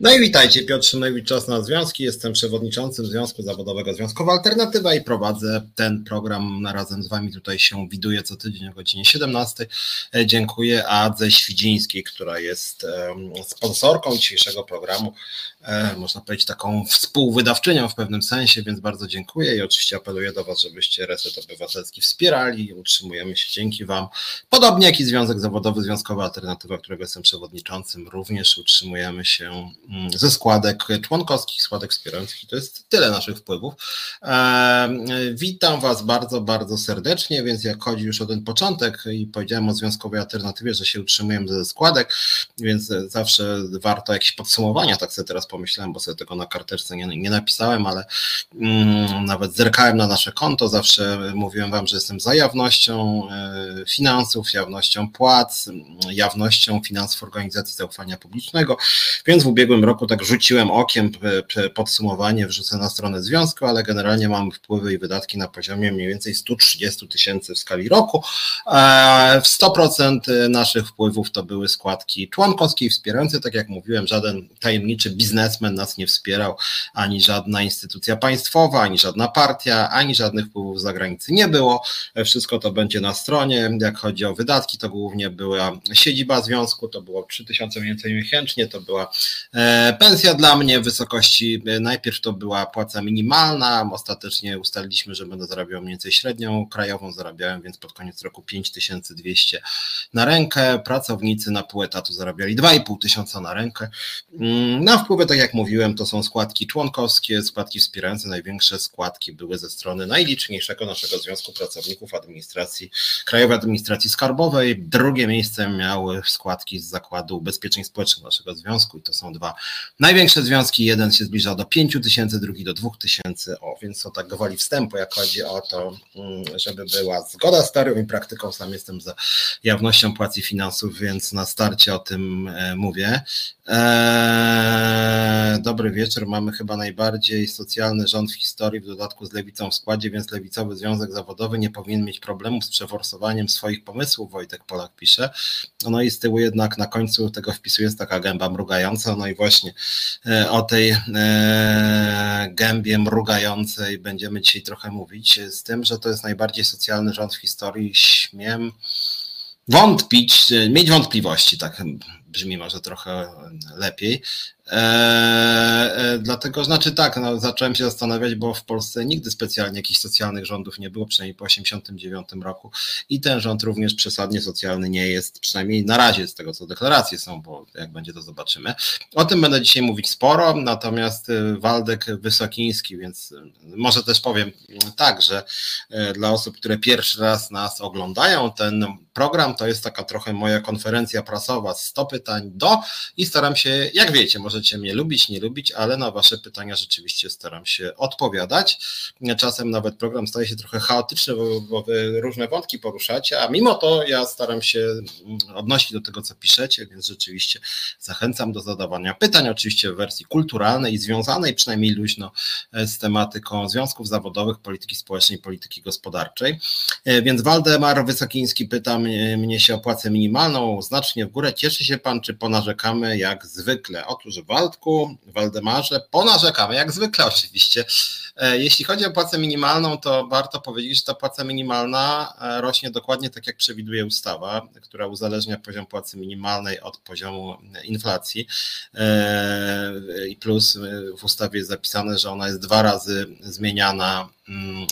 No i witajcie, Piotr Szymlewicz, Czas na Związki. Jestem przewodniczącym Związku Zawodowego Związkowa Alternatywa i prowadzę ten program. Razem z Wami tutaj się widuję co tydzień o godzinie 17. E, dziękuję Adze Świdzińskiej, która jest sponsorką dzisiejszego programu. E, można powiedzieć taką współwydawczynią w pewnym sensie, więc bardzo dziękuję i oczywiście apeluję do Was, żebyście Reset Obywatelski wspierali. Utrzymujemy się dzięki Wam. Podobnie jak i Związek Zawodowy Związkowa Alternatywa, którego jestem przewodniczącym, również utrzymujemy się ze składek członkowskich, składek wspierających i to jest tyle naszych wpływów. Witam Was bardzo, bardzo serdecznie, więc jak chodzi już o ten początek i powiedziałem o związkowej alternatywie, że się utrzymujemy ze składek, więc zawsze warto jakieś podsumowania, tak sobie teraz pomyślałem, bo sobie tego na karteczce nie, nie napisałem, ale mm, nawet zerkałem na nasze konto, zawsze mówiłem Wam, że jestem za jawnością e, finansów, jawnością płac, jawnością finansów organizacji zaufania publicznego, więc w ubiegłym roku tak rzuciłem okiem, podsumowanie wrzucę na stronę związku, ale generalnie mamy wpływy i wydatki na poziomie mniej więcej 130 tysięcy w skali roku. E, w 100% naszych wpływów to były składki członkowskie i wspierające, tak jak mówiłem, żaden tajemniczy biznesmen nas nie wspierał, ani żadna instytucja państwowa, ani żadna partia, ani żadnych wpływów z zagranicy nie było. E, wszystko to będzie na stronie. Jak chodzi o wydatki, to głównie była siedziba związku, to było 3000 mniej więcej miesięcznie, to była e, Pensja dla mnie w wysokości, e, najpierw to była płaca minimalna, ostatecznie ustaliliśmy, że będę zarabiał mniej więcej średnią krajową, zarabiałem więc pod koniec roku 5200 na rękę, pracownicy na pół etatu zarabiali 2,5 tysiąca na rękę. Mm, na wpływy, tak jak mówiłem, to są składki członkowskie, składki wspierające, największe składki były ze strony najliczniejszego naszego Związku Pracowników Administracji, Krajowej Administracji Skarbowej, drugie miejsce miały składki z Zakładu Ubezpieczeń Społecznych naszego związku i to są dwa największe związki, jeden się zbliża do 5 tysięcy, drugi do 2 tysięcy, o, więc to tak gwoli wstępu, jak chodzi o to, mm, żeby była zgoda z teorią i praktyką, sam jestem za jawnością płac i finansów, więc na starcie o tym e, mówię. Eee, dobry wieczór. Mamy chyba najbardziej socjalny rząd w historii, w dodatku z lewicą w składzie, więc lewicowy związek zawodowy nie powinien mieć problemów z przeforsowaniem swoich pomysłów, Wojtek Polak pisze. No i z tyłu jednak na końcu tego wpisu jest taka gęba mrugająca. No i właśnie e, o tej e, gębie mrugającej będziemy dzisiaj trochę mówić, z tym, że to jest najbardziej socjalny rząd w historii. Śmiem wątpić, mieć wątpliwości, tak brzmi może trochę lepiej, E, e, dlatego, znaczy tak, no, zacząłem się zastanawiać, bo w Polsce nigdy specjalnie jakichś socjalnych rządów nie było, przynajmniej po 1989 roku i ten rząd również przesadnie socjalny nie jest, przynajmniej na razie z tego, co deklaracje są, bo jak będzie to zobaczymy. O tym będę dzisiaj mówić sporo, natomiast y, Waldek Wysokiński, więc y, może też powiem tak, że dla osób, które pierwszy raz nas oglądają, ten program to jest taka trochę moja konferencja prasowa, 100 pytań do i staram się, jak wiecie, może możecie mnie lubić, nie lubić, ale na Wasze pytania rzeczywiście staram się odpowiadać. Czasem nawet program staje się trochę chaotyczny, bo, bo Wy różne wątki poruszacie, a mimo to ja staram się odnosić do tego, co piszecie, więc rzeczywiście zachęcam do zadawania pytań, oczywiście w wersji kulturalnej i związanej przynajmniej luźno z tematyką związków zawodowych, polityki społecznej, polityki gospodarczej. Więc Waldemar Wysokiński pyta mnie się o płacę minimalną, znacznie w górę. Cieszy się Pan, czy ponarzekamy jak zwykle? Otóż Waldku, Waldemarze, ponarzekamy, jak zwykle oczywiście. E, jeśli chodzi o płacę minimalną, to warto powiedzieć, że ta płaca minimalna e, rośnie dokładnie tak, jak przewiduje ustawa, która uzależnia poziom płacy minimalnej od poziomu inflacji. E, I plus w ustawie jest zapisane, że ona jest dwa razy zmieniana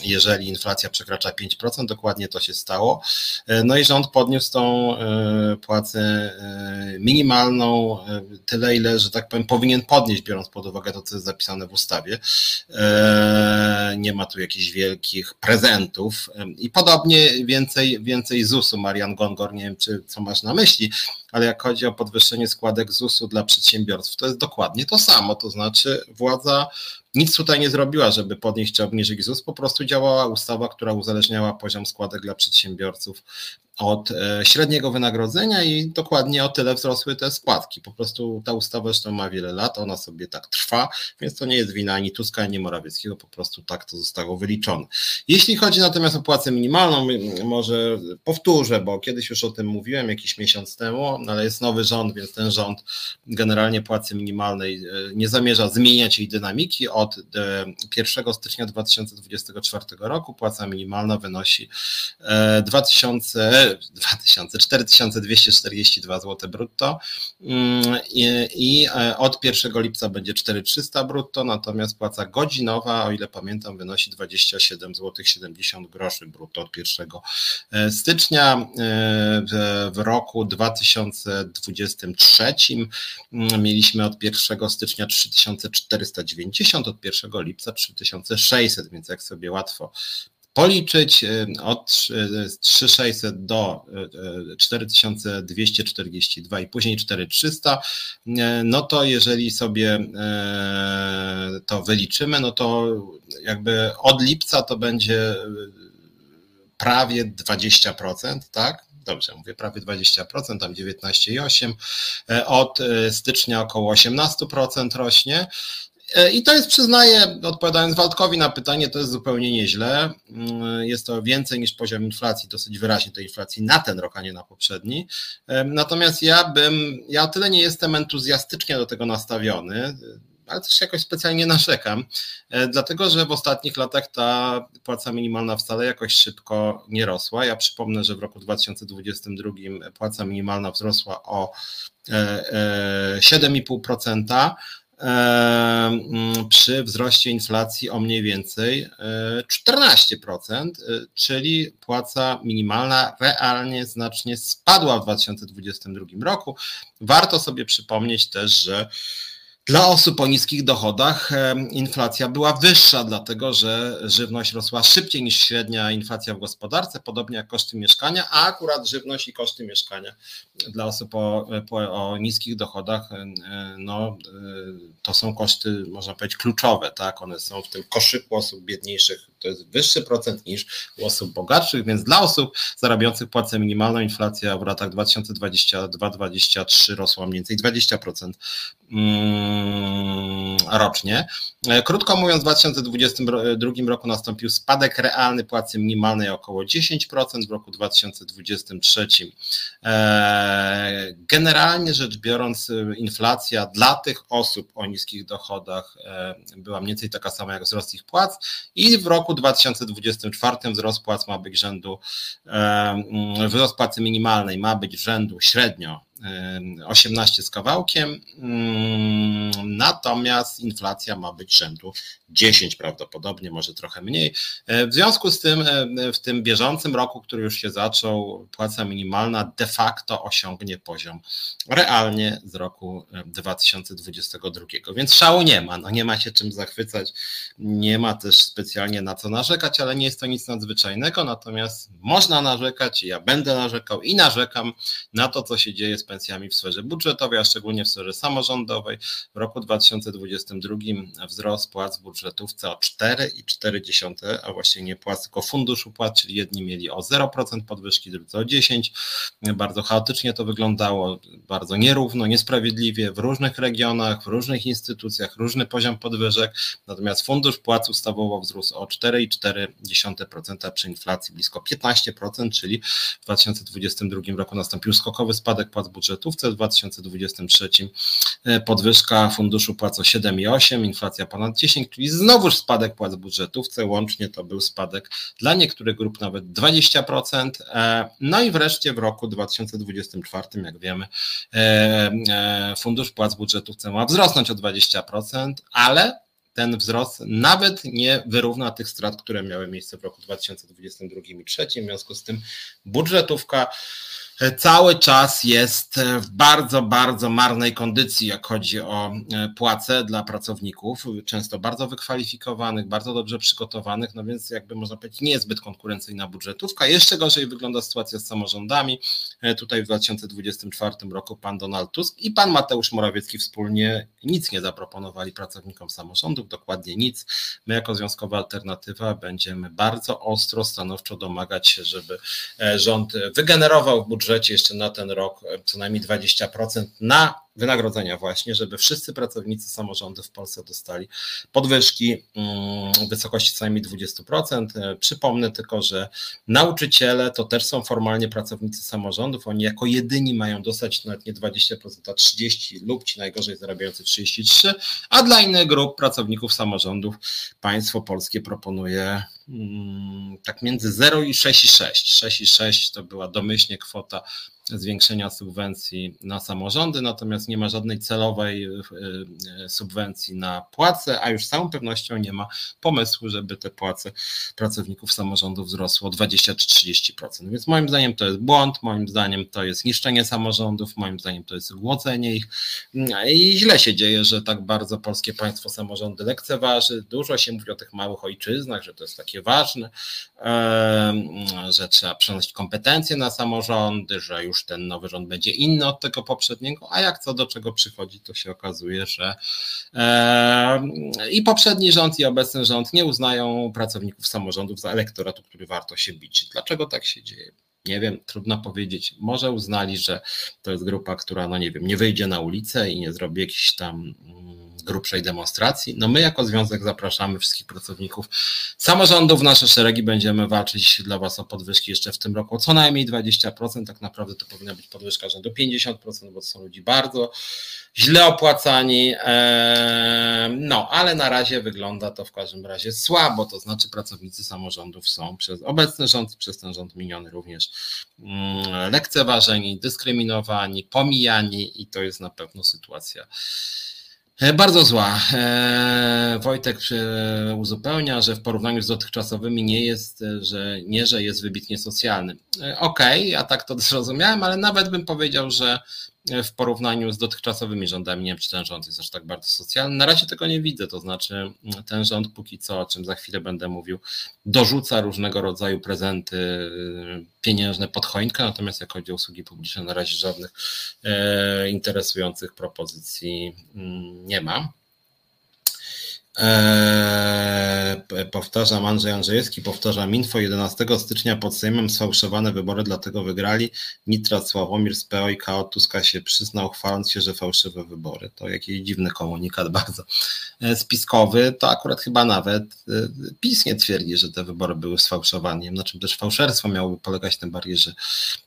jeżeli inflacja przekracza 5%, dokładnie to się stało. E, no i rząd podniósł tą e, płacę e, minimalną tyle, ile, że tak powiem, powinien podnieść, biorąc pod uwagę to, co jest zapisane w ustawie. Nie ma tu jakichś wielkich prezentów i podobnie więcej, więcej ZUS-u. Marian Gongor, nie wiem, czy co masz na myśli, ale jak chodzi o podwyższenie składek ZUS-u dla przedsiębiorców, to jest dokładnie to samo, to znaczy władza nic tutaj nie zrobiła, żeby podnieść czy obniżyć ZUS, po prostu działała ustawa, która uzależniała poziom składek dla przedsiębiorców od e, średniego wynagrodzenia i dokładnie o tyle wzrosły te składki. Po prostu ta ustawa zresztą ma wiele lat, ona sobie tak trwa, więc to nie jest wina ani Tuska, ani Morawieckiego, po prostu tak to zostało wyliczone. Jeśli chodzi natomiast o płacę minimalną, może powtórzę, bo kiedyś już o tym mówiłem jakiś miesiąc temu, ale jest nowy rząd, więc ten rząd generalnie płacy minimalnej e, nie zamierza zmieniać jej dynamiki. Od 1 stycznia 2024 roku płaca minimalna wynosi 2000 2000, 4242 zł brutto. Mm, i, e, od 1 lipca będzie 4300 brutto, natomiast płaca godzinowa, o ile pamiętam, wynosi 27 zł 70 groszy brutto od 1 e, stycznia e, w, w roku 2023 mm, mieliśmy od 1 stycznia 3490, od 1 lipca 3600, więc jak sobie łatwo policzyć y, od 3600 do 4242 y, y, i później 4300, no to jeżeli sobie to wyliczymy, no to jakby od lipca to będzie prawie 20%, tak? Dobrze, mówię prawie 20%, tam 19,8%. Od stycznia około 18% rośnie. E, I to jest, przyznaję, odpowiadając Waldkowi na pytanie, to jest zupełnie nieźle. Mm, jest to więcej niż poziom inflacji, dosyć wyraźnie tej inflacji na ten rok, a nie na poprzedni. E, natomiast ja bym, ja o tyle nie jestem entuzjastycznie do tego nastawiony, ale też jakoś specjalnie narzekam, e, dlatego że w ostatnich latach ta płaca minimalna wcale jakoś szybko nie rosła. Ja przypomnę, że w roku 2022 płaca minimalna wzrosła o 7,5%, przy wzroście inflacji o mniej więcej 14%, e, czyli płaca minimalna realnie znacznie spadła w 2022 roku. Warto sobie przypomnieć też, że dla osób o niskich dochodach inflacja była wyższa, dlatego że żywność rosła szybciej niż średnia inflacja w gospodarce, podobnie jak koszty mieszkania, a akurat żywność i koszty mieszkania dla osób o, o niskich dochodach no, e, to są koszty, można powiedzieć, kluczowe. Tak? One są w tym koszyku osób biedniejszych, to jest wyższy procent niż u osób bogatszych, więc dla osób zarabiających płacę minimalną inflacja w latach 2022-2023 rosła mniej więcej 20% Mm, rocznie. E, krótko mówiąc, w 2022 roku nastąpił spadek realny płacy minimalnej około 10%, w roku 2023 e, generalnie rzecz biorąc inflacja dla tych osób o niskich dochodach e, była mniej więcej taka sama jak wzrost ich płac i w roku 2024 wzrost płac ma być rzędu, wzrost płacy minimalnej ma być rzędu średnio 18 z kawałkiem, mm, natomiast inflacja ma być rzędu 10 prawdopodobnie, może trochę mniej. E, w związku z tym e, w tym bieżącym roku, który już się zaczął, płaca minimalna de facto osiągnie poziom realnie z roku 2022. E, Więc szału nie ma, no nie ma się czym zachwycać, nie ma też specjalnie na co narzekać, ale nie jest to nic nadzwyczajnego, natomiast można narzekać, ja będę narzekał i narzekam na to, co się dzieje z pensjami w sferze budżetowej, a szczególnie w sferze samorządowej. W roku 2022 wzrost płac w budżetówce o 4,4, a właściwie nie płac, tylko funduszu płac, czyli jedni mieli o 0% podwyżki, drudzy o 10%. Bardzo chaotycznie to wyglądało, bardzo nierówno, niesprawiedliwie w różnych regionach, w różnych instytucjach, różny poziom podwyżek. Natomiast fundusz płac ustawowo wzrósł o 4,4% przy inflacji blisko 15%, czyli w 2022 roku nastąpił skokowy spadek płac budżetówce, w 2023 e, podwyżka funduszu płac o 7,8, inflacja ponad 10, czyli znowuż spadek płac w budżetówce, łącznie to był spadek dla niektórych grup nawet 20%. E, no i wreszcie w roku 2024, jak wiemy, e, fundusz płac w budżetówce ma wzrosnąć o 20%, ale ten wzrost nawet nie wyrówna tych strat, które miały miejsce w roku 2022 i 2023. W związku z tym budżetówka cały czas jest w bardzo, bardzo marnej kondycji, jak chodzi o e, płace dla pracowników, często bardzo wykwalifikowanych, bardzo dobrze przygotowanych, no więc jakby można powiedzieć niezbyt konkurencyjna budżetówka. Jeszcze gorzej wygląda sytuacja z samorządami. E, tutaj w 2024 roku pan Donald Tusk i pan Mateusz Morawiecki wspólnie nic nie zaproponowali pracownikom samorządów, dokładnie nic. My jako Związkowa Alternatywa będziemy bardzo ostro, stanowczo domagać się, żeby e, rząd wygenerował w budżecie jeszcze na ten rok co najmniej 20% na wynagrodzenia właśnie, żeby wszyscy pracownicy samorządu w Polsce dostali podwyżki mm, w wysokości co najmniej 20%. E, przypomnę tylko, że nauczyciele to też są formalnie pracownicy samorządów, oni jako jedyni mają dostać nawet nie 20%, a 30% lub ci najgorzej zarabiający 33%, a dla innych grup pracowników samorządów państwo polskie proponuje mm, tak między 0 i 6,6. 6,6 to była domyślnie kwota zwiększenia subwencji na samorządy, natomiast nie ma żadnej celowej e, e, subwencji na płace, a już z całą pewnością nie ma pomysłu, żeby te płace pracowników samorządów wzrosło o 20 czy 30%. Więc moim zdaniem to jest błąd, moim zdaniem to jest niszczenie samorządów, moim zdaniem to jest głodzenie ich i źle się dzieje, że tak bardzo polskie państwo samorządy lekceważy. Dużo się mówi o tych małych ojczyznach, że to jest takie ważne, że trzeba przenosić kompetencje na samorządy, że już ten nowy rząd będzie inny od tego poprzedniego, a jak co do czego przychodzi, to się okazuje, że i poprzedni rząd, i obecny rząd nie uznają pracowników samorządów za elektoratu, który warto się bić. Dlaczego tak się dzieje? Nie wiem, trudno powiedzieć. Może uznali, że to jest grupa, która, no nie wiem, nie wyjdzie na ulicę i nie zrobi jakichś tam mm, grubszej demonstracji. No my jako związek zapraszamy wszystkich pracowników samorządów nasze szeregi. Będziemy walczyć dla Was o podwyżki jeszcze w tym roku co najmniej 20%. Tak naprawdę to powinna być podwyżka rzędu 50%, bo to są ludzi bardzo źle opłacani. No, ale na razie wygląda to w każdym razie słabo. To znaczy pracownicy samorządów są przez obecny rząd, przez ten rząd miniony również mm, lekceważeni, dyskryminowani, pomijani i to jest na pewno sytuacja bardzo zła. E, Wojtek uzupełnia, że w porównaniu z dotychczasowymi nie jest, e, że nie, że jest wybitnie socjalny. Okej, okay, ja tak to zrozumiałem, ale nawet bym powiedział, że w porównaniu z dotychczasowymi rządami. Nie wiem, czy ten rząd jest aż tak bardzo socjalny. Na razie tego nie widzę, to znaczy ten rząd póki co, o czym za chwilę będę mówił, dorzuca różnego rodzaju prezenty pieniężne pod choinkę, natomiast jak chodzi o usługi publiczne, na razie żadnych e, interesujących propozycji mm, nie ma. Eee, powtarzam Andrzej Andrzejewski, powtarzam info 11 stycznia pod Sejmem sfałszowane wybory, dlatego wygrali. Nitrat Sławomir z PO i KO Tuska się przyznał, chwaląc się, że fałszywe wybory. To jakiś dziwny komunikat, bardzo e, spiskowy. To akurat chyba nawet e, PiS nie twierdzi, że te wybory były sfałszowaniem, na czym też fałszerstwo miałoby polegać tym bardziej, że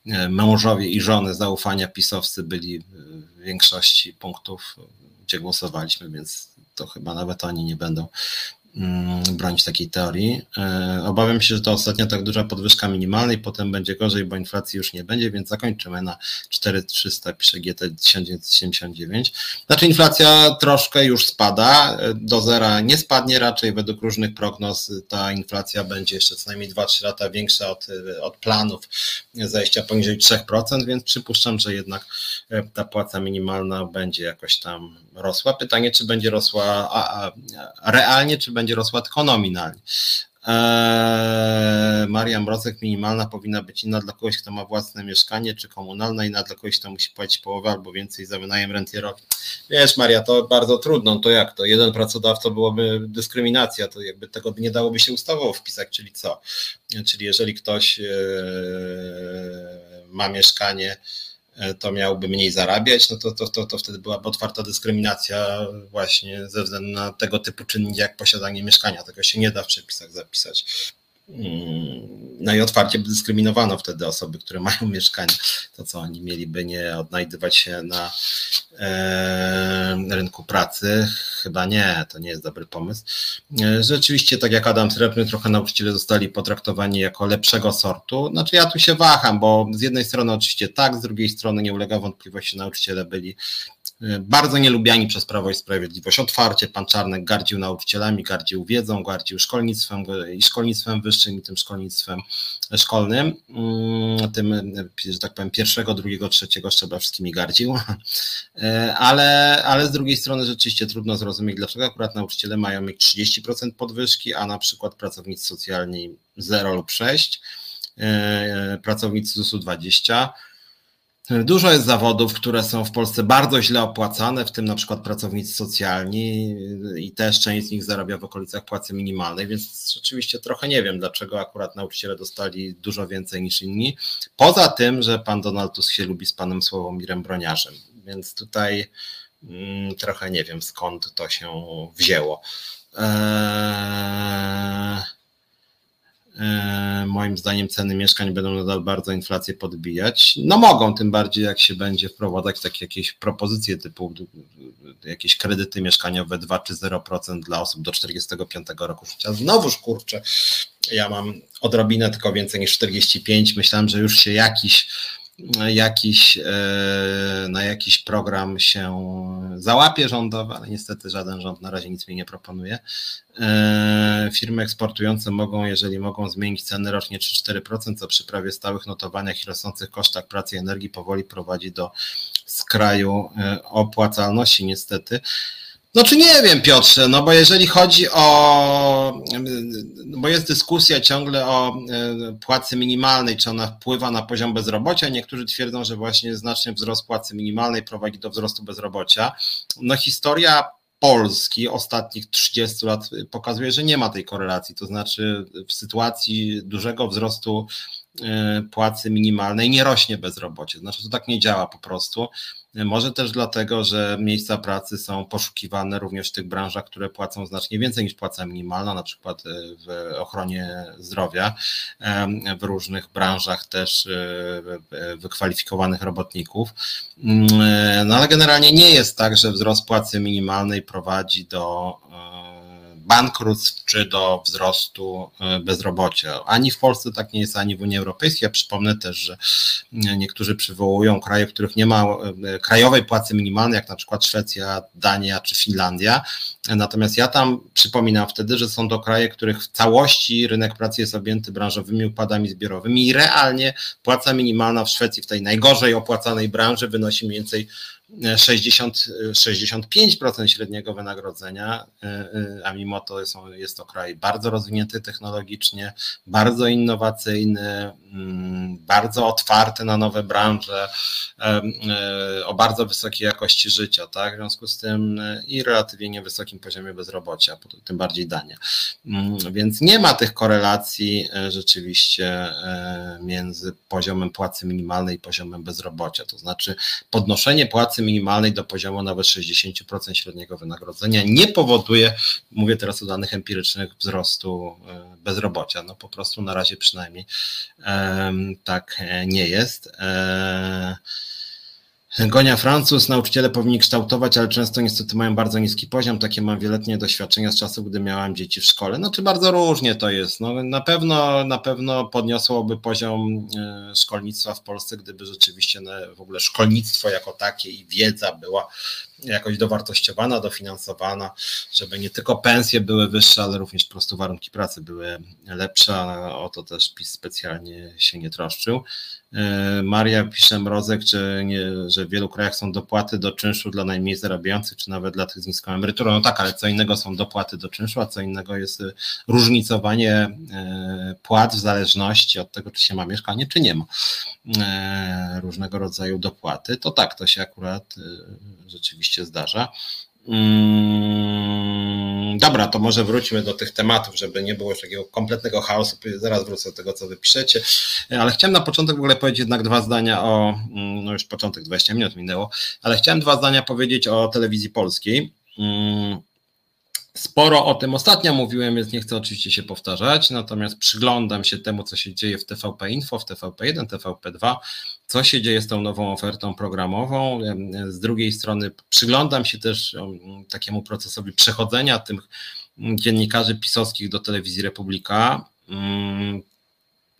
e, mężowie i żony zaufania pisowscy byli w większości punktów, gdzie głosowaliśmy, więc to chyba nawet oni nie będą bronić takiej teorii. E, obawiam się, że to ostatnia tak duża podwyżka minimalnej, potem będzie gorzej, bo inflacji już nie będzie, więc zakończymy na 4300, pisze GT 1979. Znaczy inflacja troszkę już spada, e, do zera nie spadnie raczej, według różnych prognoz ta inflacja będzie jeszcze co najmniej 2-3 lata większa od, od planów zajścia poniżej 3%, więc przypuszczam, że jednak e, ta płaca minimalna będzie jakoś tam rosła. Pytanie, czy będzie rosła a, a, realnie, czy będzie rosła tylko nominalnie. Eee, Maria Mrozek minimalna powinna być inna dla kogoś, kto ma własne mieszkanie, czy komunalna, inna dla kogoś, kto musi płacić połowę albo więcej za wynajem rentierowi. Wiesz, Maria, to bardzo trudno. To jak to? Jeden pracodawca byłoby dyskryminacja, to jakby tego nie dałoby się ustawowo wpisać, czyli co? Czyli jeżeli ktoś e, ma mieszkanie, to miałby mniej zarabiać, no to, to, to, to wtedy byłaby otwarta dyskryminacja właśnie ze względu na tego typu czynniki jak posiadanie mieszkania. Tego się nie da w przepisach zapisać. Mm, no i otwarcie dyskryminowano wtedy osoby, które mają mieszkanie. To co oni mieliby nie odnajdywać się na e, rynku pracy? Chyba nie, to nie jest dobry pomysł. E, rzeczywiście, tak jak Adam Srebrny, trochę nauczyciele zostali potraktowani jako lepszego sortu. Znaczy ja tu się waham, bo z jednej strony oczywiście tak, z drugiej strony nie ulega wątpliwości, nauczyciele byli bardzo nielubiani przez Prawo i Sprawiedliwość. Otwarcie pan Czarnek gardził nauczycielami, gardził wiedzą, gardził szkolnictwem i szkolnictwem wyższym i tym szkolnictwem szkolnym, mm, tym, że tak powiem, pierwszego, drugiego, trzeciego szczebla wszystkimi gardził, ale, ale z drugiej strony rzeczywiście trudno zrozumieć, dlaczego akurat nauczyciele mają mieć 30% podwyżki, a na przykład pracownicy socjalni 0 lub 6, pracownicy ZUS-u 20, Dużo jest zawodów, które są w Polsce bardzo źle opłacane, w tym na przykład pracownicy socjalni i też część z nich zarabia w okolicach płacy minimalnej, więc rzeczywiście trochę nie wiem, dlaczego akurat nauczyciele dostali dużo więcej niż inni. Poza tym, że pan Donald Tusk się lubi z panem Sławomirem Broniarzem, więc tutaj mm, trochę nie wiem skąd to się wzięło. Eee... E, moim zdaniem ceny mieszkań będą nadal bardzo inflację podbijać. No mogą, tym bardziej jak się będzie wprowadzać takie jakieś propozycje typu jakieś kredyty mieszkaniowe 2 czy 0% dla osób do 45 roku życia. Znowuż kurczę, ja mam odrobinę tylko więcej niż 45. Myślałem, że już się jakiś jakiś, e, na jakiś program się załapie rządowy, ale niestety żaden rząd na razie nic mi nie proponuje. E, firmy eksportujące mogą, jeżeli mogą zmienić ceny rocznie 3-4%, co przy prawie stałych notowaniach i rosnących kosztach pracy i energii powoli prowadzi do skraju e, opłacalności niestety. No czy nie wiem, Piotrze, no bo jeżeli chodzi o, bo jest dyskusja ciągle o e, płacy minimalnej, czy ona wpływa na poziom bezrobocia. Niektórzy twierdzą, że właśnie znaczny wzrost płacy minimalnej prowadzi do wzrostu bezrobocia. No historia Polski ostatnich 30 lat pokazuje, że nie ma tej korelacji. To znaczy w sytuacji dużego wzrostu płacy minimalnej nie rośnie bezrobocie. Znaczy to tak nie działa po prostu. Może też dlatego, że miejsca pracy są poszukiwane również w tych branżach, które płacą znacznie więcej niż płaca minimalna, na przykład e, w ochronie zdrowia, w różnych branżach też e, wykwalifikowanych robotników. Mm, e, no ale generalnie nie jest tak, że wzrost płacy minimalnej prowadzi do bankructw czy do wzrostu e, bezrobocia. Ani w Polsce tak nie jest, ani w Unii Europejskiej. Ja przypomnę też, że niektórzy przywołują kraje, w których nie ma e, krajowej płacy minimalnej, jak na przykład Szwecja, Dania czy Finlandia. Natomiast ja tam przypominam wtedy, że są to kraje, których w całości rynek pracy jest objęty branżowymi układami zbiorowymi i realnie płaca minimalna w Szwecji, w tej najgorzej opłacanej branży, wynosi mniej więcej 60, 65% średniego wynagrodzenia, y, y, a mimo to jest, jest to kraj bardzo rozwinięty technologicznie, bardzo innowacyjny, mm, bardzo otwarty na nowe branże, y, o bardzo wysokiej jakości życia, tak? W związku z tym i relatywnie niewysokim poziomie bezrobocia, tym bardziej Dania. Mm, więc nie ma tych korelacji rzeczywiście między poziomem płacy minimalnej i poziomem bezrobocia. To znaczy podnoszenie płacy minimalnej do poziomu nawet 60% średniego wynagrodzenia nie powoduje, mówię teraz o danych empirycznych, wzrostu e, bezrobocia. No po prostu na razie przynajmniej tak e, nie jest. Gonia Francuz, nauczyciele powinni kształtować, ale często niestety mają bardzo niski poziom. Takie mam wieloletnie doświadczenia z czasów, gdy miałam dzieci w szkole. No czy bardzo różnie to jest. No, na, pewno, na pewno podniosłoby poziom e, szkolnictwa w Polsce, gdyby rzeczywiście w ogóle szkolnictwo jako takie i wiedza była jakoś dowartościowana, dofinansowana, żeby nie tylko pensje były wyższe, ale również po prostu warunki pracy były lepsze, o to też PiS specjalnie się nie troszczył. E, Maria pisze Mrozek, że, nie, że w wielu krajach są dopłaty do czynszu dla najmniej zarabiających, czy nawet dla tych z niską emeryturą. No tak, ale co innego są dopłaty do czynszu, a co innego jest różnicowanie e, płat w zależności od tego, czy się ma mieszkanie, czy nie ma e, różnego rodzaju dopłaty. To tak, to się akurat rzeczywiście zdarza. Mm, dobra, to może wróćmy do tych tematów, żeby nie było takiego kompletnego chaosu. Zaraz wrócę do tego, co wy piszecie. Ale chciałem na początek w ogóle powiedzieć jednak dwa zdania o, mm, no już początek 20 minut minęło, ale chciałem dwa zdania powiedzieć o telewizji polskiej. Mm, sporo o tym ostatnio mówiłem, więc nie chcę oczywiście się powtarzać, natomiast przyglądam się temu, co się dzieje w TVP Info, w TVP1, TVP2 co się dzieje z tą nową ofertą programową. Z drugiej strony przyglądam się też takiemu procesowi przechodzenia tych dziennikarzy pisowskich do telewizji Republika. Mm,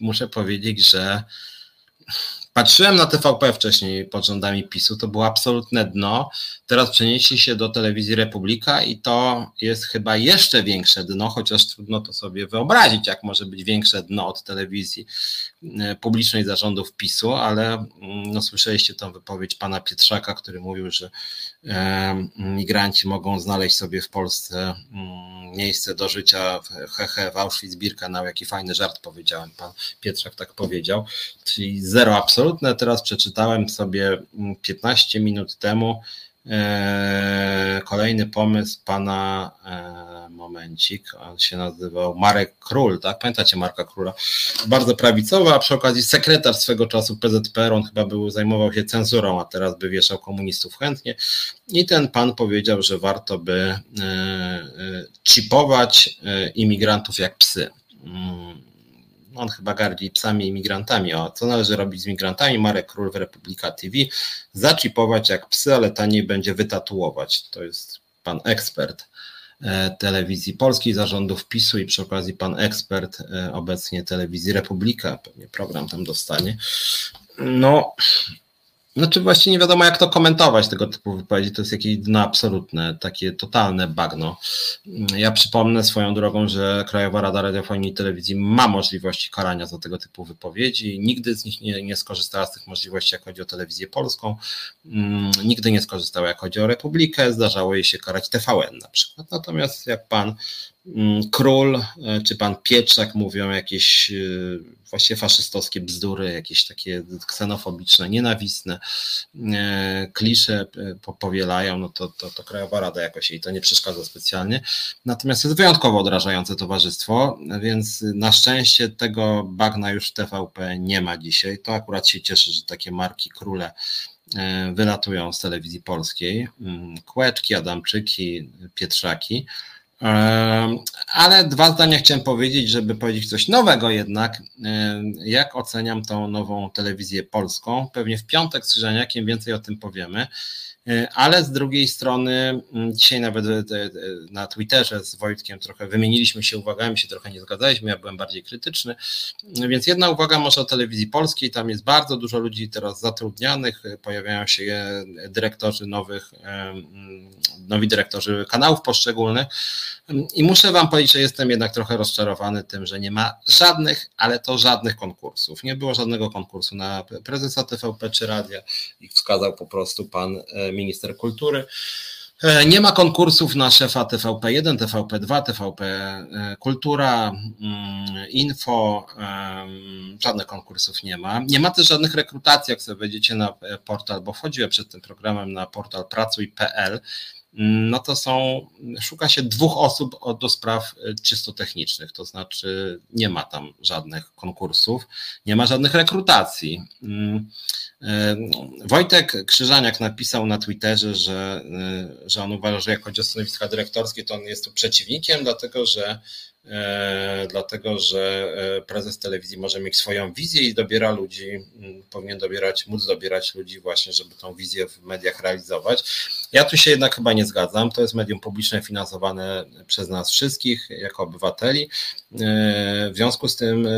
muszę powiedzieć, że Patrzyłem na TVP wcześniej pod rządami PiSu, to było absolutne dno. Teraz przenieśli się do telewizji Republika i to jest chyba jeszcze większe dno, chociaż trudno to sobie wyobrazić, jak może być większe dno od telewizji e, publicznej zarządów PiSu, ale mm, no, słyszeliście tą wypowiedź pana Pietrzaka, który mówił, że e, migranci mogą znaleźć sobie w Polsce mm, miejsce do życia w hehe w Auschwitz-Birkenau. Jaki fajny żart powiedziałem, pan Pietrzak tak powiedział, czyli zero absolutne. Teraz przeczytałem sobie 15 mm, minut temu e, kolejny pomysł pana e, momencik, on się nazywał Marek Król, tak? Pamiętacie Marka Króla? Bardzo prawicowy, a przy okazji sekretarz swego czasu PZPR, on chyba był, zajmował się cenzurą, a teraz by wieszał komunistów chętnie. I ten pan powiedział, że warto by e, chipować imigrantów jak psy. On chyba gardzi psami imigrantami. O, co należy robić z migrantami? Marek Król w Republika TV. Zaczipować jak psy, ale taniej będzie wytatuować. To jest pan ekspert e, telewizji polskiej, zarządów PiSu i przy okazji pan ekspert e, obecnie telewizji Republika, pewnie program tam dostanie. No, znaczy właśnie nie wiadomo jak to komentować tego typu wypowiedzi, to jest jakieś dno absolutne, takie totalne bagno. Ja przypomnę swoją drogą, że Krajowa Rada Radiofonii i Telewizji ma możliwości karania za tego typu wypowiedzi, nigdy z nich nie, nie skorzystała z tych możliwości jak chodzi o telewizję polską, mm, nigdy nie skorzystała jak chodzi o Republikę, zdarzało jej się karać TVN na przykład, natomiast jak pan król e, czy pan Pietrzak mówią jakieś e, właśnie faszystowskie bzdury, jakieś takie ksenofobiczne, nienawistne e, klisze powielają, no to, to, to Krajowa Rada jakoś jej to nie przeszkadza specjalnie. Natomiast jest wyjątkowo odrażające towarzystwo, więc na szczęście tego bagna już w TVP nie ma dzisiaj. To akurat się cieszę, że takie marki króle wylatują z telewizji polskiej. Mm, Kłeczki, Adamczyki, Pietrzaki. Ale dwa zdania chciałem powiedzieć, żeby powiedzieć coś nowego jednak. Jak oceniam tą nową telewizję polską? Pewnie w piątek z Krzyżaniakiem więcej o tym powiemy. E, ale z drugiej strony, mm, dzisiaj nawet e, e, na Twitterze z Wojtkiem trochę wymieniliśmy się uwagami, się trochę nie zgadzaliśmy, ja byłem bardziej krytyczny. Więc jedna uwaga może o telewizji polskiej, tam jest bardzo dużo ludzi teraz zatrudnianych, pojawiają się dyrektorzy nowych, nowi dyrektorzy kanałów poszczególnych. I muszę Wam powiedzieć, że jestem jednak trochę rozczarowany tym, że nie ma żadnych, ale to żadnych konkursów. Nie było żadnego konkursu na prezesa TVP czy radia, ich wskazał po prostu pan minister kultury. E, nie ma konkursów na szefa TVP1, TVP2, TVP Kultura, mm, Info, żadnych konkursów nie ma. Nie ma też żadnych rekrutacji, jak sobie wejdziecie na portal, bo wchodziłem przed tym programem na portal pracuj.pl no to są, szuka się dwóch osób do spraw e, czysto technicznych, to znaczy nie ma tam żadnych konkursów, nie ma żadnych rekrutacji. Mm, e, Wojtek Krzyżaniak napisał na Twitterze, że, e, że on uważa, że jak chodzi o stanowiska dyrektorskie, to on jest tu przeciwnikiem, dlatego że dlatego że e, prezes telewizji może mieć swoją wizję i dobiera ludzi, powinien dobierać, móc dobierać ludzi właśnie, żeby tą wizję w mediach realizować. Ja tu się jednak chyba nie zgadzam. To jest medium publiczne finansowane przez nas wszystkich jako obywateli. E, w związku z tym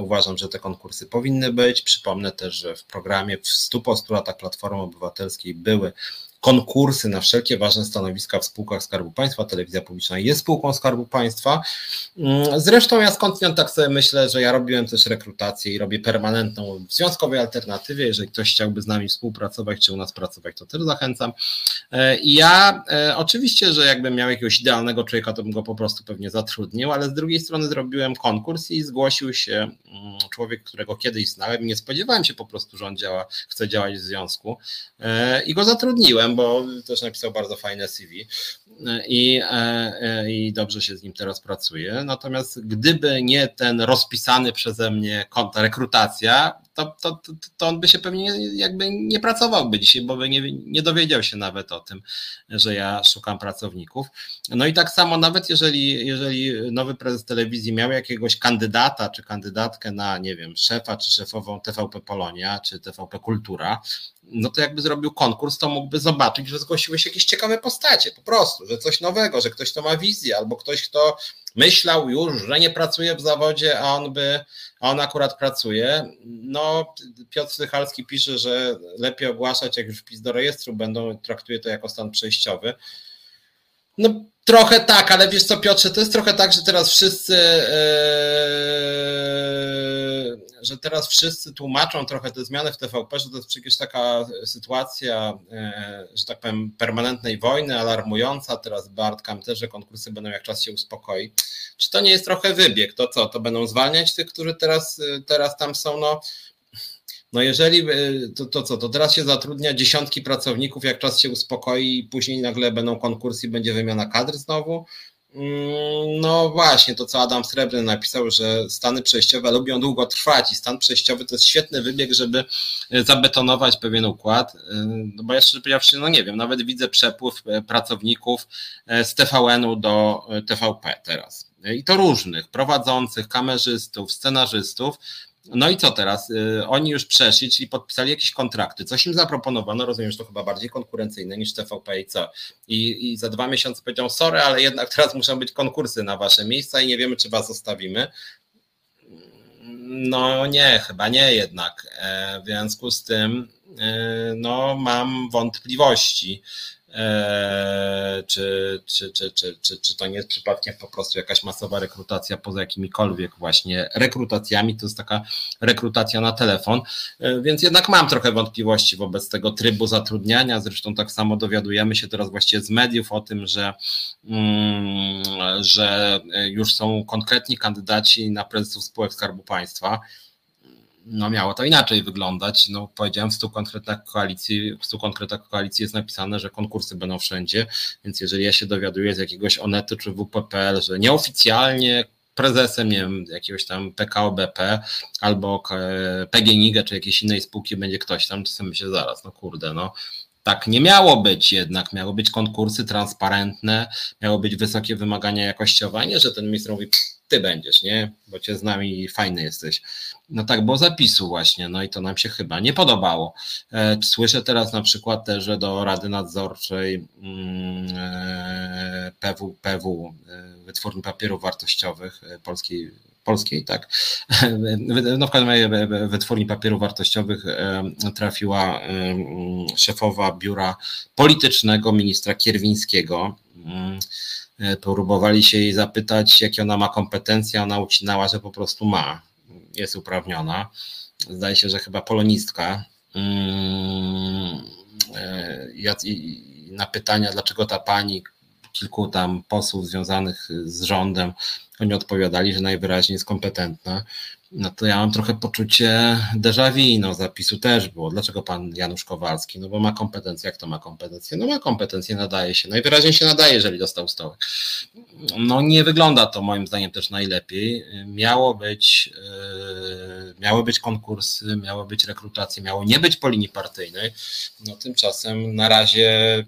uważam, że te konkursy powinny być. Przypomnę też, że w programie w 100 postulatach Platformy Obywatelskiej były konkursy na wszelkie ważne stanowiska w spółkach Skarbu Państwa. Telewizja publiczna jest spółką Skarbu Państwa. Mm, zresztą ja skądinąd tak sobie myślę, że ja robiłem też rekrutację i robię permanentną w związkowej alternatywie. Jeżeli ktoś chciałby z nami współpracować czy u nas pracować, to też zachęcam. E, I ja e, oczywiście, że jakbym miał jakiegoś idealnego człowieka, to bym go po prostu pewnie zatrudnił, ale z drugiej strony zrobiłem konkurs i zgłosił się mm, człowiek, którego kiedyś znałem i nie spodziewałem się po prostu, że on działa, chce działać w związku e, i go zatrudniłem bo też napisał bardzo fajne CV i, e, i dobrze się z nim teraz pracuje. Natomiast gdyby nie ten rozpisany przeze mnie konta rekrutacja, to, to, to on by się pewnie jakby nie pracowałby dzisiaj, bo by nie, nie dowiedział się nawet o tym, że ja szukam pracowników. No i tak samo nawet jeżeli, jeżeli nowy prezes telewizji miał jakiegoś kandydata czy kandydatkę na, nie wiem, szefa czy szefową TVP Polonia czy TVP Kultura, no to jakby zrobił konkurs, to mógłby zobaczyć, że zgłosiły się jakieś ciekawe postacie, po prostu, że coś nowego, że ktoś to ma wizję, albo ktoś, kto myślał już, że nie pracuje w zawodzie, a on by, a on akurat pracuje. No, Piotr Sychalski pisze, że lepiej ogłaszać, jak już wpis do rejestru będą, traktuje to jako stan przejściowy. No trochę tak, ale wiesz co Piotrze, to jest trochę tak, że teraz wszyscy yy, że teraz wszyscy tłumaczą trochę te zmiany w TVP, że to jest przecież taka sytuacja, yy, że tak powiem, permanentnej wojny, alarmująca. Teraz Bartkam też, że konkursy będą jak czas się uspokoi. Czy to nie jest trochę wybieg? To co, to będą zwalniać tych, którzy teraz, teraz tam są? No, no jeżeli, e, to, to co, to teraz się zatrudnia dziesiątki pracowników, jak czas się uspokoi później nagle będą konkursy będzie wymiana kadr znowu. Mm, no właśnie, to co Adam Srebrny napisał, że stany przejściowe lubią długo trwać i stan przejściowy to jest świetny wybieg, żeby e, zabetonować pewien układ, e, no bo jeszcze powiedziawszy, no nie wiem, nawet widzę przepływ pracowników z TVN-u do TVP teraz. I to różnych, prowadzących, kamerzystów, scenarzystów, no i co teraz? Y, oni już przeszli, czyli podpisali jakieś kontrakty. Coś im zaproponowano, rozumiem, że to chyba bardziej konkurencyjne niż TVP i co? I, I za dwa miesiące powiedział, sorry, ale jednak teraz muszą być konkursy na wasze miejsca i nie wiemy, czy was zostawimy. No nie, chyba nie jednak. E, w związku z tym e, no, mam wątpliwości. Eee, czy, czy, czy, czy, czy, czy to nie jest przypadkiem po prostu jakaś masowa rekrutacja poza jakimikolwiek właśnie rekrutacjami, to jest taka rekrutacja na telefon, eee, więc jednak mam trochę wątpliwości wobec tego trybu zatrudniania, zresztą tak samo dowiadujemy się teraz właściwie z mediów o tym, że, mm, że już są konkretni kandydaci na prezesów spółek Skarbu Państwa, no miało to inaczej wyglądać. No powiedziałem, w 100 konkretach koalicji, w 100 konkretach koalicji jest napisane, że konkursy będą wszędzie, więc jeżeli ja się dowiaduję z jakiegoś Onetu czy WPPL, że nieoficjalnie prezesem, nie wiem, jakiegoś tam PKO BP albo PGNiG czy jakiejś innej spółki będzie ktoś tam, sobie myślę zaraz, no kurde, no tak nie miało być jednak, miały być konkursy transparentne, miało być wysokie wymagania jakościowe, a nie, że ten minister mówi, ty będziesz, nie? Bo cię z nami fajny jesteś. No tak było zapisu właśnie, no i to nam się chyba nie podobało. E, słyszę teraz na przykład też, że do Rady Nadzorczej mm, e, PW, PW e, Wytwórni Papierów Wartościowych Polskiej, Polskiej, tak. No w każdym razie Wytwórni Papierów Wartościowych trafiła szefowa biura politycznego ministra Kierwińskiego mm, próbowali się jej zapytać, jakie ona ma kompetencje, ona ucinała, że po prostu ma, jest uprawniona. Zdaje się, że chyba polonistka. Mm, e, na pytania, dlaczego ta pani, kilku tam posłów związanych z rządem, oni odpowiadali, że najwyraźniej jest kompetentna no to ja mam trochę poczucie déjà vu, no zapisu też było. Dlaczego pan Janusz Kowalski? No bo ma kompetencje, jak to ma kompetencje? No ma kompetencje, nadaje się. Najwyraźniej się nadaje, jeżeli dostał stołek. No nie wygląda to moim zdaniem też najlepiej. Miało być, yy, miały być konkursy, miało być rekrutacje, miało nie być po linii partyjnej. No tymczasem na razie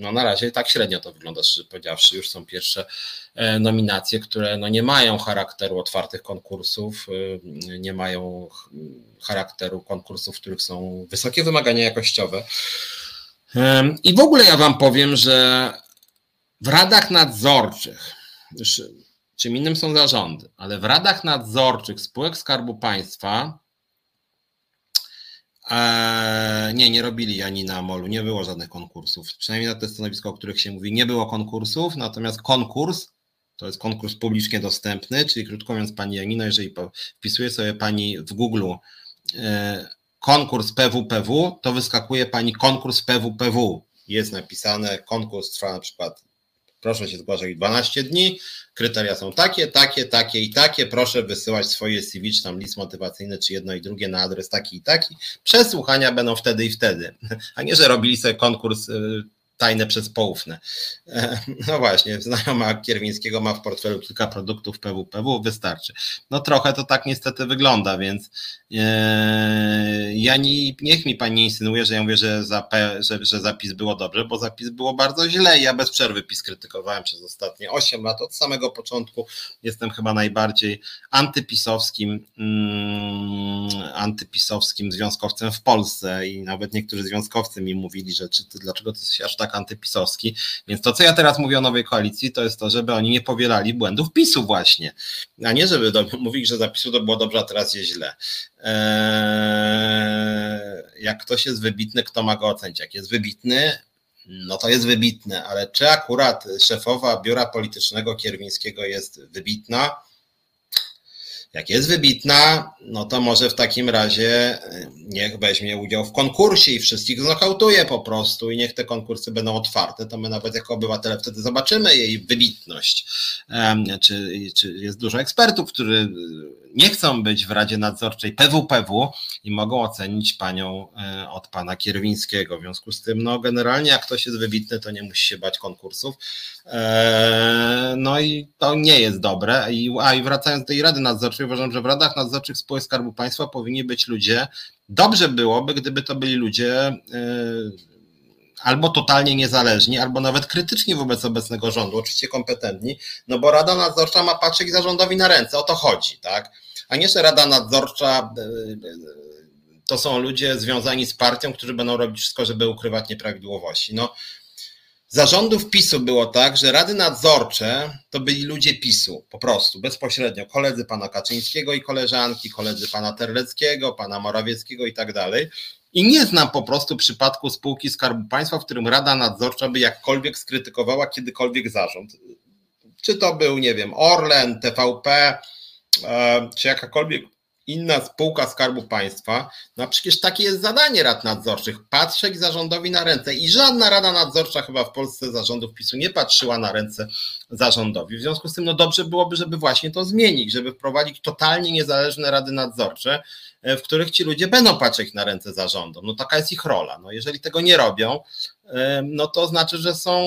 no na razie tak średnio to wygląda, szczerze powiedziawszy. Już są pierwsze e, nominacje, które no nie mają charakteru otwartych konkursów, e, nie mają charakteru konkursów, w których są wysokie wymagania jakościowe. I w ogóle ja Wam powiem, że w radach nadzorczych, czym innym są zarządy, ale w radach nadzorczych spółek Skarbu Państwa Eee, nie, nie robili ani na molu, nie było żadnych konkursów. Przynajmniej na te stanowiska, o których się mówi, nie było konkursów, natomiast konkurs to jest konkurs publicznie dostępny, czyli krótko mówiąc, pani Janino, jeżeli wpisuje sobie pani w Google e, konkurs PWPW, to wyskakuje pani konkurs PWPW. Jest napisane, konkurs trwa na przykład proszę się zgłaszać 12 dni, kryteria są takie, takie, takie i takie, proszę wysyłać swoje CV, czy tam list motywacyjny, czy jedno i drugie na adres taki i taki, przesłuchania będą wtedy i wtedy, a nie, że robili sobie konkurs y, tajne przez poufne. E, no właśnie, znajoma Kierwińskiego ma w portfelu kilka produktów PWPW, wystarczy. No trochę to tak niestety wygląda, więc e, ja nie, niech mi pani insynuuje, że ja mówię, że, za, że, że zapis było dobrze, bo zapis było bardzo źle i ja bez przerwy PiS krytykowałem przez ostatnie 8 lat, od samego początku jestem chyba najbardziej antypisowskim, mm, antypisowskim związkowcem w Polsce i nawet niektórzy związkowcy mi mówili, że czy ty, dlaczego ty jesteś aż tak antypisowski, więc to co ja teraz mówię o nowej koalicji to jest to, żeby oni nie powielali błędów PiSu właśnie, a nie żeby do, mówić, że zapisu to było dobrze, a teraz jest źle. Eee, jak ktoś jest wybitny, kto ma go ocenić? Jak jest wybitny, no to jest wybitne, ale czy akurat szefowa biura politycznego Kierwińskiego jest wybitna? Jak jest wybitna, no to może w takim razie e, niech weźmie udział w konkursie i wszystkich znokautuje po prostu i niech te konkursy będą otwarte, to my nawet jako obywatele wtedy zobaczymy jej wybitność. Czy, czy jest dużo ekspertów, którzy nie chcą być w Radzie Nadzorczej PWPW i mogą ocenić panią e, od pana Kierwińskiego. W związku z tym, no generalnie jak ktoś jest wybitny, to nie musi się bać konkursów. E, no i to nie jest dobre. A i wracając do tej Rady Nadzorczej, uważam, że w Radach Nadzorczych Spółek Skarbu Państwa powinni być ludzie, dobrze byłoby, gdyby to byli ludzie e, albo totalnie niezależni, albo nawet krytyczni wobec obecnego rządu, oczywiście kompetentni, no bo Rada Nadzorcza ma patrzeć zarządowi na ręce, o to chodzi, tak? A nie, że Rada Nadzorcza e, e, to są ludzie związani z partią, którzy będą robić wszystko, żeby ukrywać nieprawidłowości. No, zarządów PiSu było tak, że rady nadzorcze to byli ludzie PiSu, po prostu, bezpośrednio, koledzy pana Kaczyńskiego i koleżanki, koledzy pana Terleckiego, pana Morawieckiego i tak dalej. I nie znam po prostu przypadku spółki Skarbu Państwa, w którym Rada Nadzorcza by jakkolwiek skrytykowała kiedykolwiek zarząd. Czy to był, nie wiem, Orlen, TVP, e, czy jakakolwiek inna spółka Skarbu Państwa, no przecież takie jest zadanie rad nadzorczych, patrzeć zarządowi na ręce i żadna rada nadzorcza chyba w Polsce zarządów PiSu nie patrzyła na ręce zarządowi. W związku z tym no dobrze byłoby, żeby właśnie to zmienić, żeby wprowadzić totalnie niezależne rady nadzorcze, E, w których ci ludzie będą patrzeć na ręce zarządom. No taka jest ich rola. No jeżeli tego nie robią, no to znaczy, że są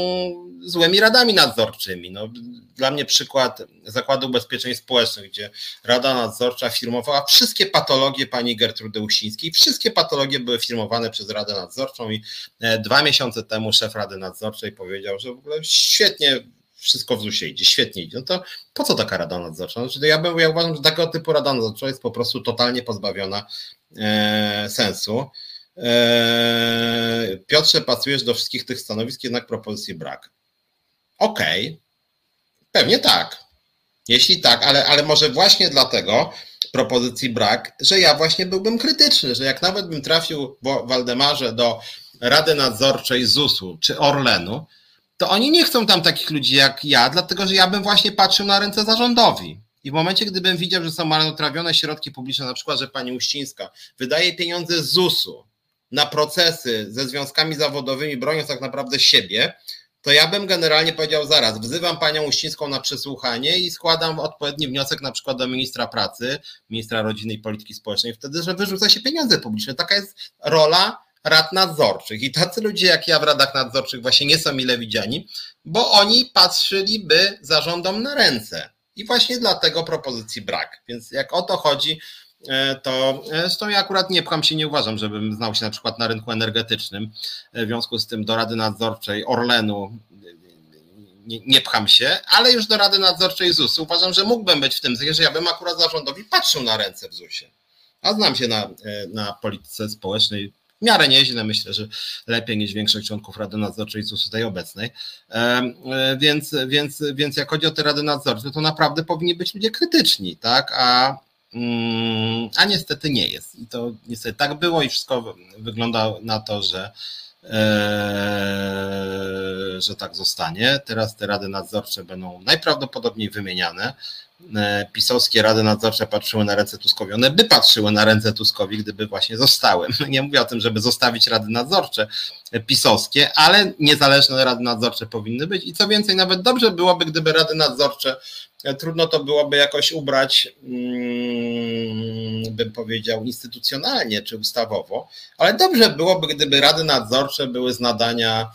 złymi radami nadzorczymi. No, dla mnie przykład Zakładu Ubezpieczeń Społecznych, gdzie Rada Nadzorcza firmowała wszystkie patologie pani Gertrudy Uścińskiej. Wszystkie patologie były firmowane przez Radę Nadzorczą i e, dwa miesiące temu szef Rady Nadzorczej powiedział, że w ogóle świetnie wszystko w ZUSie idzie, świetnie idzie, no to po co taka rada nadzorcza? Znaczy, ja, bym, ja uważam, że takiego typu rada nadzorcza jest po prostu totalnie pozbawiona e, sensu. E, Piotrze, pasujesz do wszystkich tych stanowisk, jednak propozycji brak. Okej, okay. pewnie tak. Jeśli tak, ale, ale może właśnie dlatego propozycji brak, że ja właśnie byłbym krytyczny, że jak nawet bym trafił w Waldemarze do Rady Nadzorczej ZUS-u czy Orlenu, to oni nie chcą tam takich ludzi jak ja, dlatego że ja bym właśnie patrzył na ręce zarządowi. I w momencie, gdybym widział, że są marnotrawione środki publiczne, na przykład, że pani Uścińska wydaje pieniądze z ZUS-u na procesy ze związkami zawodowymi, broniąc tak naprawdę siebie, to ja bym generalnie powiedział zaraz, wzywam panią Uścińską na przesłuchanie i składam odpowiedni wniosek na przykład do ministra pracy, ministra rodziny i polityki społecznej, wtedy, że wyrzuca się pieniądze publiczne. Taka jest rola rad nadzorczych. I tacy ludzie jak ja w radach nadzorczych właśnie nie są mile widziani, bo oni patrzyliby zarządom na ręce. I właśnie dlatego propozycji brak. Więc jak o to chodzi, to e, zresztą ja akurat nie pcham się, nie uważam, żebym znał się na przykład na rynku energetycznym. E, w związku z tym do Rady Nadzorczej Orlenu nie, nie pcham się, ale już do Rady Nadzorczej ZUS uważam, że mógłbym być w tym, że ja bym akurat zarządowi patrzył na ręce w ZUS-ie. A znam się na, na polityce społecznej w miarę nieźle, myślę, że lepiej niż większość członków Rady Nadzorczej ZUS tej obecnej. E, więc, więc, więc jak chodzi o te Rady Nadzorcze, to naprawdę powinni być ludzie krytyczni, tak? A, a niestety nie jest. I to niestety tak było i wszystko wygląda na to, że e, że tak zostanie. Teraz te rady nadzorcze będą najprawdopodobniej wymieniane. E, pisowskie rady nadzorcze patrzyły na ręce Tuskowi, one by patrzyły na ręce Tuskowi, gdyby właśnie zostały. Nie mówię o tym, żeby zostawić rady nadzorcze pisowskie, ale niezależne rady nadzorcze powinny być i co więcej, nawet dobrze byłoby, gdyby rady nadzorcze, trudno to byłoby jakoś ubrać, hmm, bym powiedział, instytucjonalnie czy ustawowo, ale dobrze byłoby, gdyby rady nadzorcze były z nadania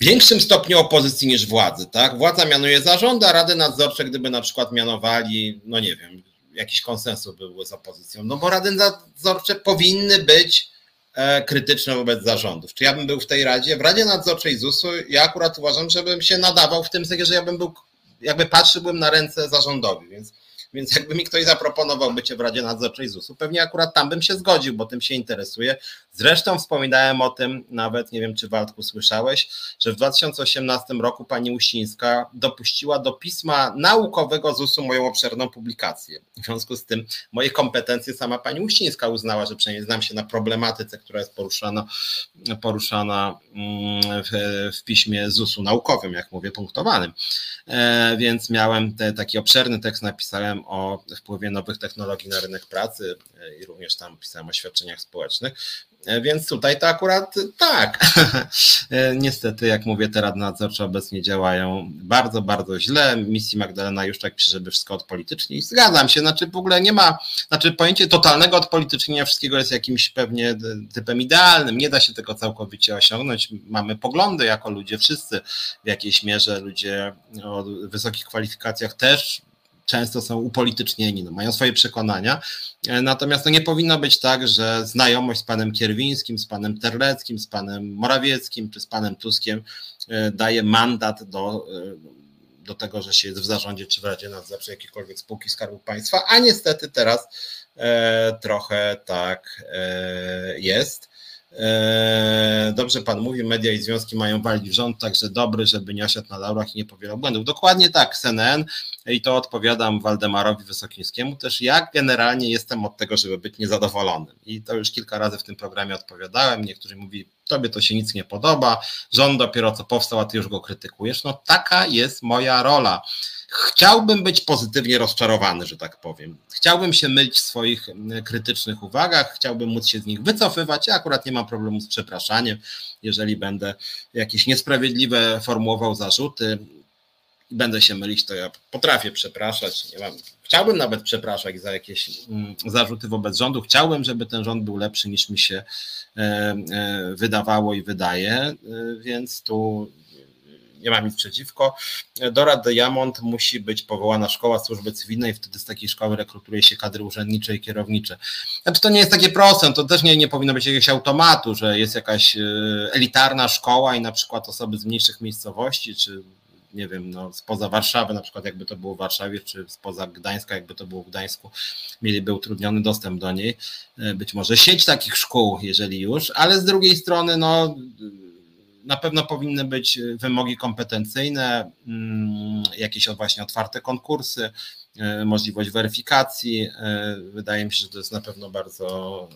w większym stopniu opozycji niż władzy, tak? Władza mianuje zarządy, a rady nadzorcze, gdyby na przykład mianowali, no nie wiem, jakiś konsensus byłby z opozycją, no bo rady nadzorcze powinny być e, krytyczne wobec zarządów. Czy ja bym był w tej radzie? W Radzie Nadzorczej ZUS-u ja akurat uważam, żebym się nadawał w tym sensie, że ja bym był, jakby patrzyłbym na ręce zarządowi, więc więc jakby mi ktoś zaproponował bycie w Radzie Nadzorczej ZUS-u, pewnie akurat tam bym się zgodził, bo tym się interesuje. Zresztą wspominałem o tym, nawet nie wiem, czy Waldku słyszałeś, że w 2018 roku pani Uścińska dopuściła do pisma naukowego ZUS-u moją obszerną publikację. W związku z tym moje kompetencje sama pani Uścińska uznała, że przynajmniej znam się na problematyce, która jest poruszana, poruszana mm, w, w piśmie ZUS-u naukowym, jak mówię, punktowanym. E, więc miałem te, taki obszerny tekst, napisałem o wpływie nowych technologii na rynek pracy e, i również tam pisałem o świadczeniach społecznych. E, więc tutaj to akurat tak. E, niestety, jak mówię, te rady nadzorcze obecnie działają bardzo, bardzo źle. Misji Magdalena już tak pisze, żeby wszystko odpolitycznić. Zgadzam się, znaczy w ogóle nie ma, znaczy pojęcie totalnego odpolitycznienia wszystkiego jest jakimś pewnie typem idealnym. Nie da się tego całkowicie osiągnąć. Mamy poglądy jako ludzie, wszyscy w jakiejś mierze, ludzie o wysokich kwalifikacjach też często są upolitycznieni, no, mają swoje przekonania. E, natomiast to nie powinno być tak, że znajomość z panem Kierwińskim, z panem Terleckim, z panem Morawieckim czy z panem Tuskiem e, daje mandat do, e, do tego, że się jest w zarządzie czy w Radzie Nadzorczej jakiejkolwiek spółki Skarbu Państwa, a niestety teraz trochę tak jest. Eee, dobrze pan mówi, media i związki mają walić rząd, także dobry, żeby nie osiadł na laurach i nie powielał błędów. Dokładnie tak, CNN i to odpowiadam Waldemarowi Wysokińskiemu też. Ja generalnie jestem od tego, żeby być niezadowolonym i to już kilka razy w tym programie odpowiadałem. Niektórzy mówi, tobie to się nic nie podoba, rząd dopiero co powstał, a ty już go krytykujesz. No taka jest moja rola. Chciałbym być pozytywnie rozczarowany, że tak powiem. Chciałbym się mylić w swoich krytycznych uwagach, chciałbym móc się z nich wycofywać. Ja akurat nie mam problemu z przepraszaniem, jeżeli będę jakieś niesprawiedliwe formułował zarzuty i będę się mylić, to ja potrafię przepraszać. Mam, chciałbym nawet przepraszać za jakieś zarzuty wobec rządu. Chciałbym, żeby ten rząd był lepszy niż mi się e, e, wydawało i wydaje, e, więc tu nie mam nic przeciwko. Do Rad Diamond musi być powołana szkoła służby cywilnej, wtedy z takiej szkoły rekrutuje się kadry urzędnicze i kierownicze. Znaczy to nie jest takie proste, to też nie, nie powinno być jakiegoś automatu, że jest jakaś e, elitarna szkoła i na przykład osoby z mniejszych miejscowości, czy nie wiem, no, spoza Warszawy, na przykład jakby to było w Warszawie, czy spoza Gdańska, jakby to było w Gdańsku, mieliby utrudniony dostęp do niej. E, być może sieć takich szkół, jeżeli już, ale z drugiej strony, no na pewno powinny być wymogi kompetencyjne, mm, jakieś właśnie otwarte konkursy, e, możliwość weryfikacji. E, wydaje mi się, że to jest na pewno bardzo,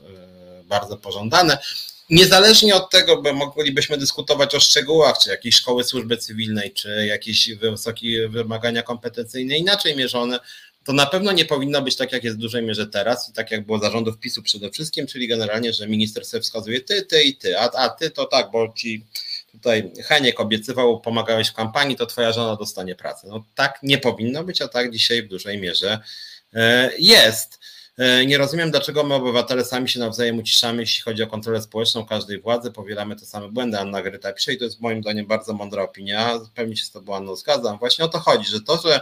bardzo pożądane. Niezależnie od tego, bo moglibyśmy dyskutować o szczegółach, czy jakieś szkoły służby cywilnej, czy jakieś wysokie wymagania kompetencyjne inaczej mierzone, to na pewno nie powinno być tak, jak jest w dużej mierze teraz i tak jak było zarządów PiSu przede wszystkim, czyli generalnie, że minister sobie wskazuje ty, ty i ty, a, a ty to tak, bo ci tutaj Heniek obiecywał, pomagałeś w kampanii, to twoja żona dostanie pracę. No tak nie powinno być, a tak dzisiaj w dużej mierze e, jest. E, nie rozumiem, dlaczego my obywatele sami się nawzajem uciszamy, jeśli chodzi o kontrolę społeczną każdej władzy, powielamy te same błędy. Anna Gryta pisze i to jest moim zdaniem bardzo mądra opinia. Pewnie się z tobą Anno zgadzam. Właśnie o to chodzi, że to, że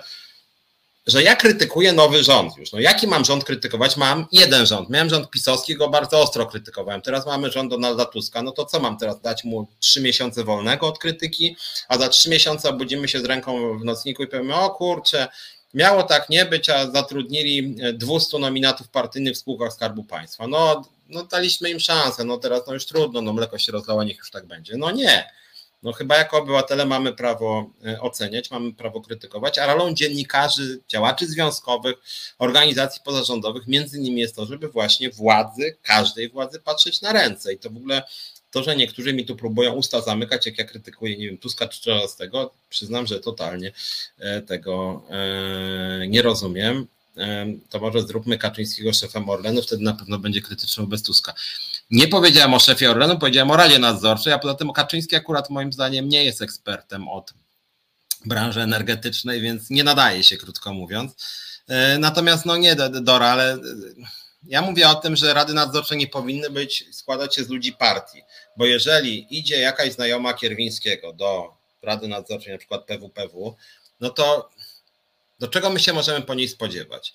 że ja krytykuję nowy rząd już. No jaki mam rząd krytykować? Mam jeden rząd. Miałem rząd pisowski, go bardzo ostro krytykowałem. Teraz mamy rząd Donalda Tuska. No to co mam teraz? Dać mu trzy miesiące wolnego od krytyki, a za trzy miesiące obudzimy się z ręką w nocniku i powiemy, o kurczę, miało tak nie być, a zatrudnili 200 nominatów partyjnych w spółkach Skarbu Państwa. No, no daliśmy im szansę, no teraz no już trudno, no mleko się rozlało, niech już tak będzie. No nie no chyba jako obywatele mamy prawo e, oceniać, mamy prawo krytykować, a rolą dziennikarzy, działaczy związkowych, organizacji pozarządowych, między innymi jest to, żeby właśnie władzy, każdej władzy patrzeć na ręce i to w ogóle to, że niektórzy mi tu próbują usta zamykać, jak ja krytykuję, nie wiem, Tuska czy tego, przyznam, że totalnie e, tego e, nie rozumiem. To może zróbmy Kaczyńskiego szefem Orlenu, wtedy na pewno będzie krytyczny wobec Tuska. Nie powiedziałem o szefie Orlenu, powiedziałem o Radzie Nadzorczej, a poza tym Kaczyński akurat moim zdaniem nie jest ekspertem od branży energetycznej, więc nie nadaje się, krótko mówiąc. E, natomiast, no nie, Dora, ale ja mówię o tym, że rady nadzorcze nie powinny być, składać się z ludzi partii, bo jeżeli idzie jakaś znajoma Kierwińskiego do rady nadzorczej, na przykład PWPW, no to do czego my się możemy po niej spodziewać?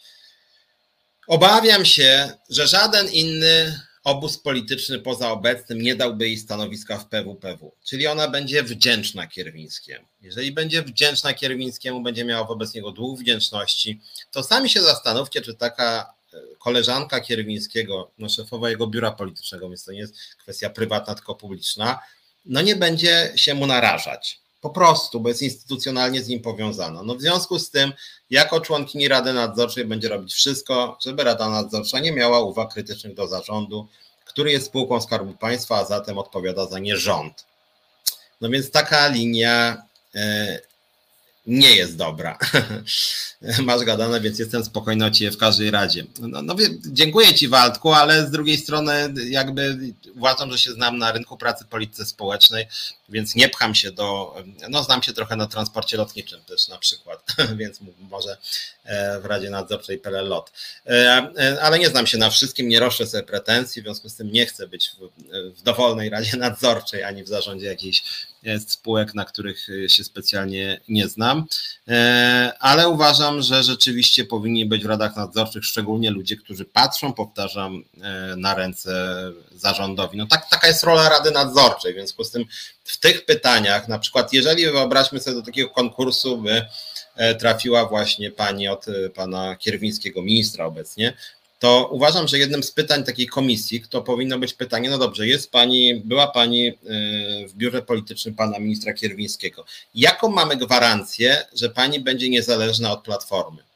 Obawiam się, że żaden inny obóz polityczny poza obecnym nie dałby jej stanowiska w PWPW, czyli ona będzie wdzięczna Kierwińskiemu. Jeżeli będzie wdzięczna Kierwińskiemu, będzie miała wobec niego dług wdzięczności, to sami się zastanówcie, czy taka e, koleżanka Kierwińskiego, no szefowa jego biura politycznego, więc to nie jest kwestia prywatna, tylko publiczna, no nie będzie się mu narażać. Po prostu, bo jest instytucjonalnie z nim powiązana. No w związku z tym, jako członkini Rady Nadzorczej będzie robić wszystko, żeby Rada Nadzorcza nie miała uwag krytycznych do zarządu, który jest spółką Skarbu Państwa, a zatem odpowiada za nie rząd. No więc taka linia e, nie jest dobra. Masz gadane, więc jestem spokojny o ciebie w każdej radzie. No, no, dziękuję ci Waldku, ale z drugiej strony jakby uważam, że się znam na rynku pracy polityce społecznej, więc nie pcham się do, no znam się trochę na transporcie lotniczym też na przykład, więc może e, w Radzie Nadzorczej PLL LOT. E, e, ale nie znam się na wszystkim, nie roszę sobie pretensji, w związku z tym nie chcę być w, w dowolnej Radzie Nadzorczej ani w zarządzie jakiejś spółek, na których się specjalnie nie znam, ale uważam, że rzeczywiście powinni być w radach nadzorczych szczególnie ludzie, którzy patrzą, powtarzam, na ręce zarządowi. No tak, taka jest rola Rady Nadzorczej, w związku z tym w tych pytaniach, na przykład jeżeli wyobraźmy sobie do takiego konkursu by e, trafiła właśnie pani od e, pana Kierwińskiego, ministra obecnie, to uważam, że jednym z pytań takiej komisji, to powinno być pytanie, no dobrze, jest pani, była pani e, w biurze politycznym pana ministra Kierwińskiego. Jaką mamy gwarancję, że pani będzie niezależna od platformy?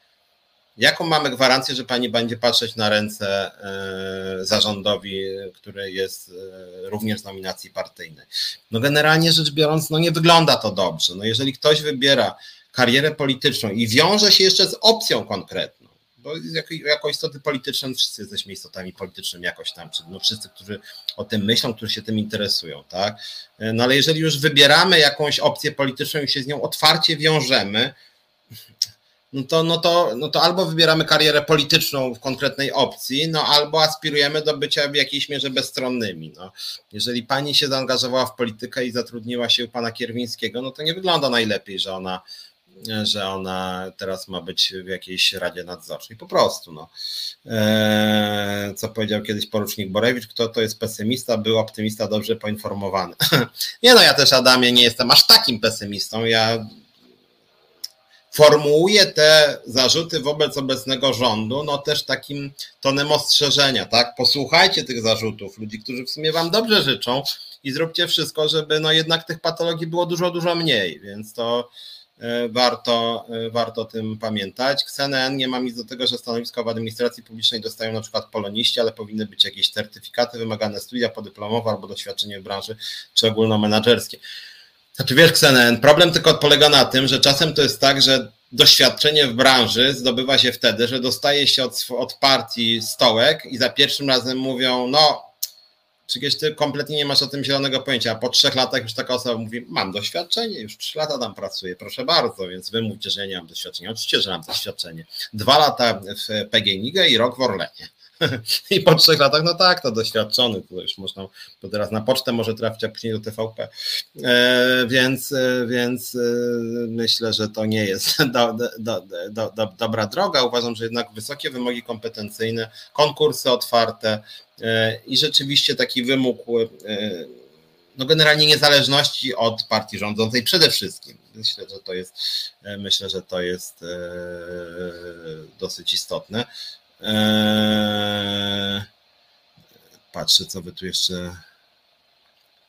Jaką mamy gwarancję, że pani będzie patrzeć na ręce e, zarządowi, który jest e, również z nominacji partyjnej? No generalnie rzecz biorąc, no nie wygląda to dobrze. No jeżeli ktoś wybiera karierę polityczną i wiąże się jeszcze z opcją konkretną, bo jako, jako istoty polityczne wszyscy jesteśmy istotami politycznymi jakoś tam, no wszyscy, którzy o tym myślą, którzy się tym interesują, tak? E, no ale jeżeli już wybieramy jakąś opcję polityczną i się z nią otwarcie wiążemy, no to, no, to, no to albo wybieramy karierę polityczną w konkretnej opcji, no albo aspirujemy do bycia w jakiejś mierze bezstronnymi. No. Jeżeli pani się zaangażowała w politykę i zatrudniła się u pana Kierwińskiego, no to nie wygląda najlepiej, że ona że ona teraz ma być w jakiejś radzie nadzorczej. Po prostu. No. Eee, co powiedział kiedyś porucznik Borewicz, kto to jest pesymista, był optymista dobrze poinformowany. nie no, ja też Adamie nie jestem aż takim pesymistą. Ja formułuje te zarzuty wobec obecnego rządu, no też takim tonem ostrzeżenia, tak? Posłuchajcie tych zarzutów, ludzi, którzy w sumie wam dobrze życzą i zróbcie wszystko, żeby no jednak tych patologii było dużo, dużo mniej, więc to e, warto, e, warto o tym pamiętać. CNN nie ma nic do tego, że stanowiska w administracji publicznej dostają na przykład poloniści, ale powinny być jakieś certyfikaty, wymagane studia podyplomowe albo doświadczenie w branży czy ogólnomenadżerskie. Znaczy wiesz, Ksenen, problem tylko polega na tym, że czasem to jest tak, że doświadczenie w branży zdobywa się wtedy, że dostaje się od, od partii stołek i za pierwszym razem mówią, no przecież ty kompletnie nie masz o tym zielonego pojęcia, a po trzech latach już taka osoba mówi, mam doświadczenie, już trzy lata tam pracuję, proszę bardzo, więc wy mówicie, że ja nie mam doświadczenia. Oczywiście, że mam doświadczenie. Dwa lata w PGNiG i rok w Orlenie. I po trzech latach, no tak, to doświadczony, to już można, to teraz na pocztę może trafić, a później do TVP. E, więc, e, więc e, myślę, że to nie jest do, do, do, do, dobra droga. Uważam, że jednak wysokie wymogi kompetencyjne, konkursy otwarte i rzeczywiście taki wymóg no generalnie niezależności od partii rządzącej przede wszystkim. Myślę, że to jest myślę, że to jest dosyć istotne. Eee, patrzę, co wy tu jeszcze.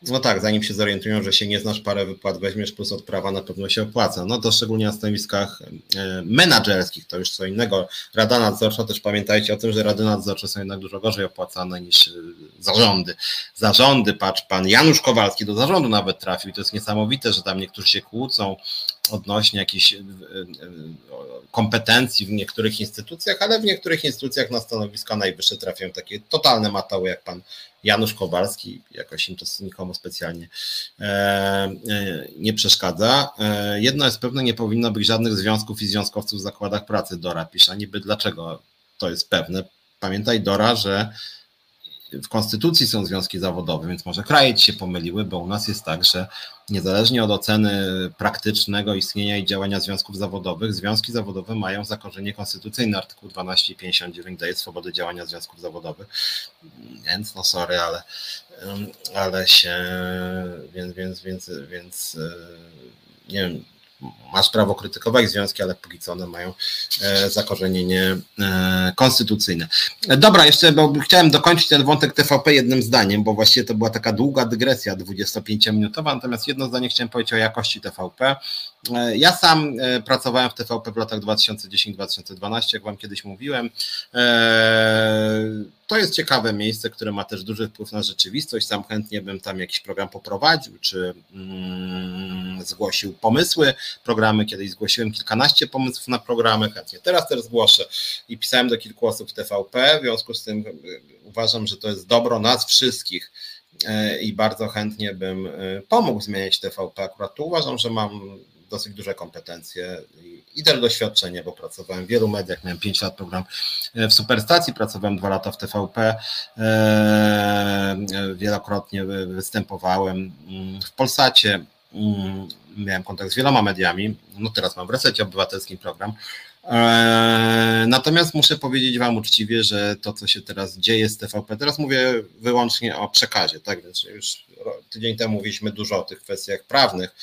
No tak, zanim się zorientują, że się nie znasz, parę wypłat weźmiesz, plus odprawa na pewno się opłaca. No to szczególnie na stanowiskach e, menadżerskich, to już co innego. Rada nadzorcza, też pamiętajcie o tym, że rady nadzorcze są jednak dużo gorzej opłacane niż e, zarządy. Zarządy, patrz, pan Janusz Kowalski do zarządu nawet trafił i to jest niesamowite, że tam niektórzy się kłócą, odnośnie jakichś e, e, kompetencji w niektórych instytucjach, ale w niektórych instytucjach na stanowiska najwyższe trafiają takie totalne matały, jak pan Janusz Kowalski, jakoś im to nikomu specjalnie e, nie przeszkadza. Jedno jest pewne, nie powinno być żadnych związków i związkowców w zakładach pracy, Dora pisze, niby dlaczego to jest pewne, pamiętaj Dora, że w konstytucji są związki zawodowe, więc może kraje ci się pomyliły, bo u nas jest tak, że niezależnie od oceny praktycznego istnienia i działania związków zawodowych, związki zawodowe mają zakorzenie konstytucyjne. Artykuł 1259 daje swobodę działania związków zawodowych. Więc no sorry, ale, ale się, więc, więc, więc, więc nie wiem, masz prawo krytykować związki, ale póki co one mają e, zakorzenienie e, konstytucyjne. Dobra, jeszcze bo chciałem dokończyć ten wątek TVP jednym zdaniem, bo właściwie to była taka długa dygresja 25-minutowa, natomiast jedno zdanie chciałem powiedzieć o jakości TVP. E, ja sam pracowałem w TVP w latach 2010-2012, jak Wam kiedyś mówiłem. To jest ciekawe miejsce, które ma też duży wpływ na rzeczywistość. Sam chętnie bym tam jakiś program poprowadził, czy mm, zgłosił pomysły. Programy kiedyś zgłosiłem kilkanaście pomysłów na programy, chętnie teraz też zgłoszę i pisałem do kilku osób w TVP. W związku z tym uważam, że to jest dobro nas wszystkich i bardzo chętnie bym pomógł zmieniać TVP. Akurat tu uważam, że mam dosyć duże kompetencje i też doświadczenie, bo pracowałem w wielu mediach, miałem 5 lat program w Superstacji, pracowałem 2 lata w TVP, e, wielokrotnie występowałem mm, w Polsacie, mm, miałem kontakt z wieloma mediami, no teraz mam w Resecie Obywatelskim program, e, Natomiast muszę powiedzieć Wam uczciwie, że to, co się teraz dzieje z TVP, teraz mówię wyłącznie o przekazie, tak? Więc już tydzień temu mówiliśmy dużo o tych kwestiach prawnych,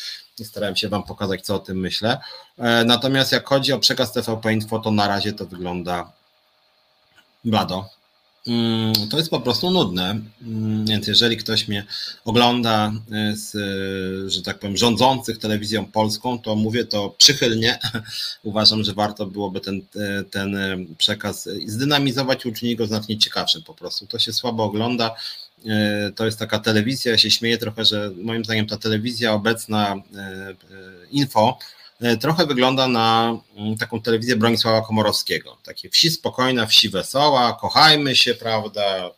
starałem się Wam pokazać, co o tym myślę. E, natomiast jak chodzi o przekaz TVP Info, to na razie to wygląda blado. Mm, to jest po prostu nudne. Mm, więc jeżeli ktoś mnie ogląda e, z, że tak powiem, rządzących telewizją polską, to mówię to przychylnie. Uważam, że warto byłoby ten, e, ten przekaz zdynamizować i uczynić go znacznie ciekawszym po prostu. To się słabo ogląda. E, to jest taka telewizja, ja się śmieję trochę, że moim zdaniem ta telewizja obecna e, e, info trochę wygląda na mm, taką telewizję Bronisława Komorowskiego. Takie wsi spokojna, wsi wesoła, kochajmy się, prawda,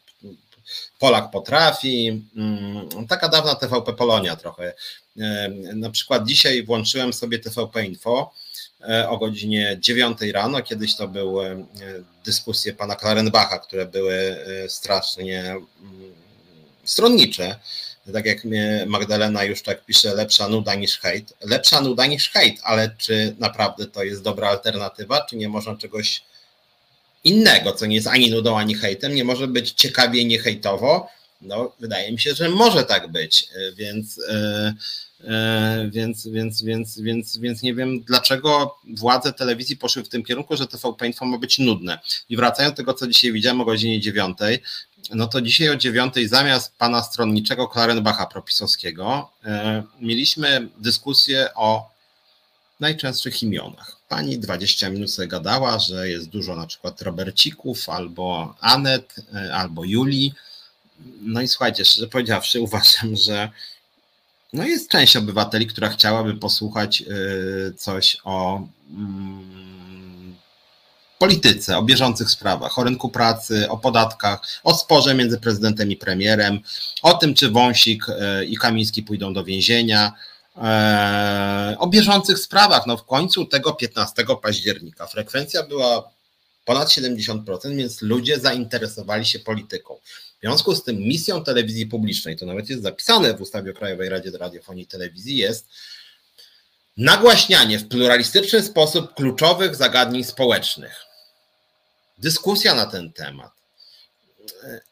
Polak potrafi. Mm, taka dawna TVP Polonia trochę. Na przykład dzisiaj włączyłem sobie TVP Info o godzinie 9 rano. Kiedyś to były dyskusje pana Klarenbacha, które były strasznie mm, stronnicze. Tak jak Magdalena już tak pisze, lepsza nuda niż hejt. Lepsza nuda niż hejt, ale czy naprawdę to jest dobra alternatywa? Czy nie można czegoś innego, co nie jest ani nudą, ani hejtem? Nie może być ciekawie, nie hejtowo? No, wydaje mi się, że może tak być, więc. Yy, więc, więc, więc, więc, więc nie wiem, dlaczego władze telewizji poszły w tym kierunku, że TVP Info ma być nudne. I wracając do tego, co dzisiaj widziałem o godzinie dziewiątej, no to dzisiaj o dziewiątej zamiast pana stronniczego Klarenbacha propisowskiego e, mieliśmy dyskusję o najczęstszych imionach. Pani 20 minut sobie gadała, że jest dużo na przykład Robercików, albo Anet, e, albo Julii. No i słuchajcie, szczerze powiedziawszy, uważam, że no jest część obywateli, która chciałaby posłuchać e, coś o mm, polityce, o bieżących sprawach, o rynku pracy, o podatkach, o sporze między prezydentem i premierem, o tym, czy Wąsik e, i Kamiński pójdą do więzienia, e, o bieżących sprawach. No w końcu tego 15 października frekwencja była ponad 70%, więc ludzie zainteresowali się polityką. W związku z tym misją telewizji publicznej, to nawet jest zapisane w ustawie o Krajowej Radzie Radiofonii i Telewizji, jest nagłaśnianie w pluralistyczny sposób kluczowych zagadnień społecznych dyskusja na ten temat.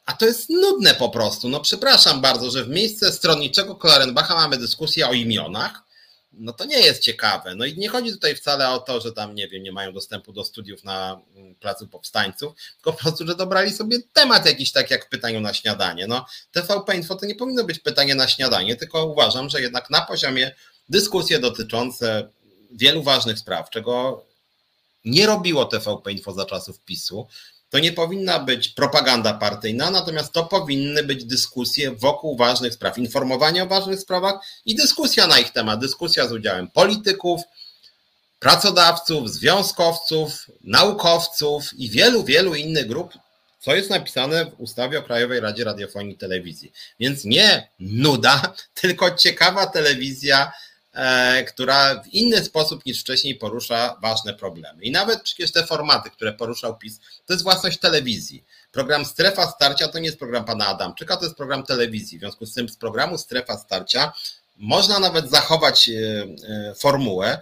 A to jest nudne po prostu. No przepraszam bardzo, że w miejsce stronniczego Klarenbacha mamy dyskusję o imionach. No to nie jest ciekawe. No i nie chodzi tutaj wcale o to, że tam, nie wiem, nie mają dostępu do studiów na mm, Placu Powstańców, tylko po prostu, że dobrali sobie temat jakiś tak jak w pytaniu na śniadanie. No TVP Info to nie powinno być pytanie na śniadanie, tylko uważam, że jednak na poziomie dyskusje dotyczące wielu ważnych spraw, czego nie robiło TVP Info za czasów PiSu. To nie powinna być propaganda partyjna, natomiast to powinny być dyskusje wokół ważnych spraw, informowanie o ważnych sprawach i dyskusja na ich temat. Dyskusja z udziałem polityków, pracodawców, związkowców, naukowców i wielu, wielu innych grup, co jest napisane w ustawie o Krajowej Radzie Radiofonii i Telewizji. Więc nie nuda, tylko ciekawa telewizja która w inny sposób niż wcześniej porusza ważne problemy. I nawet przecież te formaty, które poruszał PiS, to jest własność telewizji. Program Strefa Starcia to nie jest program pana Adamczyka, to jest program telewizji. W związku z tym z programu Strefa Starcia można nawet zachować e, e, formułę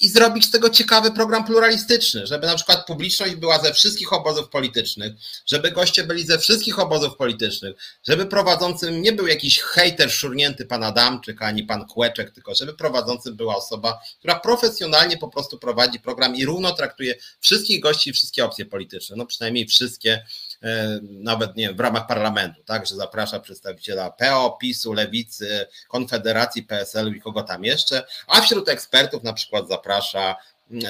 i zrobić z tego ciekawy program pluralistyczny, żeby na przykład publiczność była ze wszystkich obozów politycznych, żeby goście byli ze wszystkich obozów politycznych, żeby prowadzącym nie był jakiś hejter szurnięty pan Adamczyk ani pan Kłeczek, tylko żeby prowadzącym była osoba, która profesjonalnie po prostu prowadzi program i równo traktuje wszystkich gości i wszystkie opcje polityczne, no przynajmniej wszystkie nawet nie w ramach parlamentu, tak, że zaprasza przedstawiciela PO, PiSu, Lewicy, Konfederacji, PSL-u i kogo tam jeszcze, a wśród ekspertów na przykład zaprasza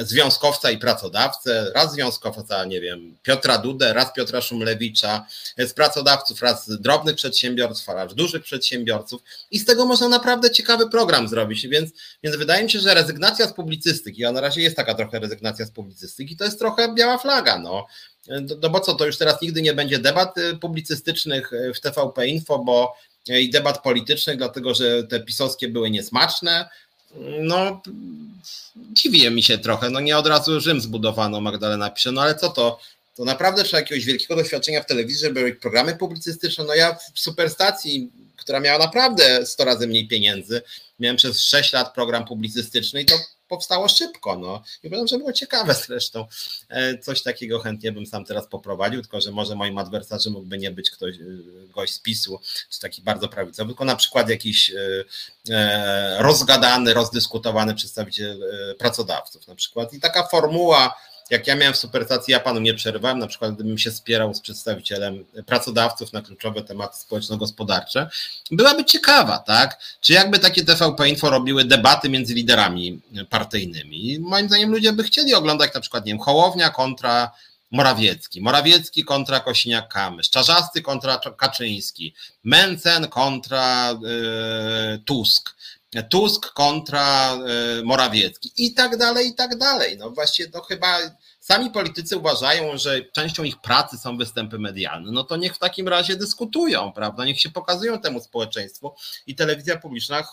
związkowca i pracodawcę, raz związkowca, nie wiem, Piotra Dudę, raz Piotra Szumlewicza, z pracodawców, raz drobnych przedsiębiorców, raz dużych przedsiębiorców i z tego można naprawdę ciekawy program zrobić, więc, więc wydaje mi się, że rezygnacja z publicystyki, a na razie jest taka trochę rezygnacja z publicystyki, to jest trochę biała flaga, no. No bo co, to już teraz nigdy nie będzie debat y, publicystycznych y, w TVP Info, bo y, i debat politycznych, dlatego że te pisowskie były niesmaczne. No, dziwi mi się trochę. No nie od razu Rzym zbudowano, Magdalena pisze, no ale co to? To naprawdę trzeba jakiegoś wielkiego doświadczenia w telewizji, żeby robić programy publicystyczne. No ja w superstacji, która miała naprawdę 100 razy mniej pieniędzy, miałem przez 6 lat program publicystyczny i to powstało szybko. No. I powiem, że było ciekawe zresztą. E, coś takiego chętnie bym sam teraz poprowadził, tylko że może moim adwersarzem mógłby nie być ktoś, e, gość z PiSu, czy taki bardzo prawicowy, tylko na przykład jakiś e, rozgadany, rozdyskutowany przedstawiciel pracodawców na przykład. I taka formuła jak ja miałem w superstacji, ja panu nie przerywałem, na przykład gdybym się spierał z przedstawicielem pracodawców na kluczowe tematy społeczno-gospodarcze, byłaby ciekawa, tak? Czy jakby takie TVP Info robiły debaty między liderami partyjnymi? Moim zdaniem ludzie by chcieli oglądać na przykład, nie wiem, Hołownia kontra Morawiecki, Morawiecki kontra Kosiniak-Kamysz, Czarzasty kontra Kaczyński, Mencen kontra yy, Tusk, Tusk kontra e, Morawiecki i tak dalej, i tak dalej. No właśnie to chyba sami politycy uważają, że częścią ich pracy są występy medialne, no to niech w takim razie dyskutują, prawda? Niech się pokazują temu społeczeństwu i telewizja publiczna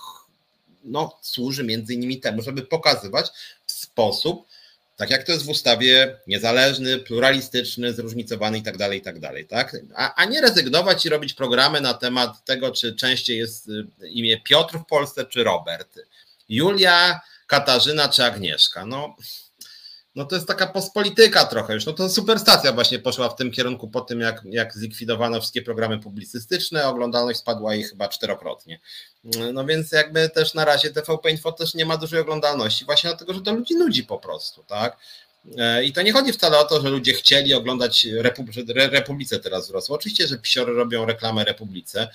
no, służy między innymi temu, żeby pokazywać w sposób tak jak to jest w ustawie, niezależny, pluralistyczny, zróżnicowany i tak dalej, i tak dalej, tak? A, a nie rezygnować i robić programy na temat tego, czy częściej jest y, imię Piotr w Polsce, czy Robert, Julia, Katarzyna, czy Agnieszka. No, no to jest taka postpolityka trochę już. No to superstacja właśnie poszła w tym kierunku po tym, jak, jak zlikwidowano wszystkie programy publicystyczne, oglądalność spadła jej chyba czterokrotnie. No więc jakby też na razie TVP Info też nie ma dużej oglądalności, właśnie dlatego, że to ludzi nudzi po prostu, tak? E, I to nie chodzi wcale o to, że ludzie chcieli oglądać Republice teraz wzrosło. Oczywiście, że psiory robią reklamę Republice,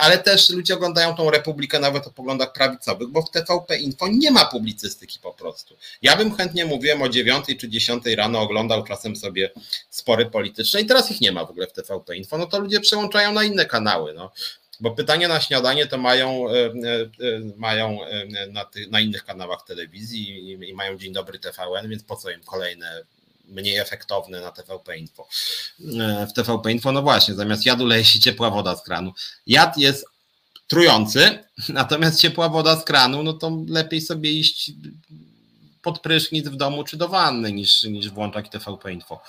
ale też ludzie oglądają tą Republikę nawet o poglądach prawicowych, bo w TVP Info nie ma publicystyki po prostu. Ja bym chętnie mówiłem o 9 czy 10 rano, oglądał czasem sobie spory polityczne i teraz ich nie ma w ogóle w TVP Info, no to ludzie przełączają na inne kanały. No. Bo pytanie na śniadanie to mają, e, mają na, na innych kanałach telewizji i, i mają Dzień Dobry TVN, więc po co im kolejne mniej efektowne na TVP Info. E, w TVP Info, no właśnie, zamiast jadu leje się ciepła woda z kranu. Jad jest trujący, natomiast ciepła woda z kranu, no to lepiej sobie iść pod prysznic w domu czy do wanny niż, niż włączać TVP Info.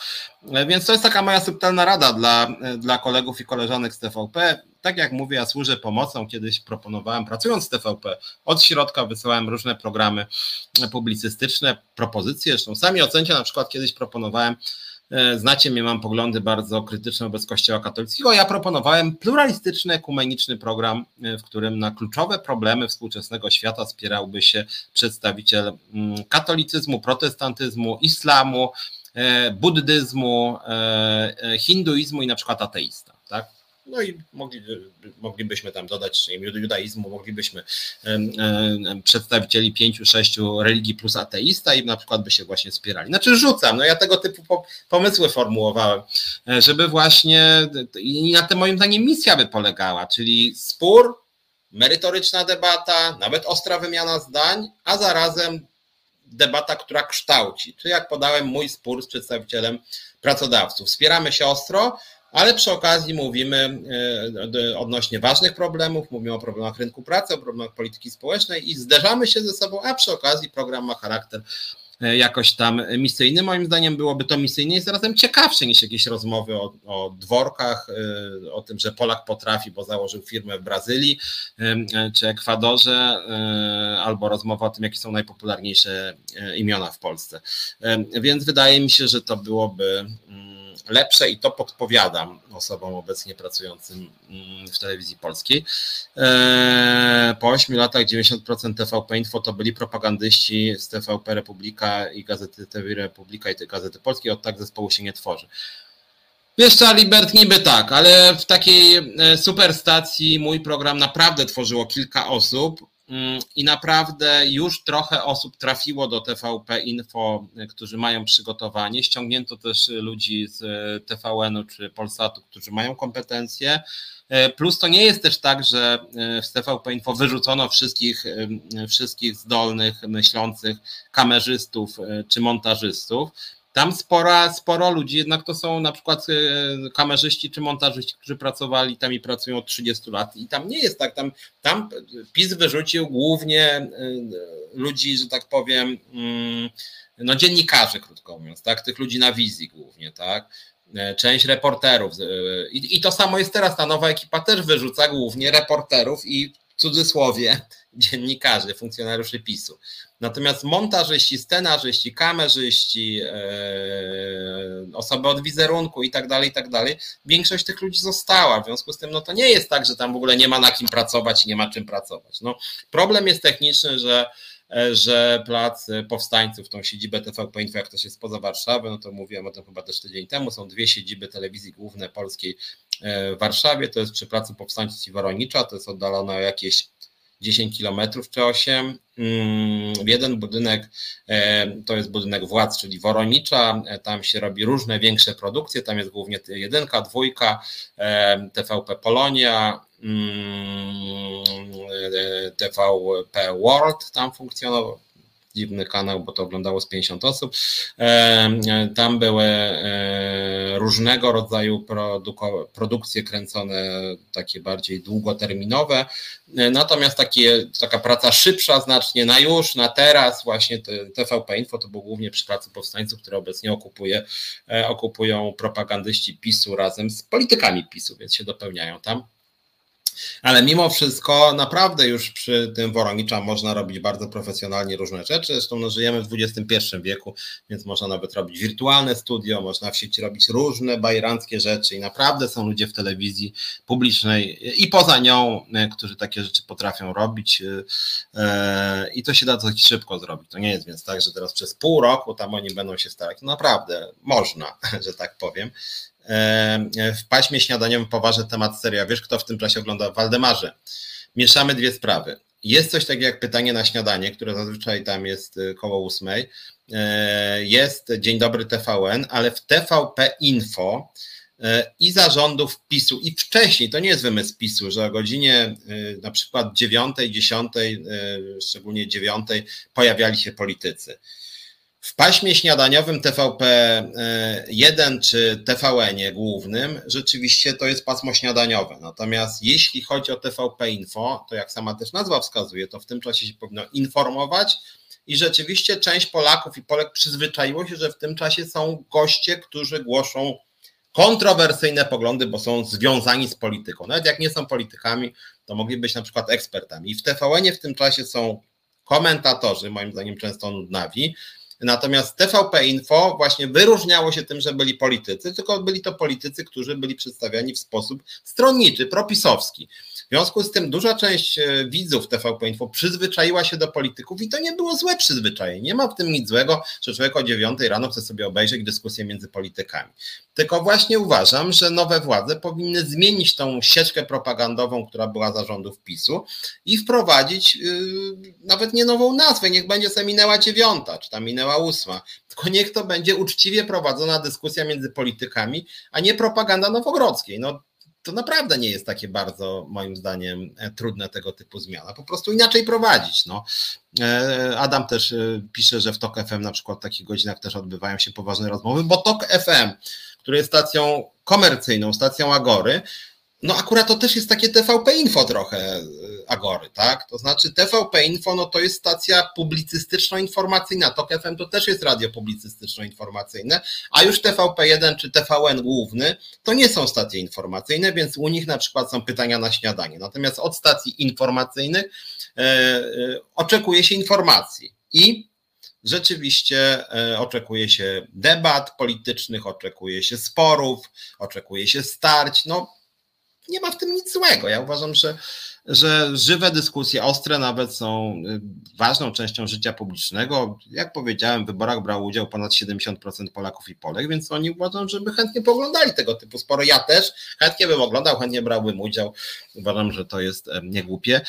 E, więc to jest taka moja subtelna rada dla, dla kolegów i koleżanek z TVP. Tak jak mówię, ja służę pomocą. Kiedyś proponowałem, pracując z TVP, od środka wysyłałem różne programy publicystyczne, propozycje. Zresztą sami ocencie, na przykład kiedyś proponowałem e, Znacie mnie, mam poglądy bardzo krytyczne wobec Kościoła katolickiego. Ja proponowałem pluralistyczny, ekumeniczny program, e, w którym na kluczowe problemy współczesnego świata spierałby się przedstawiciel mm, katolicyzmu, protestantyzmu, islamu, e, buddyzmu, hinduizmu i na przykład ateista. No i mogli, moglibyśmy tam dodać judaizmu, moglibyśmy przedstawicieli pięciu, sześciu religii plus ateista i na przykład by się właśnie wspierali. Znaczy rzucam, no ja tego typu pomysły formułowałem, e, żeby właśnie i na tym moim zdaniem misja by polegała, czyli spór, merytoryczna debata, nawet ostra wymiana zdań, a zarazem debata, która kształci. Czy jak podałem mój spór z przedstawicielem pracodawców. Wspieramy się ostro, ale przy okazji mówimy odnośnie ważnych problemów, mówimy o problemach rynku pracy, o problemach polityki społecznej i zderzamy się ze sobą, a przy okazji program ma charakter E, jakoś tam misyjny. Moim zdaniem byłoby to misyjnie i zarazem ciekawsze niż jakieś rozmowy o, o dworkach, e, o tym, że Polak potrafi, bo założył firmę w Brazylii e, czy Ekwadorze, albo rozmowa o tym, jakie są najpopularniejsze imiona w Polsce. Więc wydaje mi się, że to byłoby mm, lepsze i to podpowiadam osobom obecnie pracującym mm, w telewizji polskiej. E, po 8 latach 90% TVP Info to byli propagandyści z TVP Republika i Gazety TV Republika i Gazety Polskiej, od tak zespołu się nie tworzy. Wiesz co, niby tak, ale w takiej e, superstacji mój program naprawdę tworzyło kilka osób, i naprawdę już trochę osób trafiło do TVP Info, którzy mają przygotowanie. Ściągnięto też ludzi z TVN-u czy Polsatu, którzy mają kompetencje. E, plus to nie jest też tak, że w TVP Info wyrzucono wszystkich, wszystkich zdolnych, myślących kamerzystów czy montażystów. Tam spora, sporo ludzi, jednak to są na przykład e, kamerzyści czy montażyści, którzy pracowali tam i pracują od 30 lat. I tam nie jest tak, tam, tam PiS wyrzucił głównie e, ludzi, że tak powiem, mm, no dziennikarzy, krótko mówiąc, tak, tych ludzi na wizji głównie, tak, e, część reporterów i, i to samo jest teraz, ta nowa ekipa też wyrzuca głównie reporterów i w cudzysłowie dziennikarzy, funkcjonariuszy PiSu. Natomiast montażyści, scenarzyści, kamerzyści, e, osoby od wizerunku i tak dalej, i tak dalej, większość tych ludzi została. W związku z tym, no to nie jest tak, że tam w ogóle nie ma na kim pracować i nie ma czym pracować. No, problem jest techniczny, że e, że plac powstańców, tą siedzibę TVP Info, jak to się spoza Warszawy, no to mówiłem o tym chyba też tydzień temu, są dwie siedziby telewizji głównej polskiej e, w Warszawie, to jest przy placu powstańców i Woronicza, to jest oddalone o jakieś 10 kilometrów czy 8. Mm, jeden budynek e, to jest budynek władz, czyli Woronicza. E, tam się robi różne większe produkcje. Tam jest głównie jedynka, dwójka, e, TVP Polonia, mm, TVP World tam funkcjonował dziwny kanał, bo to oglądało z 50 osób. Tam były różnego rodzaju produkcje kręcone, takie bardziej długoterminowe. Natomiast takie, taka praca szybsza znacznie na już, na teraz, właśnie TVP Info to było głównie przy pracy powstańców, które obecnie okupuje, e, okupują propagandyści PiSu razem z politykami PiSu, więc się dopełniają tam. Ale mimo wszystko naprawdę już przy tym Woronicza można robić bardzo profesjonalnie różne rzeczy. Zresztą no, żyjemy w XXI wieku, więc można nawet robić wirtualne studio, można w sieci robić różne bajeranckie rzeczy i naprawdę są ludzie w telewizji publicznej i poza nią, e, którzy takie rzeczy potrafią robić e, i to się da dość szybko zrobić. To nie jest więc tak, że teraz przez pół roku tam oni będą się starać. No naprawdę można, że tak powiem. E, w paśmie śniadaniowym poważny temat seria. Wiesz, kto w tym czasie ogląda? Waldemarze. Mieszamy dwie sprawy. Jest coś takiego jak pytanie na śniadanie, które zazwyczaj tam jest y, koło ósmej. E, jest Dzień Dobry TVN, ale w TVP Info e, i zarządów PiSu i wcześniej, to nie jest wymysł PiSu, że o godzinie na przykład dziewiątej, dziesiątej, y, szczególnie dziewiątej pojawiali się politycy. W paśmie śniadaniowym TVP1 czy TVN głównym rzeczywiście to jest pasmo śniadaniowe. Natomiast jeśli chodzi o TVP Info, to jak sama też nazwa wskazuje, to w tym czasie się powinno informować i rzeczywiście część Polaków i Polek przyzwyczaiło się, że w tym czasie są goście, którzy głoszą kontrowersyjne poglądy, bo są związani z polityką. Nawet jak nie są politykami, to mogli być na przykład ekspertami. I w TVN w tym czasie są komentatorzy, moim zdaniem często nudnawi, Natomiast TVP Info właśnie wyróżniało się tym, że byli politycy, tylko byli to politycy, którzy byli przedstawiani w sposób stronniczy, propisowski. W związku z tym duża część e, widzów TVP Info przyzwyczaiła się do polityków i to nie było złe przyzwyczajenie. Nie ma w tym nic złego, że człowiek o 9 rano chce sobie obejrzeć dyskusję między politykami. Tylko właśnie uważam, że nowe władze powinny zmienić tą sieczkę propagandową, która była zarządów PiSu i wprowadzić yy, nawet nie nową nazwę, niech będzie sobie minęła dziewiąta, czy tam minęła ósma, tylko niech to będzie uczciwie prowadzona dyskusja między politykami, a nie propaganda nowogrodzkiej. No, to naprawdę nie jest takie bardzo, moim zdaniem, e, trudne tego typu zmiana. Po prostu inaczej prowadzić. No. E, Adam też e, pisze, że w TOK FM na przykład w takich godzinach też odbywają się poważne rozmowy, bo TOK FM, który jest stacją komercyjną, stacją Agory, no akurat to też jest takie TVP Info trochę Agory, tak? To znaczy TVP Info, no to jest stacja publicystyczno-informacyjna, TOK FM to też jest radio publicystyczno-informacyjne, a już TVP1 czy TVN główny to nie są stacje informacyjne, więc u nich na przykład są pytania na śniadanie. Natomiast od stacji informacyjnych e, e, oczekuje się informacji i rzeczywiście e, oczekuje się debat politycznych, oczekuje się sporów, oczekuje się starć. No, nie ma w tym nic złego. Ja uważam, że, że żywe dyskusje, ostre nawet są y, ważną częścią życia publicznego. Jak powiedziałem, w wyborach brał udział ponad 70% Polaków i Polek, więc oni uważam, żeby chętnie poglądali tego typu spory. Ja też chętnie bym oglądał, chętnie brałbym udział. Uważam, że to jest niegłupie. E,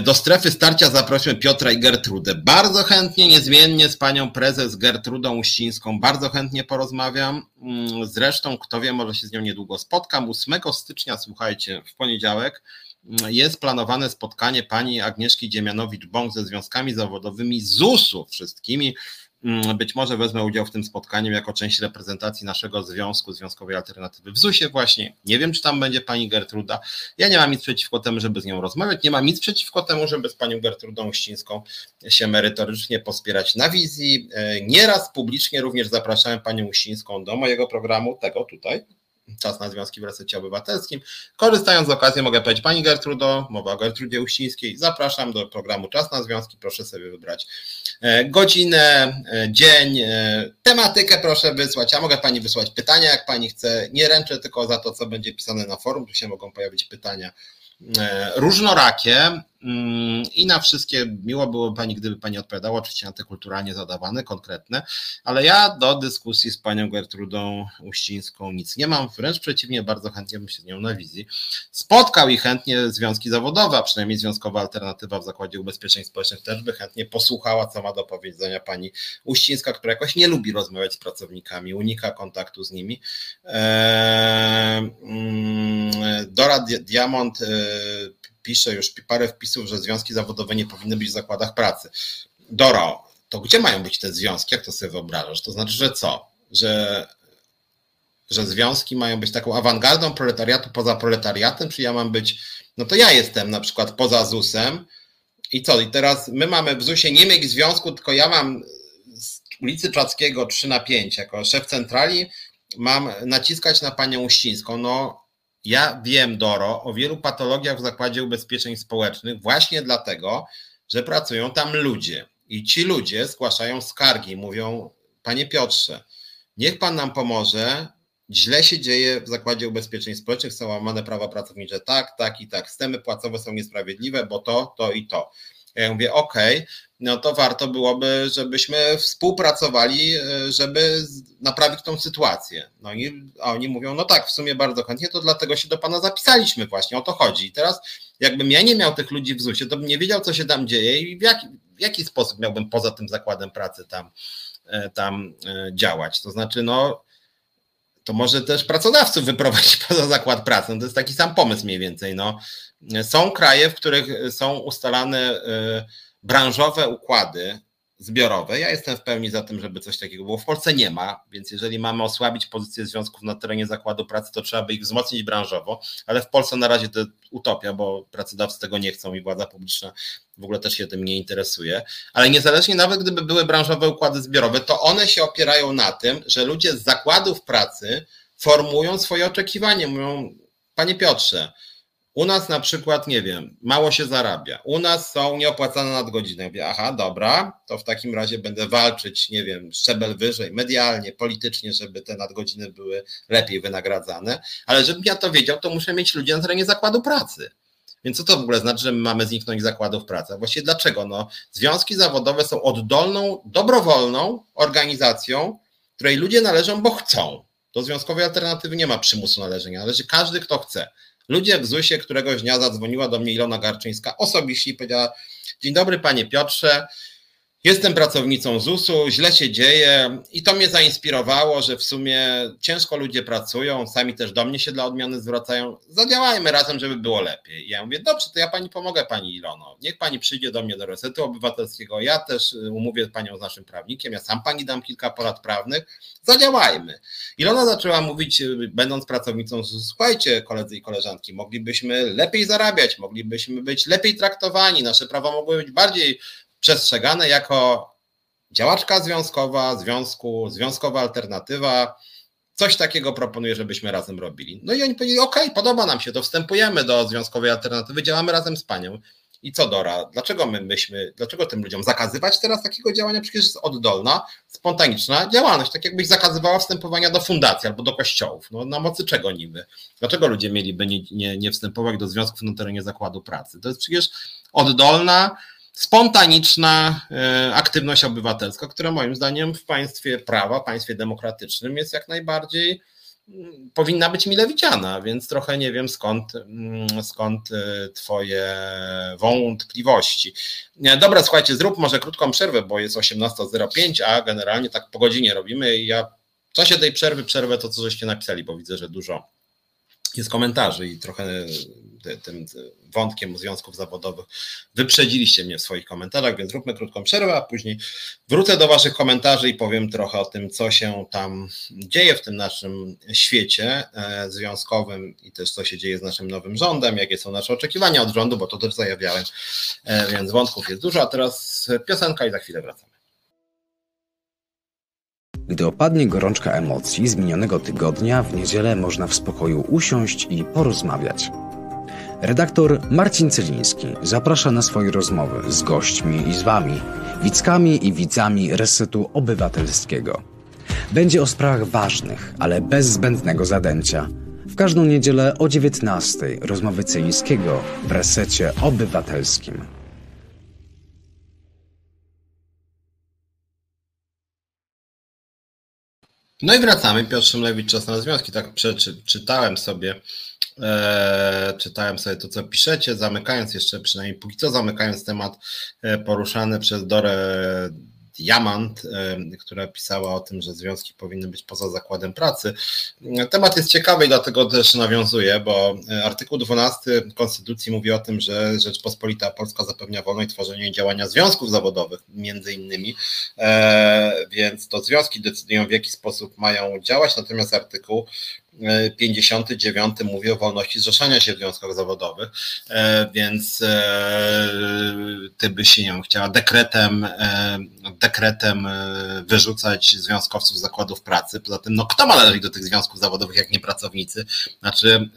do strefy starcia zaprosimy Piotra i Gertrudę. Bardzo chętnie, niezmiennie z panią prezes Gertrudą Uścińską, bardzo chętnie porozmawiam. Mm, zresztą, kto wie, może się z nią niedługo spotkam. 8 stycznia, słuchajcie, w poniedziałek mm, jest planowane spotkanie pani Agnieszki Dziemianowicz-Bąk ze związkami zawodowymi ZUS-u wszystkimi. Mm, być może wezmę udział w tym spotkaniu jako część reprezentacji naszego związku, Związkowej Alternatywy w ZUS-ie właśnie. Nie wiem, czy tam będzie pani Gertruda. Ja nie mam nic przeciwko temu, żeby z nią rozmawiać. Nie mam nic przeciwko temu, żeby z panią Gertrudą Uścińską się merytorycznie pospierać na wizji. E, nieraz publicznie również zapraszałem panią Uścińską do mojego programu, tego tutaj, Czas na Związki w Resecie Obywatelskim. Korzystając z okazji mogę powiedzieć Pani Gertrudo, mowa o Gertrudzie Uścińskiej, zapraszam do programu Czas na Związki, proszę sobie wybrać e, godzinę, e, dzień, e, tematykę proszę wysłać, ja mogę Pani wysłać pytania, jak Pani chce, nie ręczę tylko za to, co będzie pisane na forum, tu się mogą pojawić pytania różnorakie, I na wszystkie miło byłoby Pani, gdyby Pani odpowiadała, oczywiście na te kulturalnie zadawane, konkretne, ale ja do dyskusji z Panią Gertrudą Uścińską nic nie mam, wręcz przeciwnie, bardzo chętnie bym się z nią na wizji spotkał i chętnie związki zawodowe, a przynajmniej Związkowa Alternatywa w Zakładzie Ubezpieczeń Społecznych też by chętnie posłuchała, co ma do powiedzenia Pani Uścińska, która jakoś nie lubi rozmawiać z pracownikami, unika kontaktu z nimi. Eee, Dora Diamond eee, pisze już parę wpisów, że związki zawodowe nie powinny być w zakładach pracy. Doro, to gdzie mają być te związki? Jak to sobie wyobrażasz? To znaczy, że co? Że, że związki mają być taką awangardą proletariatu poza proletariatem, czy ja mam być, no to ja jestem na przykład poza ZUS-em i co? I teraz my mamy w ZUS-ie nie mieć związku, tylko ja mam z ulicy Czackiego 3 na 5 jako szef centrali mam naciskać na panią Uścińską. No ja wiem, Doro, o wielu patologiach w Zakładzie Ubezpieczeń Społecznych właśnie dlatego, że pracują tam ludzie. I ci ludzie zgłaszają skargi, mówią: Panie Piotrze, niech pan nam pomoże. Źle się dzieje w Zakładzie Ubezpieczeń Społecznych, są łamane prawa pracownicze. Tak, tak i tak. Systemy płacowe są niesprawiedliwe, bo to, to i to. Ja mówię, OK, no to warto byłoby, żebyśmy współpracowali, e, żeby naprawić tą sytuację. No i a oni mówią, no tak, w sumie bardzo chętnie, to dlatego się do Pana zapisaliśmy właśnie, o to chodzi. I teraz jakbym ja nie miał tych ludzi w ZUS-ie, to bym nie wiedział, co się tam dzieje i w jaki, w jaki sposób miałbym poza tym zakładem pracy tam, e, tam e, działać. To znaczy, no to może też pracodawców wyprowadzić poza zakład pracy. No to jest taki sam pomysł mniej więcej. No. Są kraje, w których są ustalane branżowe układy zbiorowe. Ja jestem w pełni za tym, żeby coś takiego było. W Polsce nie ma, więc jeżeli mamy osłabić pozycję związków na terenie zakładu pracy, to trzeba by ich wzmocnić branżowo, ale w Polsce na razie to utopia, bo pracodawcy tego nie chcą i władza publiczna w ogóle też się tym nie interesuje. Ale niezależnie nawet gdyby były branżowe układy zbiorowe, to one się opierają na tym, że ludzie z zakładów pracy formują swoje oczekiwania. Mówią, panie Piotrze, u nas na przykład, nie wiem, mało się zarabia. U nas są nieopłacane nadgodziny. Mówię, aha, dobra, to w takim razie będę walczyć, nie wiem, szczebel wyżej, medialnie, politycznie, żeby te nadgodziny były lepiej wynagradzane. Ale żebym ja to wiedział, to muszę mieć ludzi na terenie zakładu pracy. Więc co to w ogóle znaczy, że my mamy zniknąć zakładów pracy? Właściwie dlaczego? No, związki zawodowe są oddolną, dobrowolną organizacją, której ludzie należą, bo chcą. Do związkowej alternatywy nie ma przymusu należenia, należy każdy, kto chce. Ludzie w ZUS-ie któregoś dnia zadzwoniła do mnie Ilona Garczyńska osobiście i powiedziała: Dzień dobry, panie Piotrze. Jestem pracownicą ZUS-u, źle się dzieje i to mnie zainspirowało, że w sumie ciężko ludzie pracują, sami też do mnie się dla odmiany zwracają. Zadziałajmy razem, żeby było lepiej. I ja mówię, dobrze, to ja pani pomogę, pani Ilono. Niech pani przyjdzie do mnie do resetu obywatelskiego. Ja też umówię panią z naszym prawnikiem, ja sam pani dam kilka porad prawnych. Zadziałajmy. Ilona zaczęła mówić, będąc pracownicą ZUS, słuchajcie, koledzy i koleżanki, moglibyśmy lepiej zarabiać, moglibyśmy być lepiej traktowani, nasze prawa mogły być bardziej przestrzegane jako działaczka związkowa, związku, związkowa alternatywa. Coś takiego proponuję, żebyśmy razem robili. No i oni powiedzieli: OK, podoba nam się, to wstępujemy do związkowej alternatywy, działamy razem z panią. I co Dora, dlaczego my myśmy, dlaczego tym ludziom zakazywać teraz takiego działania? Przecież jest oddolna, spontaniczna działalność, tak jakbyś zakazywała wstępowania do fundacji albo do kościołów. No na mocy czego niby? Dlaczego ludzie mieliby nie, nie, nie wstępować do związków na terenie zakładu pracy? To jest przecież oddolna, spontaniczna e, aktywność obywatelska, która moim zdaniem w państwie prawa, państwie demokratycznym jest jak najbardziej mm, powinna być mile widziana, więc trochę nie wiem skąd, mm, skąd e, twoje wątpliwości. Dobra, słuchajcie, zrób może krótką przerwę, bo jest 18.05, a generalnie tak po godzinie robimy i ja w czasie tej przerwy przerwę to, co żeście napisali, bo widzę, że dużo jest komentarzy i trochę tym wątkiem związków zawodowych wyprzedziliście mnie w swoich komentarzach, więc zróbmy krótką przerwę, a później wrócę do Waszych komentarzy i powiem trochę o tym, co się tam dzieje w tym naszym świecie e, związkowym i też co się dzieje z naszym nowym rządem, jakie są nasze oczekiwania od rządu, bo to też zajawiałem, e, więc wątków jest dużo, a teraz piosenka i za chwilę wracamy. Gdy opadnie gorączka emocji z minionego tygodnia, w niedzielę można w spokoju usiąść i porozmawiać. Redaktor Marcin Celiński zaprasza na swoje rozmowy z gośćmi i z Wami, widzkami i widzami Resetu Obywatelskiego. Będzie o sprawach ważnych, ale bez zbędnego zadęcia. W każdą niedzielę o 19:00 rozmowy Celińskiego w Resecie Obywatelskim. No i wracamy. Piotr Szymlewicz, Czas na Związki. Tak przeczytałem sobie, e, czytałem sobie to, co piszecie, zamykając jeszcze, przynajmniej póki co zamykając temat e, poruszany przez Dorę Diamant, która pisała o tym, że związki powinny być poza zakładem pracy. Temat jest ciekawy i dlatego też nawiązuję, bo e, artykuł 12 Konstytucji mówi o tym, że Rzeczpospolita Polska zapewnia wolność tworzenia i działania związków zawodowych, między innymi, e, więc to związki decydują w jaki sposób mają działać, natomiast artykuł 59 mówi o wolności zrzeszania się w związkach zawodowych, e, więc e, ty byś nie wiem, chciała dekretem, e, dekretem wyrzucać związkowców z zakładów pracy. Poza tym, no kto ma należeć do tych związków zawodowych, jak nie pracownicy? Znaczy,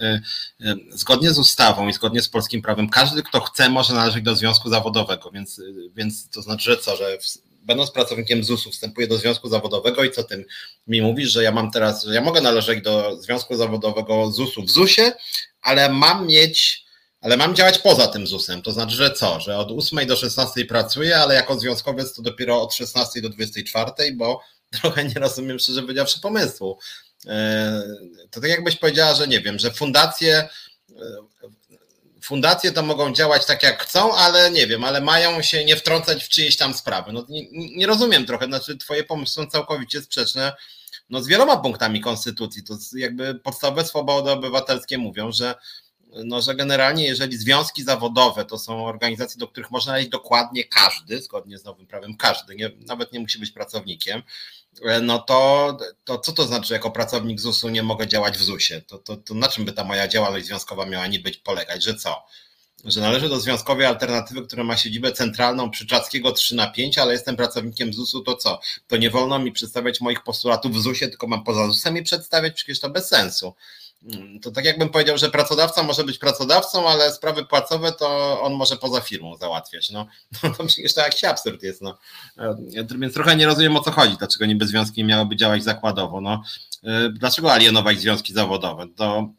zgodnie z ustawą i zgodnie z polskim prawem, każdy, kto chce, może należeć do związku zawodowego, więc, więc to znaczy, że co, że będąc pracownikiem ZUS-u, wstępuję do związku zawodowego i co tym mi mówisz, że ja mam teraz, że ja mogę należeć do związku zawodowego ZUS-u w ZUS-ie, ale mam mieć, ale mam działać poza tym ZUS-em. To znaczy, że co? Że od 8 do 16 pracuję, ale jako związkowiec to dopiero od 16 do 24, bo trochę nie rozumiem, szczerze powiedziawszy, pomysłu. E, to tak jakbyś powiedziała, że nie wiem, że fundacje fundacje to mogą działać tak jak chcą, ale nie wiem, ale mają się nie wtrącać w czyjeś tam sprawy. No nie, nie rozumiem trochę, znaczy twoje pomysły są całkowicie sprzeczne no, z wieloma punktami konstytucji. To jakby podstawowe swobody obywatelskie mówią, że no, że generalnie jeżeli związki zawodowe to są organizacje, do których można iść dokładnie każdy, zgodnie z nowym prawem każdy, nie, nawet nie musi być pracownikiem, no to, to co to znaczy, jako pracownik ZUS-u nie mogę działać w ZUS-ie? To, to, to na czym by ta moja działalność związkowa miała nie być polegać? Że co? Że należy do związkowej alternatywy, która ma siedzibę centralną przy Czackiego 3 na 5, ale jestem pracownikiem ZUS-u, to co? To nie wolno mi przedstawiać moich postulatów w ZUS-ie, tylko mam poza ZUS-em je przedstawiać? Przecież to bez sensu. Mm, to tak jakbym powiedział, że pracodawca może być pracodawcą, ale sprawy płacowe to on może poza firmą załatwiać. No, no to przecież to jakiś absurd jest. No. E, więc trochę nie rozumiem o co chodzi, dlaczego niby związki miałyby działać zakładowo. No, e, dlaczego alienować związki zawodowe? To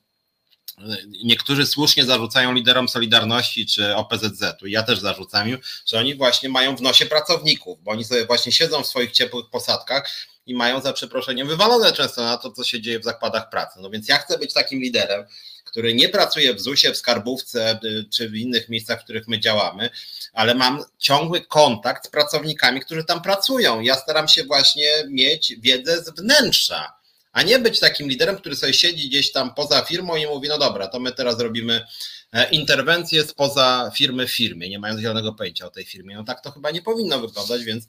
niektórzy słusznie zarzucają liderom Solidarności czy OPZZ-u, ja też zarzucam im, że oni właśnie mają w nosie pracowników, bo oni sobie właśnie siedzą w swoich ciepłych posadkach i mają za przeproszeniem wywalone często na to, co się dzieje w zakładach pracy. No więc ja chcę być takim liderem, który nie pracuje w ZUS-ie, w skarbówce czy w innych miejscach, w których my działamy, ale mam ciągły kontakt z pracownikami, którzy tam pracują. Ja staram się właśnie mieć wiedzę z wnętrza a nie być takim liderem, który sobie siedzi gdzieś tam poza firmą i mówi, no dobra, to my teraz robimy e, interwencję spoza firmy w firmie, nie mając zielonego pojęcia o tej firmie. No tak to chyba nie powinno wyglądać, więc,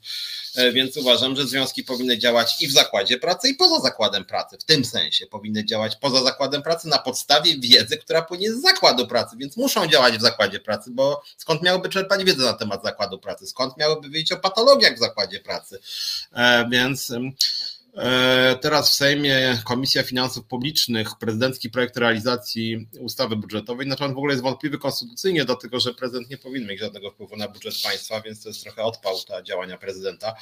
e, więc uważam, że związki powinny działać i w zakładzie pracy, i poza zakładem pracy. W tym sensie powinny działać poza zakładem pracy na podstawie wiedzy, która płynie z zakładu pracy, więc muszą działać w zakładzie pracy, bo skąd miałyby czerpać wiedzę na temat zakładu pracy, skąd miałyby wiedzieć o patologiach w zakładzie pracy. E, więc teraz w Sejmie Komisja Finansów Publicznych, prezydencki projekt realizacji ustawy budżetowej, na w ogóle jest wątpliwy konstytucyjnie, dlatego że prezydent nie powinien mieć żadnego wpływu na budżet państwa, więc to jest trochę odpał ta działania prezydenta.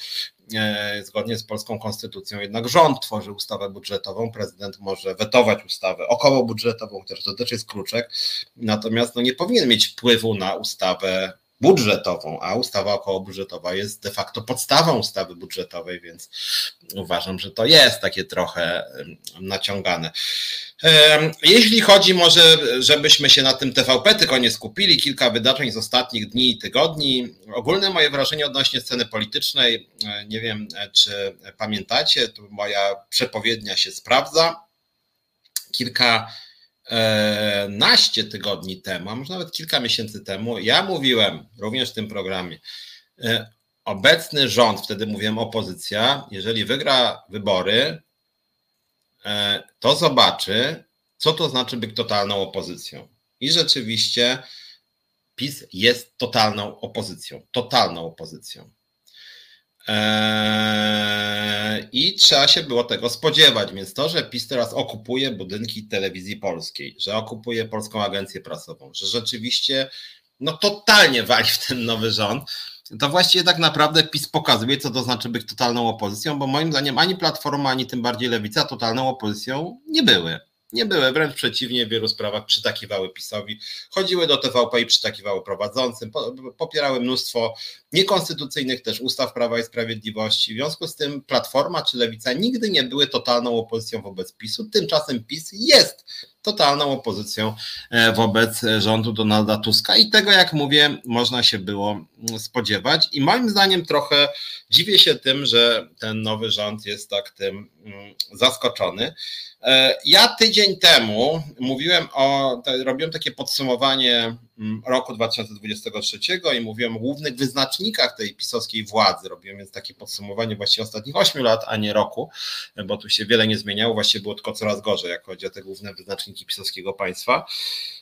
E, zgodnie z polską konstytucją jednak rząd tworzy ustawę budżetową, prezydent może wetować ustawę okołobudżetową, chociaż to też jest kruczek, natomiast no, nie powinien mieć wpływu na ustawę budżetową, a ustawa okołobudżetowa jest de facto podstawą ustawy budżetowej, więc uważam, że to jest takie trochę naciągane. Jeśli chodzi może, żebyśmy się na tym TVP tylko nie skupili, kilka wydarzeń z ostatnich dni i tygodni. Ogólne moje wrażenie odnośnie sceny politycznej, e, nie wiem czy pamiętacie, tu moja przepowiednia się sprawdza. Kilka Naście tygodni temu, a może nawet kilka miesięcy temu, ja mówiłem również w tym programie, e, obecny rząd, wtedy mówiłem opozycja, jeżeli wygra wybory, e, to zobaczy, co to znaczy być totalną opozycją. I rzeczywiście PiS jest totalną opozycją, totalną opozycją. Eee, I trzeba się było tego spodziewać, więc to, że PiS teraz okupuje budynki telewizji polskiej, że okupuje Polską Agencję Prasową, że rzeczywiście no totalnie wali w ten nowy rząd, to właściwie tak naprawdę PiS pokazuje, co to znaczy być totalną opozycją, bo moim zdaniem ani Platforma, ani tym bardziej Lewica totalną opozycją nie były. Nie były, wręcz przeciwnie, w wielu sprawach przytakiwały PiSowi, chodziły do TVP i przytakiwały prowadzącym, popierały mnóstwo niekonstytucyjnych też ustaw Prawa i Sprawiedliwości. W związku z tym Platforma czy Lewica nigdy nie były totalną opozycją wobec PiSu, tymczasem PiS jest totalną opozycją e, wobec rządu Donalda Tuska i tego, jak mówię, można się było mm, spodziewać. I moim zdaniem trochę dziwię się tym, że ten nowy rząd jest tak tym mm, zaskoczony. E, ja tydzień temu mówiłem o, robiłem takie podsumowanie roku 2023 i mówiłem o głównych wyznacznikach tej pisowskiej władzy. Robiłem więc takie podsumowanie właściwie ostatnich 8 lat, a nie roku, bo tu się wiele nie zmieniało, właściwie było tylko coraz gorzej, jak chodzi o te główne wyznaczniki pisowskiego państwa.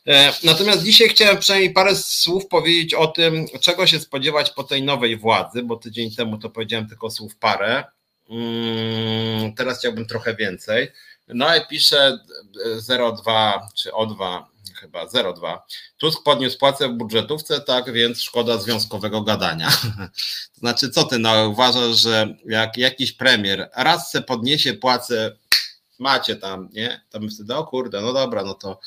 E, natomiast dzisiaj chciałem przynajmniej parę słów powiedzieć o tym, czego się spodziewać po tej nowej władzy, bo tydzień temu to powiedziałem tylko słów parę. Mm, teraz chciałbym trochę więcej. No i pisze 0,2 czy O2, chyba 0,2. Tusk podniósł płacę w budżetówce, tak więc szkoda związkowego gadania. To znaczy, co ty no, uważasz, że jak jakiś premier raz se podniesie płacę, macie tam, nie? To bym wtedy, o kurde, no dobra, no to,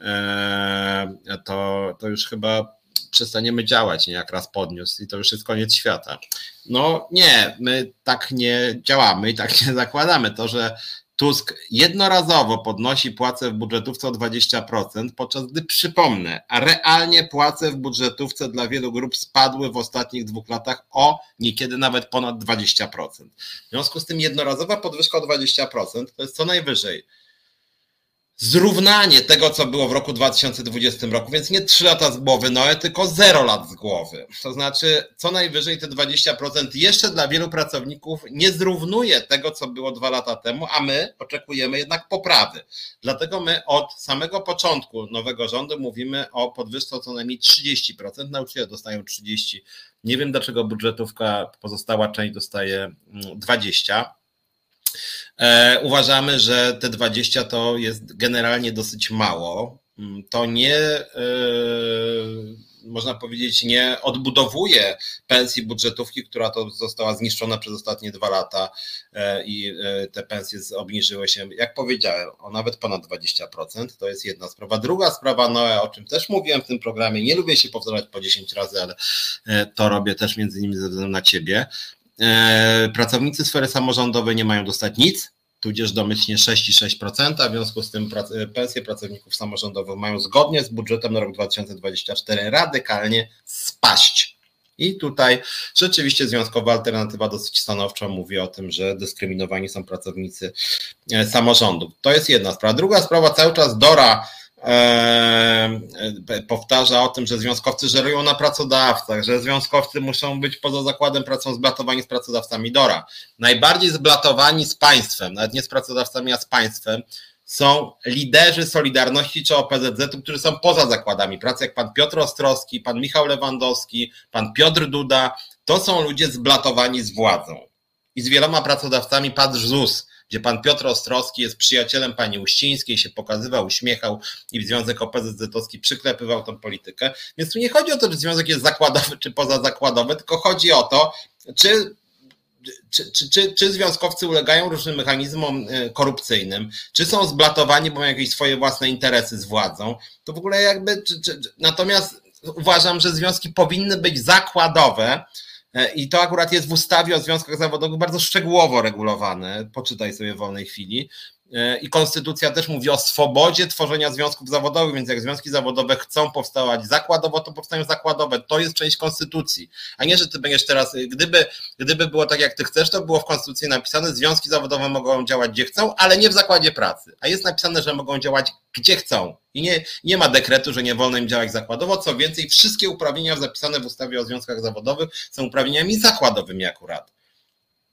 e, to, to już chyba przestaniemy działać, nie jak raz podniósł i to już jest koniec świata. No nie, my tak nie działamy i tak nie zakładamy. To, że Tusk jednorazowo podnosi płace w budżetówce o 20%, podczas gdy przypomnę, realnie płace w budżetówce dla wielu grup spadły w ostatnich dwóch latach o niekiedy nawet ponad 20%. W związku z tym jednorazowa podwyżka o 20% to jest co najwyżej zrównanie tego, co było w roku 2020 roku, więc nie 3 lata z głowy Noe, tylko 0 lat z głowy. To znaczy, co najwyżej te 20% jeszcze dla wielu pracowników nie zrównuje tego, co było dwa lata temu, a my oczekujemy jednak poprawy. Dlatego my od samego początku nowego rządu mówimy o podwyżce co najmniej 30%. Nauczyciele dostają 30%. Nie wiem, dlaczego budżetówka, pozostała część dostaje 20%. E, uważamy, że te 20 to jest generalnie dosyć mało. Mm, to nie, e, można powiedzieć, nie odbudowuje pensji budżetówki, która to została zniszczona przez ostatnie dwa lata e, i te pensje obniżyły się, jak powiedziałem, o nawet ponad 20%. To jest jedna sprawa. Druga sprawa, no, o czym też mówiłem w tym programie, nie lubię się powtarzać po 10 razy, ale to robię też między innymi ze względu na ciebie. Pracownicy sfery samorządowej nie mają dostać nic, tudzież domyślnie 6,6%, w związku z tym pensje pracowników samorządowych mają zgodnie z budżetem na rok 2024 radykalnie spaść. I tutaj rzeczywiście związkowa alternatywa dosyć stanowczo mówi o tym, że dyskryminowani są pracownicy e, samorządów. To jest jedna sprawa. Druga sprawa, cały czas Dora e, powtarza o tym, że związkowcy żerują na pracodawcach, że związkowcy muszą być poza zakładem pracą zblatowani z pracodawcami Dora. Najbardziej zblatowani z państwem, nawet nie z pracodawcami, a z państwem, są liderzy Solidarności czy OPZZ, którzy są poza zakładami pracy, jak pan Piotr Ostrowski, pan Michał Lewandowski, pan Piotr Duda. To są ludzie zblatowani z władzą. I z wieloma pracodawcami patrz ZUS, gdzie pan Piotr Ostrowski jest przyjacielem pani Uścińskiej, się pokazywał, uśmiechał i Związek OPZZ-owski przyklepywał tą politykę. Więc tu nie chodzi o to, czy związek jest zakładowy czy pozazakładowy, tylko chodzi o to, czy czy, czy, czy, czy związkowcy ulegają różnym mechanizmom e, korupcyjnym, czy są zblatowani, bo mają jakieś swoje własne interesy z władzą, to w ogóle jakby. Czy, natomiast uważam, że związki powinny być zakładowe. E, I to akurat jest w ustawie o związkach zawodowych bardzo szczegółowo regulowane. Poczytaj sobie w wolnej chwili. I konstytucja też mówi o swobodzie tworzenia związków zawodowych, więc jak związki zawodowe chcą powstawać zakładowo, to powstają zakładowe. To jest część konstytucji, a nie, że ty będziesz teraz, gdyby, gdyby było tak jak ty chcesz, to było w konstytucji napisane, związki zawodowe mogą działać gdzie chcą, ale nie w zakładzie pracy, a jest napisane, że mogą działać gdzie chcą. I nie, nie ma dekretu, że nie wolno im działać zakładowo. Co więcej, wszystkie uprawnienia zapisane w ustawie o związkach zawodowych są uprawnieniami zakładowymi akurat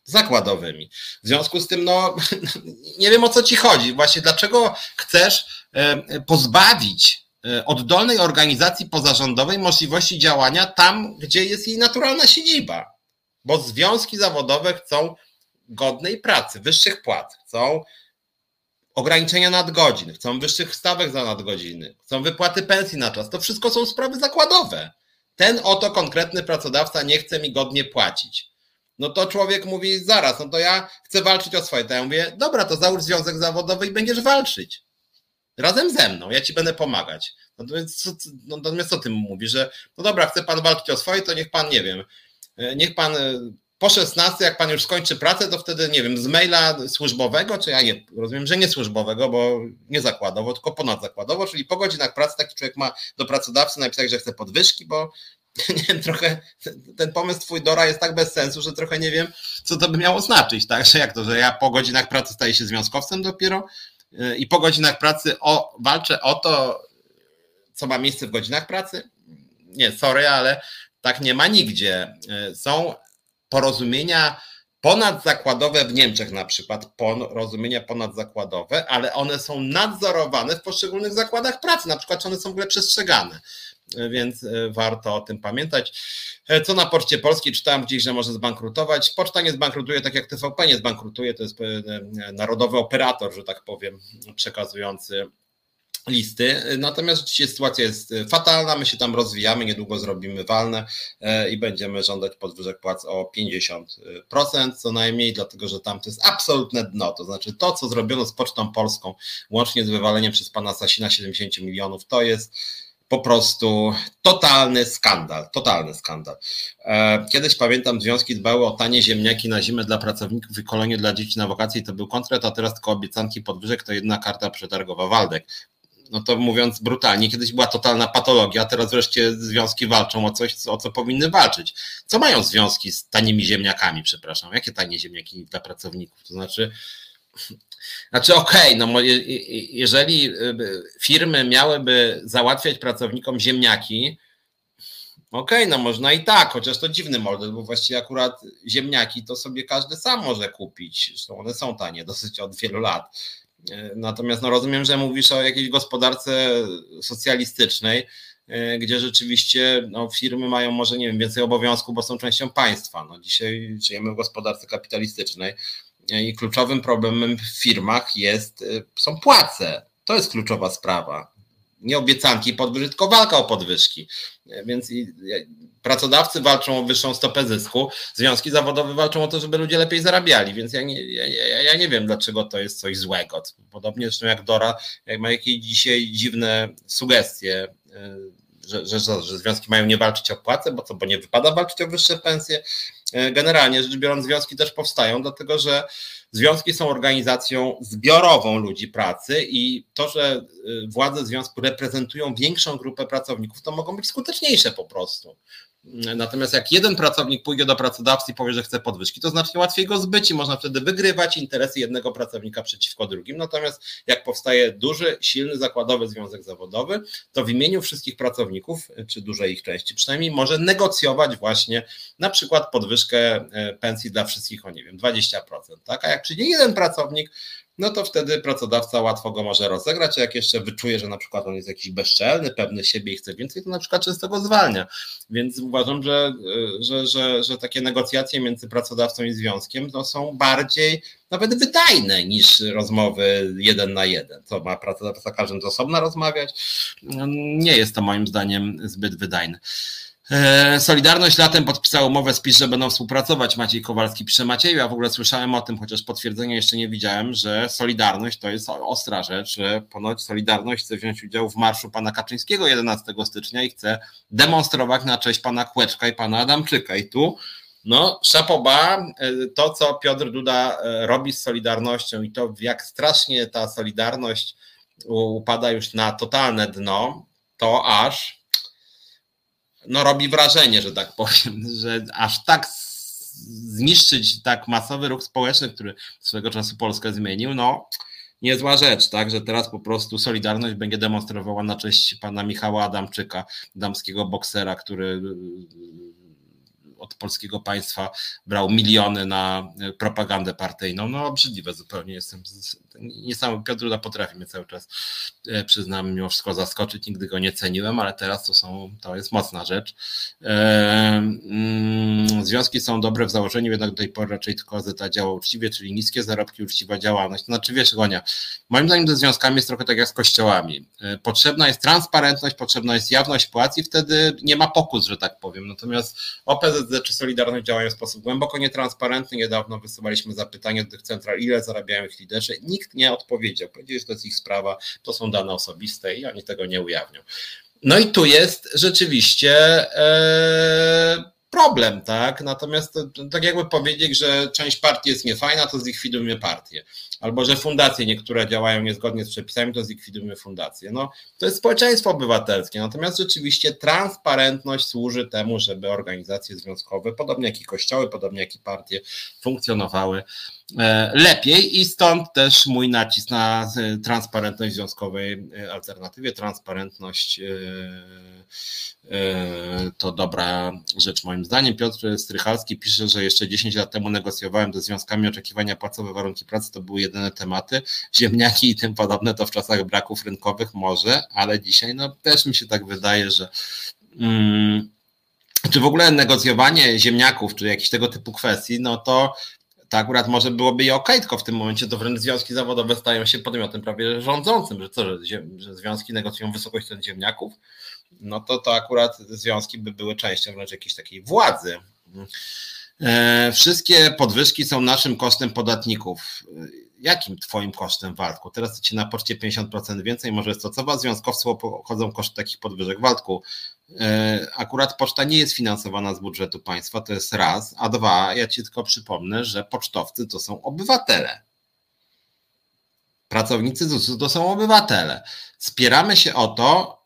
zakładowymi. W związku z tym, no, nie wiem o co ci chodzi. Właśnie dlaczego chcesz e, pozbawić e, oddolnej organizacji pozarządowej możliwości działania tam, gdzie jest jej naturalna siedziba? Bo związki zawodowe chcą godnej pracy, wyższych płac, chcą ograniczenia nadgodzin, chcą wyższych stawek za nadgodziny, chcą wypłaty pensji na czas. To wszystko są sprawy zakładowe. Ten oto konkretny pracodawca nie chce mi godnie płacić no to człowiek mówi zaraz, no to ja chcę walczyć o swoje. To ja mówię, dobra, to załóż związek zawodowy i będziesz walczyć. Razem ze mną, ja ci będę pomagać. Natomiast co, no, natomiast co ty mówisz, że no dobra, chce pan walczyć o swoje, to niech pan, nie wiem, e, niech pan e, po 16, jak pan już skończy pracę, to wtedy, nie wiem, z maila służbowego, czy ja nie, rozumiem, że nie służbowego, bo nie zakładowo, tylko ponadzakładowo, czyli po godzinach pracy taki człowiek ma do pracodawcy napisać, że chce podwyżki, bo nie wiem, trochę ten pomysł twój Dora jest tak bez sensu, że trochę nie wiem, co to by miało znaczyć, tak? Że jak to, że ja po godzinach pracy staję się związkowcem dopiero y, i po godzinach pracy o, walczę o to, co ma miejsce w godzinach pracy? Nie, sorry, ale tak nie ma nigdzie. Y, są porozumienia ponadzakładowe w Niemczech na przykład, porozumienia ponadzakładowe, ale one są nadzorowane w poszczególnych zakładach pracy, na przykład czy one są w ogóle przestrzegane więc e, warto o tym pamiętać. E, co na Poczcie Polskiej czytałem gdzieś, że może zbankrutować. Poczta nie zbankrutuje tak jak TVP nie zbankrutuje, to jest e, narodowy operator, że tak powiem, przekazujący listy. Natomiast rzeczywiście sytuacja jest fatalna, my się tam rozwijamy, niedługo zrobimy walne i będziemy żądać podwyżek płac o 50% co najmniej, dlatego że tam to jest absolutne dno. To znaczy to, co zrobiono z Pocztą Polską, łącznie z wywaleniem przez pana Sasina 70 milionów, to jest po prostu totalny skandal, totalny skandal. E, kiedyś pamiętam, związki dbały o tanie ziemniaki na zimę dla pracowników i kolonie dla dzieci na wakacje to był kontrat, a teraz tylko obiecanki podwyżek to jedna karta przetargowa Waldek. No to mówiąc brutalnie, kiedyś była totalna patologia, a teraz wreszcie związki walczą o coś, o co powinny walczyć. Co mają związki z tanimi ziemniakami, przepraszam? Jakie tanie ziemniaki dla pracowników? To znaczy, znaczy, okej, okay, no jeżeli y, firmy miałyby załatwiać pracownikom ziemniaki, okej, okay, no można i tak, chociaż to dziwny model, bo właściwie akurat ziemniaki to sobie każdy sam może kupić. Zresztą one są tanie dosyć od wielu lat. Y, natomiast no rozumiem, że mówisz o jakiejś gospodarce socjalistycznej, y, gdzie rzeczywiście no, firmy mają może nie wiem, więcej obowiązków, bo są częścią państwa. No, dzisiaj żyjemy w gospodarce kapitalistycznej i kluczowym problemem w firmach jest, y, są płace. To jest kluczowa sprawa. Nie obiecanki podwyżki, tylko walka o podwyżki. Więc pracodawcy walczą o wyższą stopę zysku, związki zawodowe walczą o to, żeby ludzie lepiej zarabiali, więc ja nie, ja, ja nie wiem, dlaczego to jest coś złego. Podobnie zresztą jak Dora, jak ma jakieś dzisiaj dziwne sugestie, y, że, że, że, związki mają nie walczyć o płacę, bo co, bo nie wypada walczyć o wyższe pensje. Generalnie rzecz biorąc związki też powstają, dlatego że Związki są organizacją zbiorową ludzi pracy i to, że władze związku reprezentują większą grupę pracowników, to mogą być skuteczniejsze po prostu. Natomiast jak jeden pracownik pójdzie do pracodawcy i powie, że chce podwyżki, to znacznie łatwiej go zbyć i można wtedy wygrywać interesy jednego pracownika przeciwko drugim. Natomiast jak powstaje duży, silny zakładowy związek zawodowy, to w imieniu wszystkich pracowników, czy dużej ich części przynajmniej, może negocjować właśnie na przykład podwyżkę e, pensji dla wszystkich o nie wiem 20%. Tak? A jak przyjdzie jeden pracownik, no to wtedy pracodawca łatwo go może rozegrać, a jak jeszcze wyczuje, że na przykład on jest jakiś bezczelny, pewny siebie i chce więcej, to na przykład często go zwalnia. Więc uważam, że, że, że, że takie negocjacje między pracodawcą i związkiem no, są bardziej nawet wydajne niż rozmowy jeden na jeden. Co ma pracodawca każdym z osobna rozmawiać? Nie jest to moim zdaniem zbyt wydajne. E, Solidarność latem podpisała umowę z PiS, że będą współpracować. Maciej Kowalski pisze Macieju, ja w ogóle słyszałem o tym, chociaż potwierdzenia jeszcze nie widziałem, że Solidarność to jest ostra rzecz, że ponoć Solidarność chce wziąć udział w marszu pana Kaczyńskiego 11 stycznia i chce demonstrować na cześć pana Kłeczka i pana Adamczyka. I tu no, szapoba, e, to co Piotr Duda e, robi z Solidarnością i to jak strasznie ta Solidarność upada już na totalne dno, to aż no robi wrażenie, że tak powiem, że aż tak zniszczyć tak masowy ruch społeczny, który swego czasu Polskę zmienił, no niezła rzecz, tak, że teraz po prostu Solidarność będzie demonstrowała na cześć pana Michała Adamczyka, damskiego boksera, który od polskiego państwa brał miliony na propagandę partyjną. No obrzydliwe zupełnie jestem. Nie sam Piotr Ruda potrafi mnie cały czas, e, przyznam, mimo wszystko zaskoczyć. Nigdy go nie ceniłem, ale teraz to są, to jest mocna rzecz. E, mm, związki są dobre w założeniu, jednak do tej pory raczej tylko Zeta działa uczciwie, czyli niskie zarobki, uczciwa działalność. To znaczy, wiesz, Gonia, moim zdaniem ze związkami jest trochę tak jak z kościołami. E, potrzebna jest transparentność, potrzebna jest jawność płac i wtedy nie ma pokus, że tak powiem. Natomiast OPZZ czy Solidarność działają w sposób głęboko nietransparentny. Niedawno wysyłaliśmy zapytanie do tych central, ile zarabiają ich liderzy. Nikt nie odpowiedział. Powiedzieli, że to jest ich sprawa, to są dane osobiste i oni tego nie ujawnią. No i tu jest rzeczywiście e, problem, tak? Natomiast tak jakby powiedzieć, że część partii jest niefajna, to zlikwidujmy partię albo że fundacje niektóre działają niezgodnie z przepisami, to zlikwidujmy fundacje. No, to jest społeczeństwo obywatelskie, natomiast rzeczywiście transparentność służy temu, żeby organizacje związkowe, podobnie jak i kościoły, podobnie jak i partie, funkcjonowały e, lepiej i stąd też mój nacisk na e, transparentność związkowej e, alternatywie, transparentność to dobra rzecz moim zdaniem. Piotr Strychalski pisze, że jeszcze 10 lat temu negocjowałem ze związkami oczekiwania płacowe, warunki pracy to były jedyne tematy. Ziemniaki i tym podobne to w czasach braków rynkowych może, ale dzisiaj no też mi się tak wydaje, że hmm, czy w ogóle negocjowanie ziemniaków, czy jakichś tego typu kwestii, no to to akurat może byłoby i ok, tylko w tym momencie to wręcz związki zawodowe stają się podmiotem prawie rządzącym, że co, że, że związki negocjują wysokość cen ziemniaków, no to to akurat związki by były częścią wręcz jakiejś takiej władzy. E, wszystkie podwyżki są naszym kosztem podatników. Jakim twoim kosztem, Waldku? Teraz ci na poczcie 50% więcej, może jest to co was związkowcy obchodzą koszty takich podwyżek. Waldku, e, akurat poczta nie jest finansowana z budżetu państwa, to jest raz, a dwa, ja ci tylko przypomnę, że pocztowcy to są obywatele. Pracownicy ZUS-u to są obywatele. Spieramy się o to,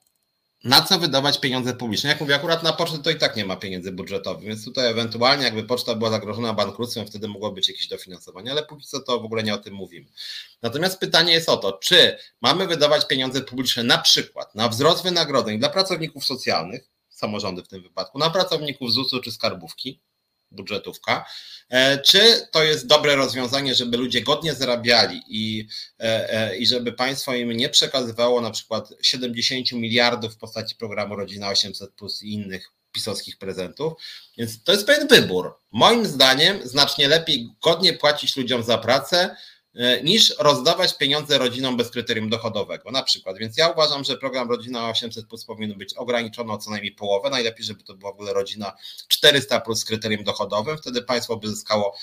na co wydawać pieniądze publiczne. Jak mówię, akurat na pocztę to i tak nie ma pieniędzy budżetowych, więc tutaj ewentualnie jakby poczta była zagrożona bankructwem, wtedy mogło być jakieś dofinansowanie, ale póki co to w ogóle nie o tym mówimy. Natomiast pytanie jest o to, czy mamy wydawać pieniądze publiczne na przykład na wzrost wynagrodzeń dla pracowników socjalnych, samorządy w tym wypadku, na pracowników ZUS-u czy skarbówki, budżetówka. E, czy to jest dobre rozwiązanie, żeby ludzie godnie zarabiali i, e, e, i żeby państwo im nie przekazywało na przykład 70 miliardów w postaci programu Rodzina 800 plus i innych pisowskich prezentów. Więc to jest pewien wybór. Moim zdaniem znacznie lepiej godnie płacić ludziom za pracę, niż rozdawać pieniądze rodzinom bez kryterium dochodowego, na przykład. Więc ja uważam, że program Rodzina 800 plus powinien być ograniczony o co najmniej połowę. Najlepiej, żeby to była w ogóle rodzina 400 plus z kryterium dochodowym. Wtedy państwo by zyskało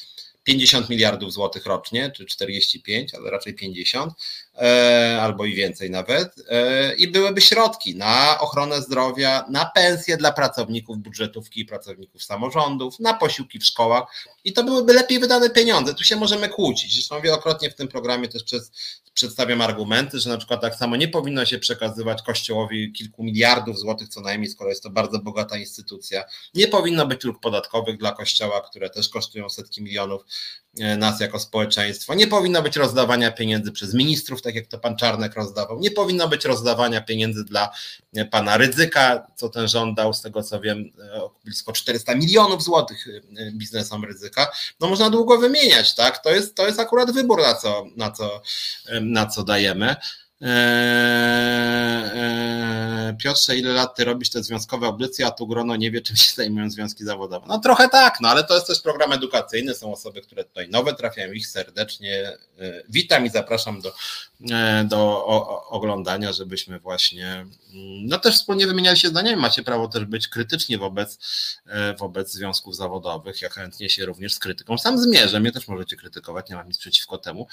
50 miliardów złotych rocznie, czy 45, ale raczej 50. albo i więcej nawet, i byłyby środki na ochronę zdrowia, na pensje dla pracowników budżetówki i pracowników samorządów, na posiłki w szkołach i to byłyby lepiej wydane pieniądze. Tu się możemy kłócić. Zresztą wielokrotnie w tym programie też przez, przedstawiam argumenty, że na przykład tak samo nie powinno się przekazywać Kościołowi kilku miliardów złotych co najmniej, skoro jest to bardzo bogata instytucja. Nie powinno być luk podatkowych dla Kościoła, które też kosztują setki milionów e, nas jako społeczeństwo. Nie powinno być rozdawania pieniędzy przez ministrów, tak jak to pan Czarnek rozdawał. Nie powinno być rozdawania pieniędzy dla e, pana Rydzyka, co ten rząd dał, z tego co wiem, e, blisko 400 milionów złotych biznesom Rydzyka. No można długo wymieniać, tak? To jest, to jest akurat wybór, na co, na co, na co dajemy. Eee, eee, Piotrze, ile lat ty robisz te związkowe audycje, a tu grono nie wie, czym się zajmują związki zawodowe. No trochę tak, no ale to jest też program edukacyjny, są osoby, które tutaj nowe trafiają, ich serdecznie e, witam i zapraszam do, do oglądania, żebyśmy właśnie mm, no też wspólnie wymieniali się zdaniami. Macie prawo też być krytyczni wobec, wobec związków zawodowych. Ja chętnie się również z krytyką sam zmierzę. Mnie też możecie krytykować, nie mam nic przeciwko temu.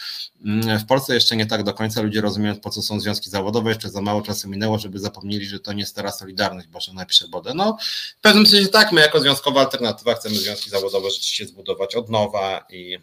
Mm, w Polsce jeszcze nie tak do końca ludzie rozumieją, po co co są związki zawodowe, jeszcze za mało czasu minęło, żeby zapomnieli, że to nie stara Solidarność, Boże napisze Bodę. No w pewnym sensie tak, my jako związkowa alternatywa chcemy związki zawodowe rzeczywiście zbudować od nowa i,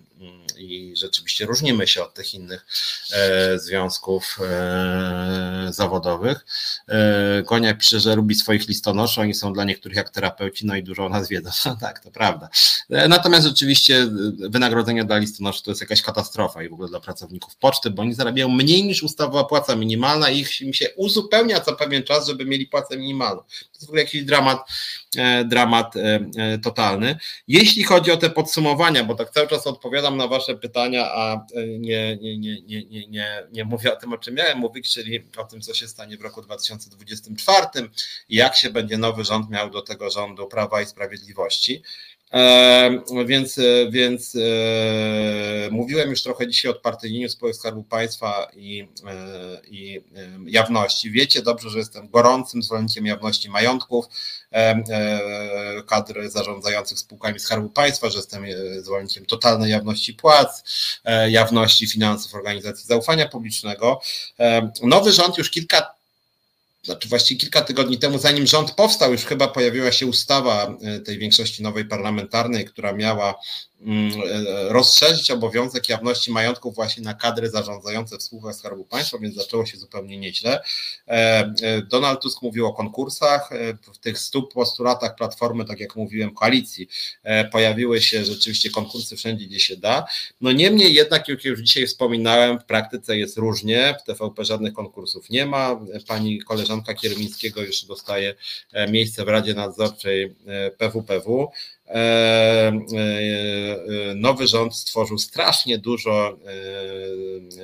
i rzeczywiście różnimy się od tych innych e, związków e, zawodowych. E, pisze, że lubi swoich listonoszy, oni są dla niektórych jak terapeuci, no i dużo o nas wiedzą. No tak, to prawda. E, natomiast rzeczywiście wynagrodzenia dla listonoszy to jest jakaś katastrofa i w ogóle dla pracowników poczty, bo oni zarabiają mniej niż ustawowa płaca płaca minimalna i ich im się uzupełnia co pewien czas, żeby mieli płacę minimalną. To jest w ogóle jakiś dramat, e, dramat e, e, totalny. Jeśli chodzi o te podsumowania, bo tak cały czas odpowiadam na Wasze pytania, a nie, nie, nie, nie, nie, nie, nie mówię o tym, o czym miałem mówić, czyli o tym, co się stanie w roku 2024 i jak się będzie nowy rząd miał do tego rządu Prawa i Sprawiedliwości. E, więc, e, więc e, mówiłem już trochę dzisiaj o partyjnieniu spółek Skarbu Państwa i, i jawności. Wiecie dobrze, że jestem gorącym zwolennikiem jawności majątków kadr zarządzających spółkami Skarbu Państwa, że jestem zwolennikiem totalnej jawności płac, jawności finansów organizacji zaufania publicznego. Nowy rząd już kilka znaczy właściwie kilka tygodni temu, zanim rząd powstał, już chyba pojawiła się ustawa e, tej większości nowej parlamentarnej, która miała rozszerzyć obowiązek jawności majątków właśnie na kadry zarządzające w spółkach Skarbu Państwa, więc zaczęło się zupełnie nieźle. E, e, Donald Tusk mówił o konkursach. W tych stu postulatach Platformy, tak jak mówiłem, koalicji, pojawiły się rzeczywiście konkursy wszędzie, gdzie się da. No niemniej jednak, jak już dzisiaj wspominałem, w praktyce jest różnie. W TVP żadnych konkursów nie ma. Pani koleżanka Kiermińskiego już dostaje miejsce w Radzie Nadzorczej PWPW. E, e, nowy rząd stworzył strasznie dużo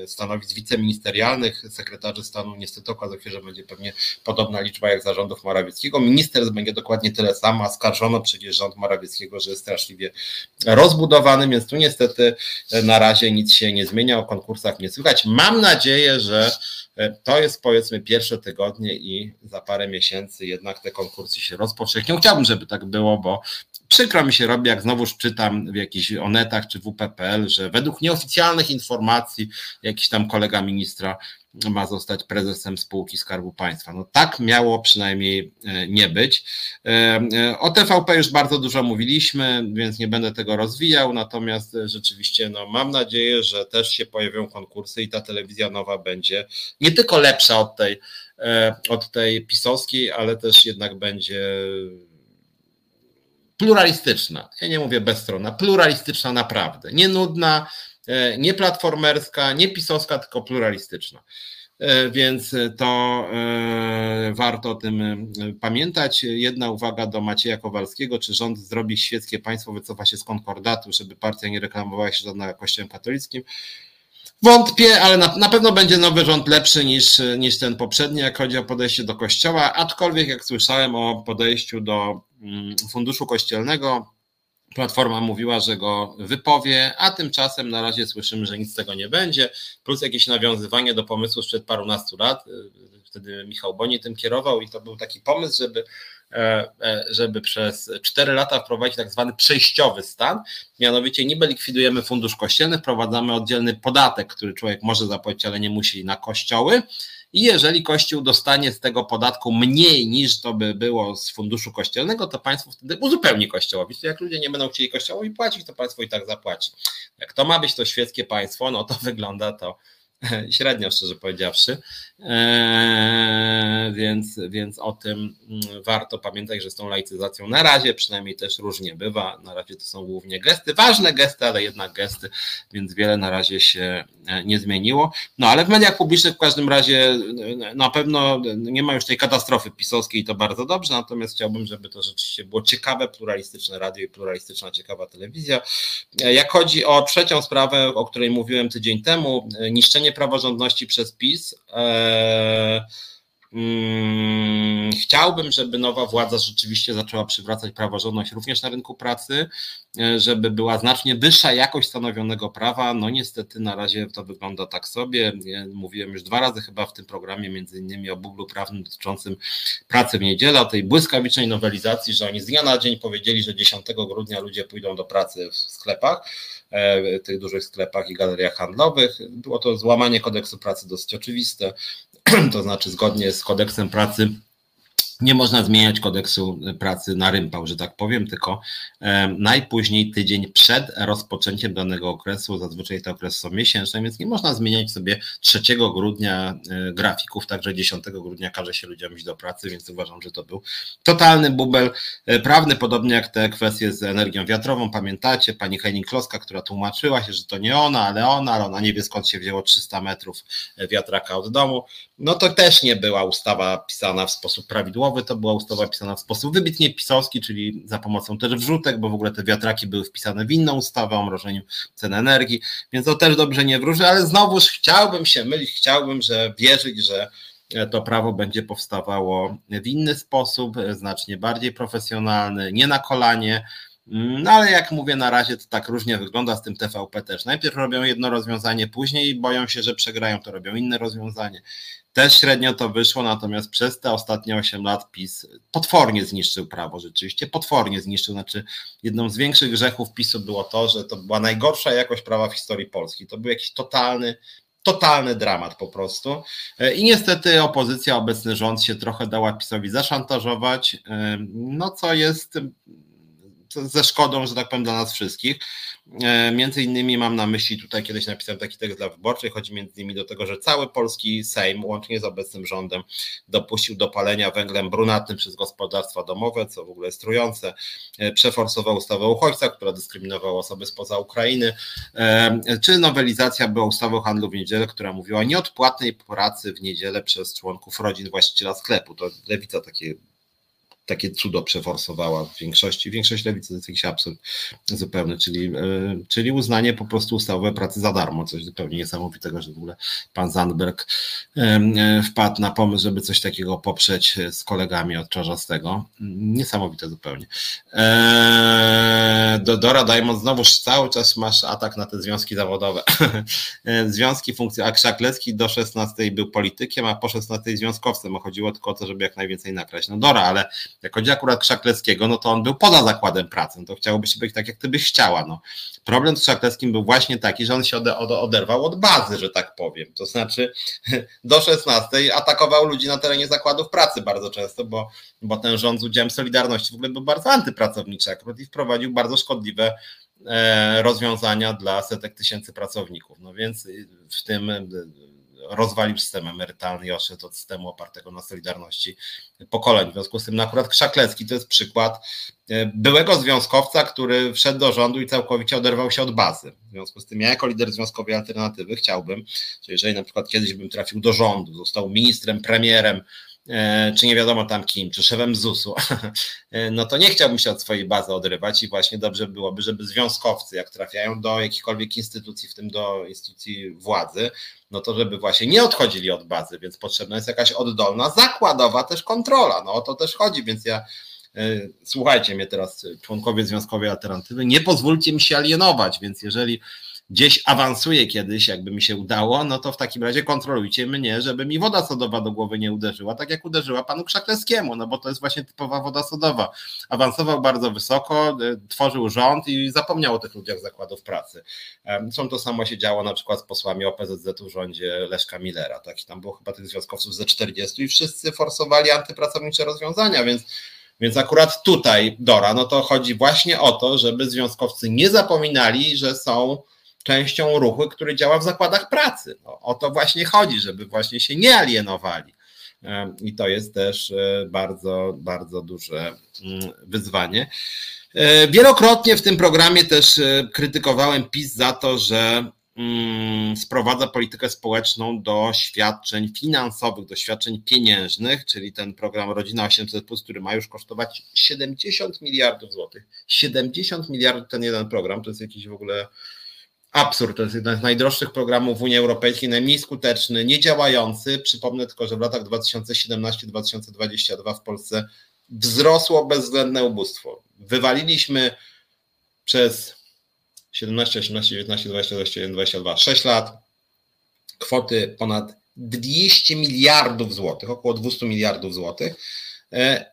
e, stanowisk wiceministerialnych, sekretarzy stanu niestety okazuje się, że będzie pewnie podobna liczba jak zarządów Morawieckiego. Minister będzie dokładnie tyle samo, a skarżono przecież rząd Morawieckiego, że jest straszliwie rozbudowany, więc tu niestety na razie nic się nie zmienia, o konkursach nie słychać. Mam nadzieję, że to jest powiedzmy pierwsze tygodnie i za parę miesięcy jednak te konkursy się rozpowszechnią. Chciałbym, żeby tak było, bo przykro mi się robi, jak znowuż czytam w jakichś onetach czy WPPL, że według nieoficjalnych informacji jakiś tam kolega ministra ma zostać prezesem spółki Skarbu Państwa. No tak miało przynajmniej e, nie być. E, e, o TVP już bardzo dużo mówiliśmy, więc nie będę tego rozwijał, natomiast rzeczywiście no, mam nadzieję, że też się pojawią konkursy i ta telewizja nowa będzie nie tylko lepsza od tej, od tej pisowskiej, ale też jednak będzie pluralistyczna. Ja nie mówię bezstronna, pluralistyczna naprawdę. Nie nudna, e, nie platformerska, nie pisowska, tylko pluralistyczna. E, więc to e, warto o tym pamiętać. Jedna uwaga do Macieja Kowalskiego. Czy rząd zrobi świeckie państwo, wycofa się z konkordatu, żeby partia nie reklamowała się żadnym kościołem katolickim? Wątpię, ale na, na, pewno będzie nowy rząd lepszy niż, niż ten poprzedni, jak chodzi o podejście do kościoła. Aczkolwiek, jak słyszałem o podejściu do mm, funduszu kościelnego, Platforma mówiła, że go wypowie, a tymczasem na razie słyszymy, że nic z tego nie będzie, plus jakieś nawiązywanie do pomysłu sprzed parunastu lat. Wtedy Michał Boni tym kierował i to był taki pomysł, żeby żeby przez 4 lata wprowadzić tak zwany przejściowy stan, mianowicie niby likwidujemy fundusz kościelny, wprowadzamy oddzielny podatek, który człowiek może zapłacić, ale nie musi na kościoły, i jeżeli Kościół dostanie z tego podatku mniej niż to by było z funduszu kościelnego, to państwo wtedy uzupełni kościołowi. Czyli jak ludzie nie będą chcieli kościołowi płacić, to państwo i tak zapłaci. Jak to ma być to świeckie państwo, no to wygląda to średnio, szczerze powiedziawszy. Eee, więc, więc o tym mm, warto pamiętać, że z tą laicyzacją na razie przynajmniej też różnie bywa. Na razie to są głównie gesty, ważne gesty, ale jednak gesty, więc wiele na razie się e, nie zmieniło. No ale w mediach publicznych w każdym razie e, na pewno nie ma już tej katastrofy pisowskiej i to bardzo dobrze, natomiast chciałbym, żeby to rzeczywiście było ciekawe, pluralistyczne radio i pluralistyczna, ciekawa telewizja. E, jak chodzi o trzecią sprawę, o której mówiłem tydzień temu, niszczenie praworządności przez PiS, E, chciałbym, żeby nowa władza rzeczywiście zaczęła przywracać praworządność również na rynku pracy, e, żeby była znacznie wyższa jakość stanowionego prawa. No niestety na razie to wygląda tak sobie. Mówiłem już dwa razy chyba w tym programie, między innymi o bublu prawnym dotyczącym pracy w niedzielę, o tej błyskawicznej nowelizacji, że oni z dnia na dzień powiedzieli, że 10 grudnia ludzie pójdą do pracy w sklepach E, tych dużych sklepach i galeriach handlowych. Było to złamanie kodeksu pracy dosyć oczywiste, to znaczy zgodnie z kodeksem pracy nie można zmieniać kodeksu pracy na rympał, że tak powiem, tylko najpóźniej tydzień przed rozpoczęciem danego okresu, zazwyczaj te okresy są miesięczne, więc nie można zmieniać sobie 3 grudnia e, grafików, także 10 grudnia każe się ludziom iść do pracy, więc uważam, że to był totalny bubel e, prawny, podobnie jak te kwestie z energią wiatrową. Pamiętacie, pani Henning Kloska, która tłumaczyła się, że to nie ona, ale ona, ale ona nie wie skąd się wzięło 300 metrów e, wiatraka od domu. No to też nie była ustawa pisana w sposób prawidłowy, to była ustawa pisana w sposób wybitnie pisowski, czyli za pomocą też wrzutek, bo w ogóle te wiatraki były wpisane w inną ustawę o mrożeniu cen energii, więc to też dobrze nie wróży, ale znowuż chciałbym się mylić, chciałbym, że wierzyć, że to prawo będzie powstawało w inny sposób, znacznie bardziej profesjonalny, nie na kolanie, no ale jak mówię, na razie to tak różnie wygląda z tym TVP też. Najpierw robią jedno rozwiązanie, później boją się, że przegrają, to robią inne rozwiązanie. Też średnio to wyszło, natomiast przez te ostatnie 8 lat PiS potwornie zniszczył prawo, rzeczywiście potwornie zniszczył. Znaczy, jedną z większych grzechów PiSu było to, że to była najgorsza jakość prawa w historii Polski. To był jakiś totalny, totalny dramat po prostu. I niestety opozycja, obecny rząd się trochę dała PiSowi zaszantażować, no co jest ze szkodą, że tak powiem, dla nas wszystkich. E, między innymi mam na myśli, tutaj kiedyś napisałem taki tekst dla wyborczej, chodzi między innymi do tego, że cały polski Sejm, łącznie z obecnym rządem, dopuścił do palenia węglem brunatnym przez gospodarstwa domowe, co w ogóle jest trujące, e, przeforsował ustawę o uchodźcach, która dyskryminowała osoby spoza Ukrainy, e, czy nowelizacja była ustawy o handlu w niedzielę, która mówiła o nieodpłatnej pracy w niedzielę przez członków rodzin właściciela sklepu. To lewica takie takie cudo przeforsowała w większości. Większość lewicy to jest jakiś absurd zupełny, czyli, e, czyli uznanie po prostu ustawy pracy za darmo, coś zupełnie niesamowitego, że w ogóle pan Zandberg e, wpadł na pomysł, żeby coś takiego poprzeć z kolegami od Czarzastego. Niesamowite zupełnie. E, Dora Diamond, znowu cały czas masz atak na te związki zawodowe. Związki funkcji, a Krzaklecki do 16 był politykiem, a po 16 związkowcem, chodziło tylko o to, żeby jak najwięcej nakraść. No Dora, ale jak chodzi akurat Krzakleckiego, no to on był poza zakładem pracy, no to chciałoby się być tak, jak ty byś chciała. No. Problem z Krzakleckim był właśnie taki, że on się ode, ode, oderwał od bazy, że tak powiem. To znaczy do 16 atakował ludzi na terenie zakładów pracy bardzo często, bo, bo ten rząd z udziałem Solidarności w ogóle był bardzo antypracowniczy akurat i wprowadził bardzo szkodliwe e, rozwiązania dla setek tysięcy pracowników. No więc w tym rozwalił system emerytalny i odszedł od systemu opartego na solidarności pokoleń. W związku z tym no akurat Krzaklecki to jest przykład e, byłego związkowca, który wszedł do rządu i całkowicie oderwał się od bazy. W związku z tym ja jako lider Związkowej Alternatywy chciałbym, że jeżeli na przykład kiedyś bym trafił do rządu, został ministrem, premierem, czy nie wiadomo tam kim, czy szefem ZUS-u, e, no to nie chciałbym się od swojej bazy odrywać i właśnie dobrze byłoby, żeby związkowcy, jak trafiają do jakichkolwiek instytucji, w tym do instytucji władzy, no to żeby właśnie nie odchodzili od bazy, więc potrzebna jest jakaś oddolna, zakładowa też kontrola. No o to też chodzi, więc ja e, słuchajcie mnie teraz, członkowie Związkowej Alternatywy, nie pozwólcie mi się alienować, więc jeżeli gdzieś awansuję kiedyś, jakby mi się udało, no to w takim razie kontrolujcie mnie, żeby mi woda sodowa do głowy nie uderzyła, tak jak uderzyła panu Krzaklewskiemu, no bo to jest właśnie typowa woda sodowa. Awansował bardzo wysoko, y, tworzył rząd i zapomniał o tych ludziach zakładów pracy. Są to samo się działo na przykład z posłami OPZZ w rządzie Leszka Millera, tak? I tam było chyba tych związkowców ze 40 i wszyscy forsowali antypracownicze rozwiązania, więc więc akurat tutaj, Dora, no to chodzi właśnie o to, żeby związkowcy nie zapominali, że są częścią ruchu, który działa w zakładach pracy. No, o to właśnie chodzi, żeby właśnie się nie alienowali. I to jest też e, bardzo, bardzo duże mm, wyzwanie. E, wielokrotnie w tym programie też e, krytykowałem PiS za to, że mm, sprowadza politykę społeczną do świadczeń finansowych, do świadczeń pieniężnych, czyli ten program Rodzina 800, który ma już kosztować 70 miliardów złotych. 70 miliardów ten jeden program to jest jakiś w ogóle absurd. To jest jeden z najdroższych programów w Unii Europejskiej, najmniej skuteczny, niedziałający. Przypomnę tylko, że w latach 2017-2022 w Polsce wzrosło bezwzględne ubóstwo. Wywaliliśmy przez 17, 18, 19, 20, 21, 22, 6 lat kwoty ponad 200 miliardów złotych, około 200 miliardów złotych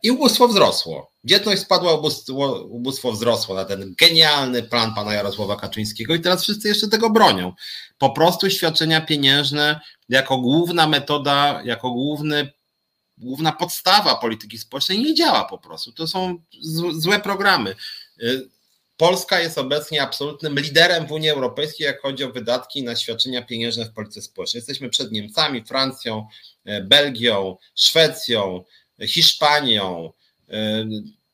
I ubóstwo wzrosło. Dzietność spadła, ubóstwo, ubóstwo wzrosło na ten genialny plan pana Jarosława Kaczyńskiego i teraz wszyscy jeszcze tego bronią. Po prostu świadczenia pieniężne jako główna metoda, jako główny, główna podstawa polityki społecznej nie działa po prostu. To są złe programy. E, Polska jest obecnie absolutnym liderem w Unii Europejskiej, jak chodzi o wydatki na świadczenia pieniężne w polityce społecznej. Jesteśmy przed Niemcami, Francją, e, Belgią, Szwecją, Hiszpanią, y,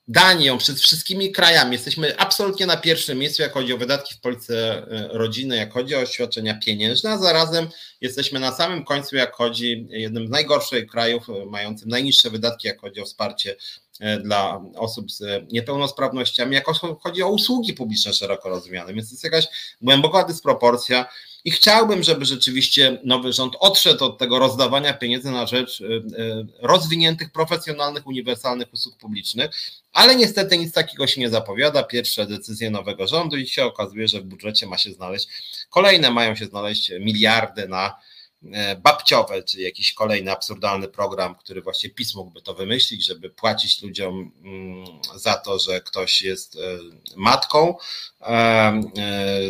Danią, przed wszystkimi krajami. Jesteśmy absolutnie na pierwszym miejscu, jak chodzi o wydatki w polityce rodziny, jak chodzi o świadczenia pieniężne, a zarazem jesteśmy na samym końcu, jak chodzi jednym z najgorszych krajów, y, mającym najniższe wydatki, jak chodzi o wsparcie dla osób z niepełnosprawnościami, jak chodzi o usługi publiczne szeroko rozumiane. Więc jest jakaś głęboka dysproporcja i chciałbym, żeby rzeczywiście nowy rząd odszedł od tego rozdawania pieniędzy na rzecz y, y, rozwiniętych, profesjonalnych, uniwersalnych usług publicznych, ale niestety nic takiego się nie zapowiada. Pierwsze decyzje nowego rządu i się okazuje, że w budżecie ma się znaleźć kolejne, mają się znaleźć miliardy na babciowe, czyli jakiś kolejny absurdalny program, który właśnie PiS mógłby to wymyślić, żeby płacić ludziom mm, za to, że ktoś jest e, matką. E,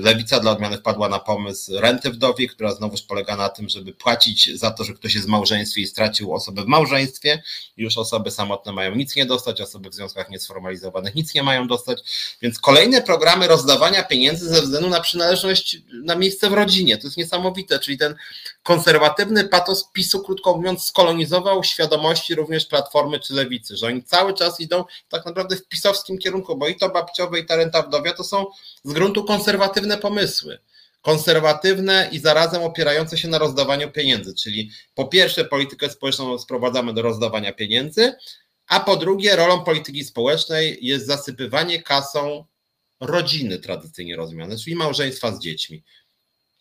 Lewica dla odmiany wpadła na pomysł renty wdowie, która znowuż polega na tym, żeby płacić za to, że ktoś jest w małżeństwie i stracił osobę w małżeństwie. Już osoby samotne mają nic nie dostać, osoby w związkach niesformalizowanych nic nie mają dostać. Więc kolejne programy rozdawania pieniędzy ze względu na przynależność na miejsce w rodzinie. To jest niesamowite, czyli ten konserwatywny patos PiSu, krótko mówiąc, skolonizował świadomości również Platformy czy Lewicy, że oni cały czas idą tak naprawdę w pisowskim kierunku, bo i to babciowe i ta renta wdowia to są z gruntu konserwatywne pomysły. Konserwatywne i zarazem opierające się na rozdawaniu pieniędzy, czyli po pierwsze politykę społeczną sprowadzamy do rozdawania pieniędzy, a po drugie rolą polityki społecznej jest zasypywanie kasą rodziny tradycyjnie rozumiane, czyli małżeństwa z dziećmi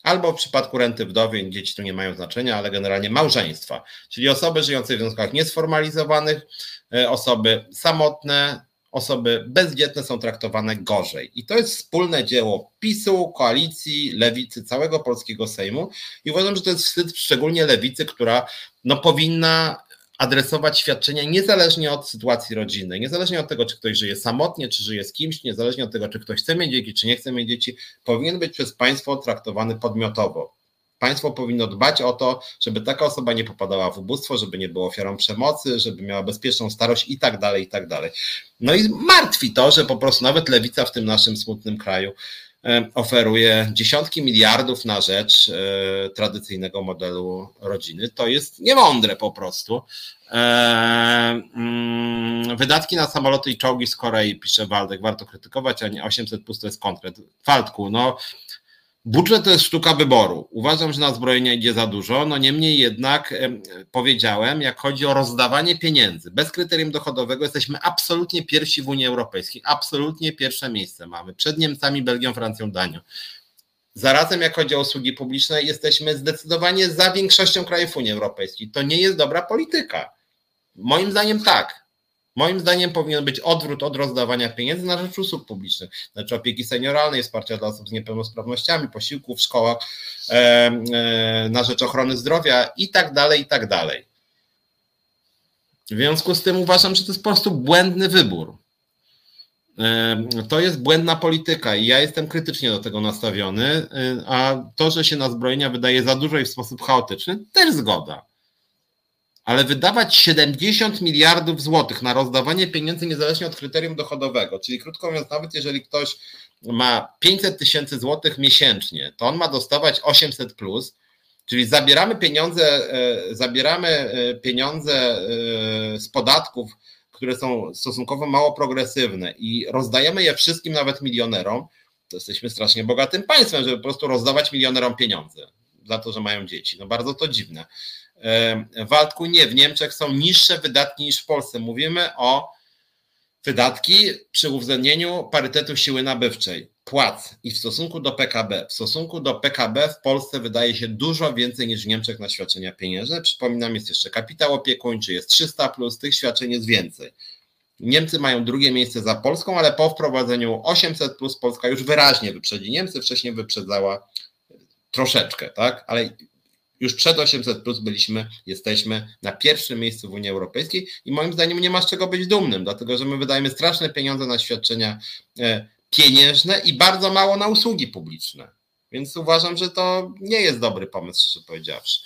albo w przypadku renty wdowiej, dzieci tu nie mają znaczenia, ale generalnie małżeństwa, czyli osoby żyjące w związkach niesformalizowanych, e, osoby samotne, osoby bezdzietne są traktowane gorzej. I to jest wspólne dzieło PiSu, koalicji, lewicy, całego polskiego Sejmu. I uważam, że to jest wstyd szczególnie lewicy, która no, powinna adresować świadczenia niezależnie od sytuacji rodzinnej, niezależnie od tego, czy ktoś żyje samotnie, czy żyje z kimś, niezależnie od tego, czy ktoś chce mieć dzieci, czy nie chce mieć dzieci, powinien być przez państwo traktowany podmiotowo. Państwo powinno dbać o to, żeby taka osoba nie popadała w ubóstwo, żeby nie była ofiarą przemocy, żeby miała bezpieczną starość i tak dalej, i tak dalej. No i martwi to, że po prostu nawet lewica w tym naszym smutnym kraju oferuje dziesiątki miliardów na rzecz e, tradycyjnego modelu rodziny. To jest niemądre po prostu. E, mm, wydatki na samoloty i czołgi z Korei, pisze Waldek, warto krytykować, a nie 800 plus to jest konkret. Waldku, no Budżet to jest sztuka wyboru. Uważam, że na zbrojenia idzie za dużo, no niemniej jednak powiedziałem, jak chodzi o rozdawanie pieniędzy, bez kryterium dochodowego jesteśmy absolutnie pierwsi w Unii Europejskiej, absolutnie pierwsze miejsce mamy, przed Niemcami, Belgią, Francją, Danią. Zarazem jak chodzi o usługi publiczne jesteśmy zdecydowanie za większością krajów Unii Europejskiej. To nie jest dobra polityka. Moim zdaniem tak. Moim zdaniem powinien być odwrót od rozdawania pieniędzy na rzecz usług publicznych, znaczy opieki senioralnej, wsparcia dla osób z niepełnosprawnościami, posiłków w szkołach, e, e, na rzecz ochrony zdrowia i tak dalej, i tak dalej. W związku z tym uważam, że to jest po prostu błędny wybór. To jest błędna polityka i ja jestem krytycznie do tego nastawiony, a to, że się na zbrojenia wydaje za dużo i w sposób chaotyczny, też zgoda. Ale wydawać 70 miliardów złotych na rozdawanie pieniędzy niezależnie od kryterium dochodowego, czyli krótko mówiąc, nawet jeżeli ktoś ma 500 tysięcy złotych miesięcznie, to on ma dostawać 800 plus, czyli zabieramy pieniądze, e, zabieramy e, pieniądze e, z podatków które są stosunkowo mało progresywne i rozdajemy je wszystkim, nawet milionerom, to jesteśmy strasznie bogatym państwem, żeby po prostu rozdawać milionerom pieniądze za to, że mają dzieci. No bardzo to dziwne. W Waldku nie, w Niemczech są niższe wydatki niż w Polsce. Mówimy o wydatki przy uwzględnieniu parytetu siły nabywczej płac i w stosunku do PKB, w stosunku do PKB w Polsce wydaje się dużo więcej niż w Niemczech na świadczenia pieniężne. Przypominam, jest jeszcze kapitał opiekuńczy, jest 300, plus tych świadczeń jest więcej. Niemcy mają drugie miejsce za Polską, ale po wprowadzeniu 800 plus Polska już wyraźnie wyprzedzi Niemcy, wcześniej wyprzedzała troszeczkę, tak? Ale już przed 800 plus byliśmy, jesteśmy na pierwszym miejscu w Unii Europejskiej i moim zdaniem nie ma z czego być dumnym, dlatego że my wydajemy straszne pieniądze na świadczenia e, pieniężne i bardzo mało na usługi publiczne. Więc uważam, że to nie jest dobry pomysł, szczerze powiedziawszy.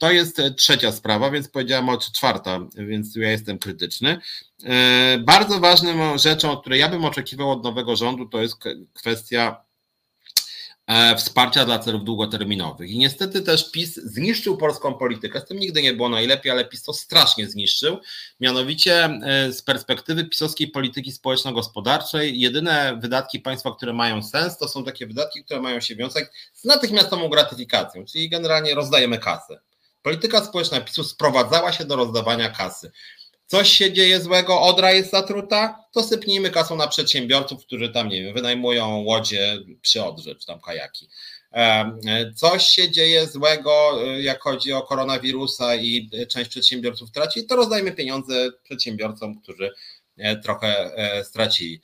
To jest trzecia sprawa, więc powiedziałem o czwarta, więc ja jestem krytyczny. E, bardzo ważną rzeczą, której ja bym oczekiwał od nowego rządu, to jest kwestia E, wsparcia dla celów długoterminowych. I niestety też PiS zniszczył polską politykę. Z tym nigdy nie było najlepiej, ale PiS to strasznie zniszczył. Mianowicie e, z perspektywy pisowskiej polityki społeczno-gospodarczej jedyne wydatki państwa, które mają sens, to są takie wydatki, które mają się wiązać z natychmiastową gratyfikacją, czyli generalnie rozdajemy kasę. Polityka społeczna PiSu sprowadzała się do rozdawania kasy coś się dzieje złego, odra jest zatruta, to sypnijmy kasą na przedsiębiorców, którzy tam, nie wiem, wynajmują łodzie przy Odrze, czy tam kajaki. Coś się dzieje złego, e, jak chodzi o koronawirusa i część przedsiębiorców traci, to rozdajmy pieniądze przedsiębiorcom, którzy e, trochę e, stracili.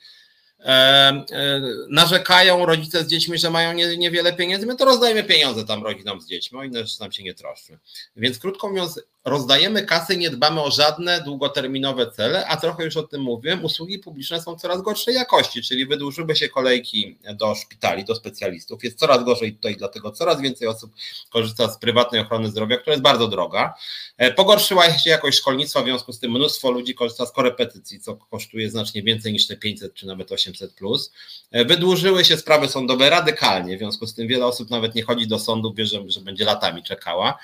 Narzekają rodzice z dziećmi, że mają niewiele pieniędzy, my to rozdajmy pieniądze tam rodzinom z dziećmi, o inne rzeczy nam się nie troszczy. Więc krótko mówiąc, rozdajemy kasy, nie dbamy o żadne długoterminowe cele, a trochę już o tym mówiłem, usługi publiczne są coraz gorszej jakości, czyli wydłużyły się kolejki do szpitali, do specjalistów, jest coraz gorzej tutaj, dlatego coraz więcej osób korzysta z prywatnej ochrony zdrowia, która jest bardzo droga. E, pogorszyła się jakość szkolnictwa, w związku z tym mnóstwo ludzi korzysta z korepetycji, co kosztuje znacznie więcej niż te 500 czy nawet 800 plus. E, wydłużyły się sprawy sądowe radykalnie, w związku z tym wiele osób nawet nie chodzi do sądu, wie, że, że będzie latami czekała.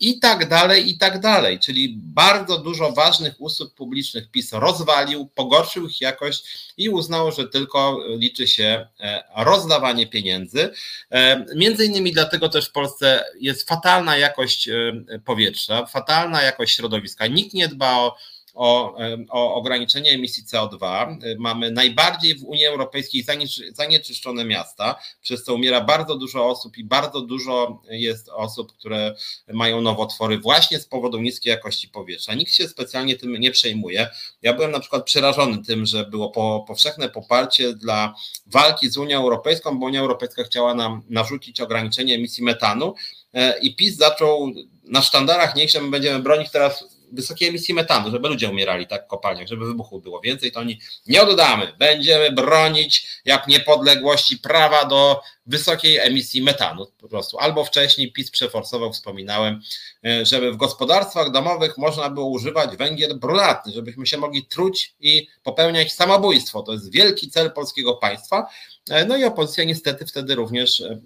I tak dalej, i tak dalej. Czyli bardzo dużo ważnych usług publicznych PiS rozwalił, pogorszył ich jakość i uznał, że tylko liczy się e, rozdawanie pieniędzy. E, między innymi dlatego też w Polsce jest fatalna jakość e, powietrza, fatalna jakość środowiska. Nikt nie dba o o, o ograniczenie emisji CO2. Mamy najbardziej w Unii Europejskiej zanieczyszczone miasta, przez co umiera bardzo dużo osób i bardzo dużo jest osób, które mają nowotwory właśnie z powodu niskiej jakości powietrza. Nikt się specjalnie tym nie przejmuje. Ja byłem na przykład przerażony tym, że było po, powszechne poparcie dla walki z Unią Europejską, bo Unia Europejska chciała nam narzucić ograniczenie emisji metanu e, i PiS zaczął na sztandarach niech my będziemy bronić teraz wysokiej emisji metanu, żeby ludzie umierali tak w kopalniach, żeby wybuchów było więcej, to oni nie oddamy. Będziemy bronić jak niepodległości prawa do wysokiej emisji metanu po prostu. Albo wcześniej PiS przeforsował, wspominałem, e, żeby w gospodarstwach domowych można było używać węgiel brunatny, żebyśmy się mogli truć i popełniać samobójstwo. To jest wielki cel polskiego państwa. E, no i opozycja niestety wtedy również e,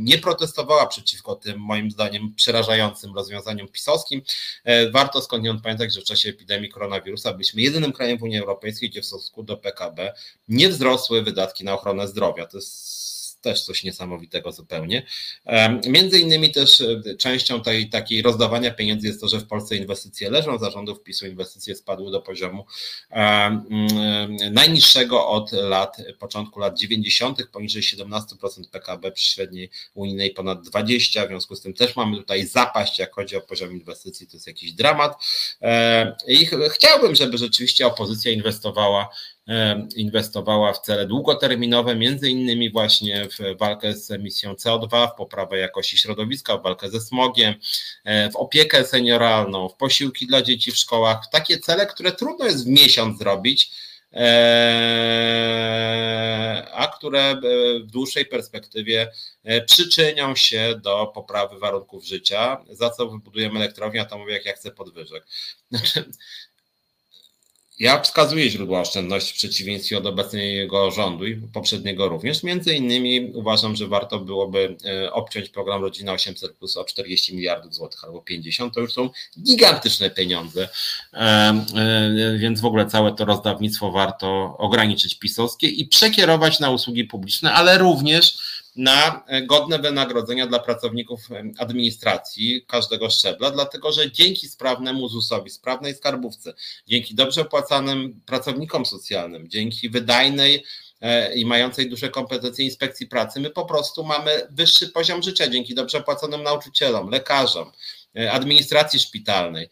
nie protestowała przeciwko tym, moim zdaniem, przerażającym rozwiązaniom pisowskim. Warto skądinąd pamiętać, że w czasie epidemii koronawirusa byliśmy jedynym krajem w Unii Europejskiej, gdzie w stosunku do PKB nie wzrosły wydatki na ochronę zdrowia. To jest też coś niesamowitego zupełnie. Między innymi też e, częścią tej takiej rozdawania pieniędzy jest to, że w Polsce inwestycje leżą, zarządów PiSu inwestycje spadły do poziomu najniższego od lat, początku lat 90., poniżej 17% PKB przy średniej unijnej ponad 20%, w związku z tym też mamy tutaj zapaść, jak chodzi o poziom inwestycji, to jest jakiś dramat. I chciałbym, żeby rzeczywiście opozycja inwestowała inwestowała w cele długoterminowe, między innymi właśnie w walkę z emisją CO2, w poprawę jakości środowiska, w walkę ze smogiem, e, w opiekę senioralną, w posiłki dla dzieci w szkołach, w takie cele, które trudno jest w miesiąc zrobić, e, a które e, w dłuższej perspektywie przyczynią się do poprawy warunków życia, za co wybudujemy elektrownię atomowe, jak ja chcę podwyżek. Znaczy, ja wskazuję źródła oszczędności w przeciwieństwie od obecnego rządu i poprzedniego również. Między innymi uważam, że warto byłoby e, obciąć program Rodzina 800 plus o 40 miliardów złotych albo 50. To już są gigantyczne pieniądze, e, e, więc w ogóle całe to rozdawnictwo warto ograniczyć pisowskie i przekierować na usługi publiczne, ale również na e, godne wynagrodzenia dla pracowników e, administracji każdego szczebla, dlatego że dzięki sprawnemu ZUS-owi, sprawnej skarbówce, dzięki dobrze opłacanym pracownikom socjalnym, dzięki wydajnej e, i mającej duże kompetencje inspekcji pracy, my po prostu mamy wyższy poziom życia dzięki dobrze opłaconym nauczycielom, lekarzom, administracji szpitalnej.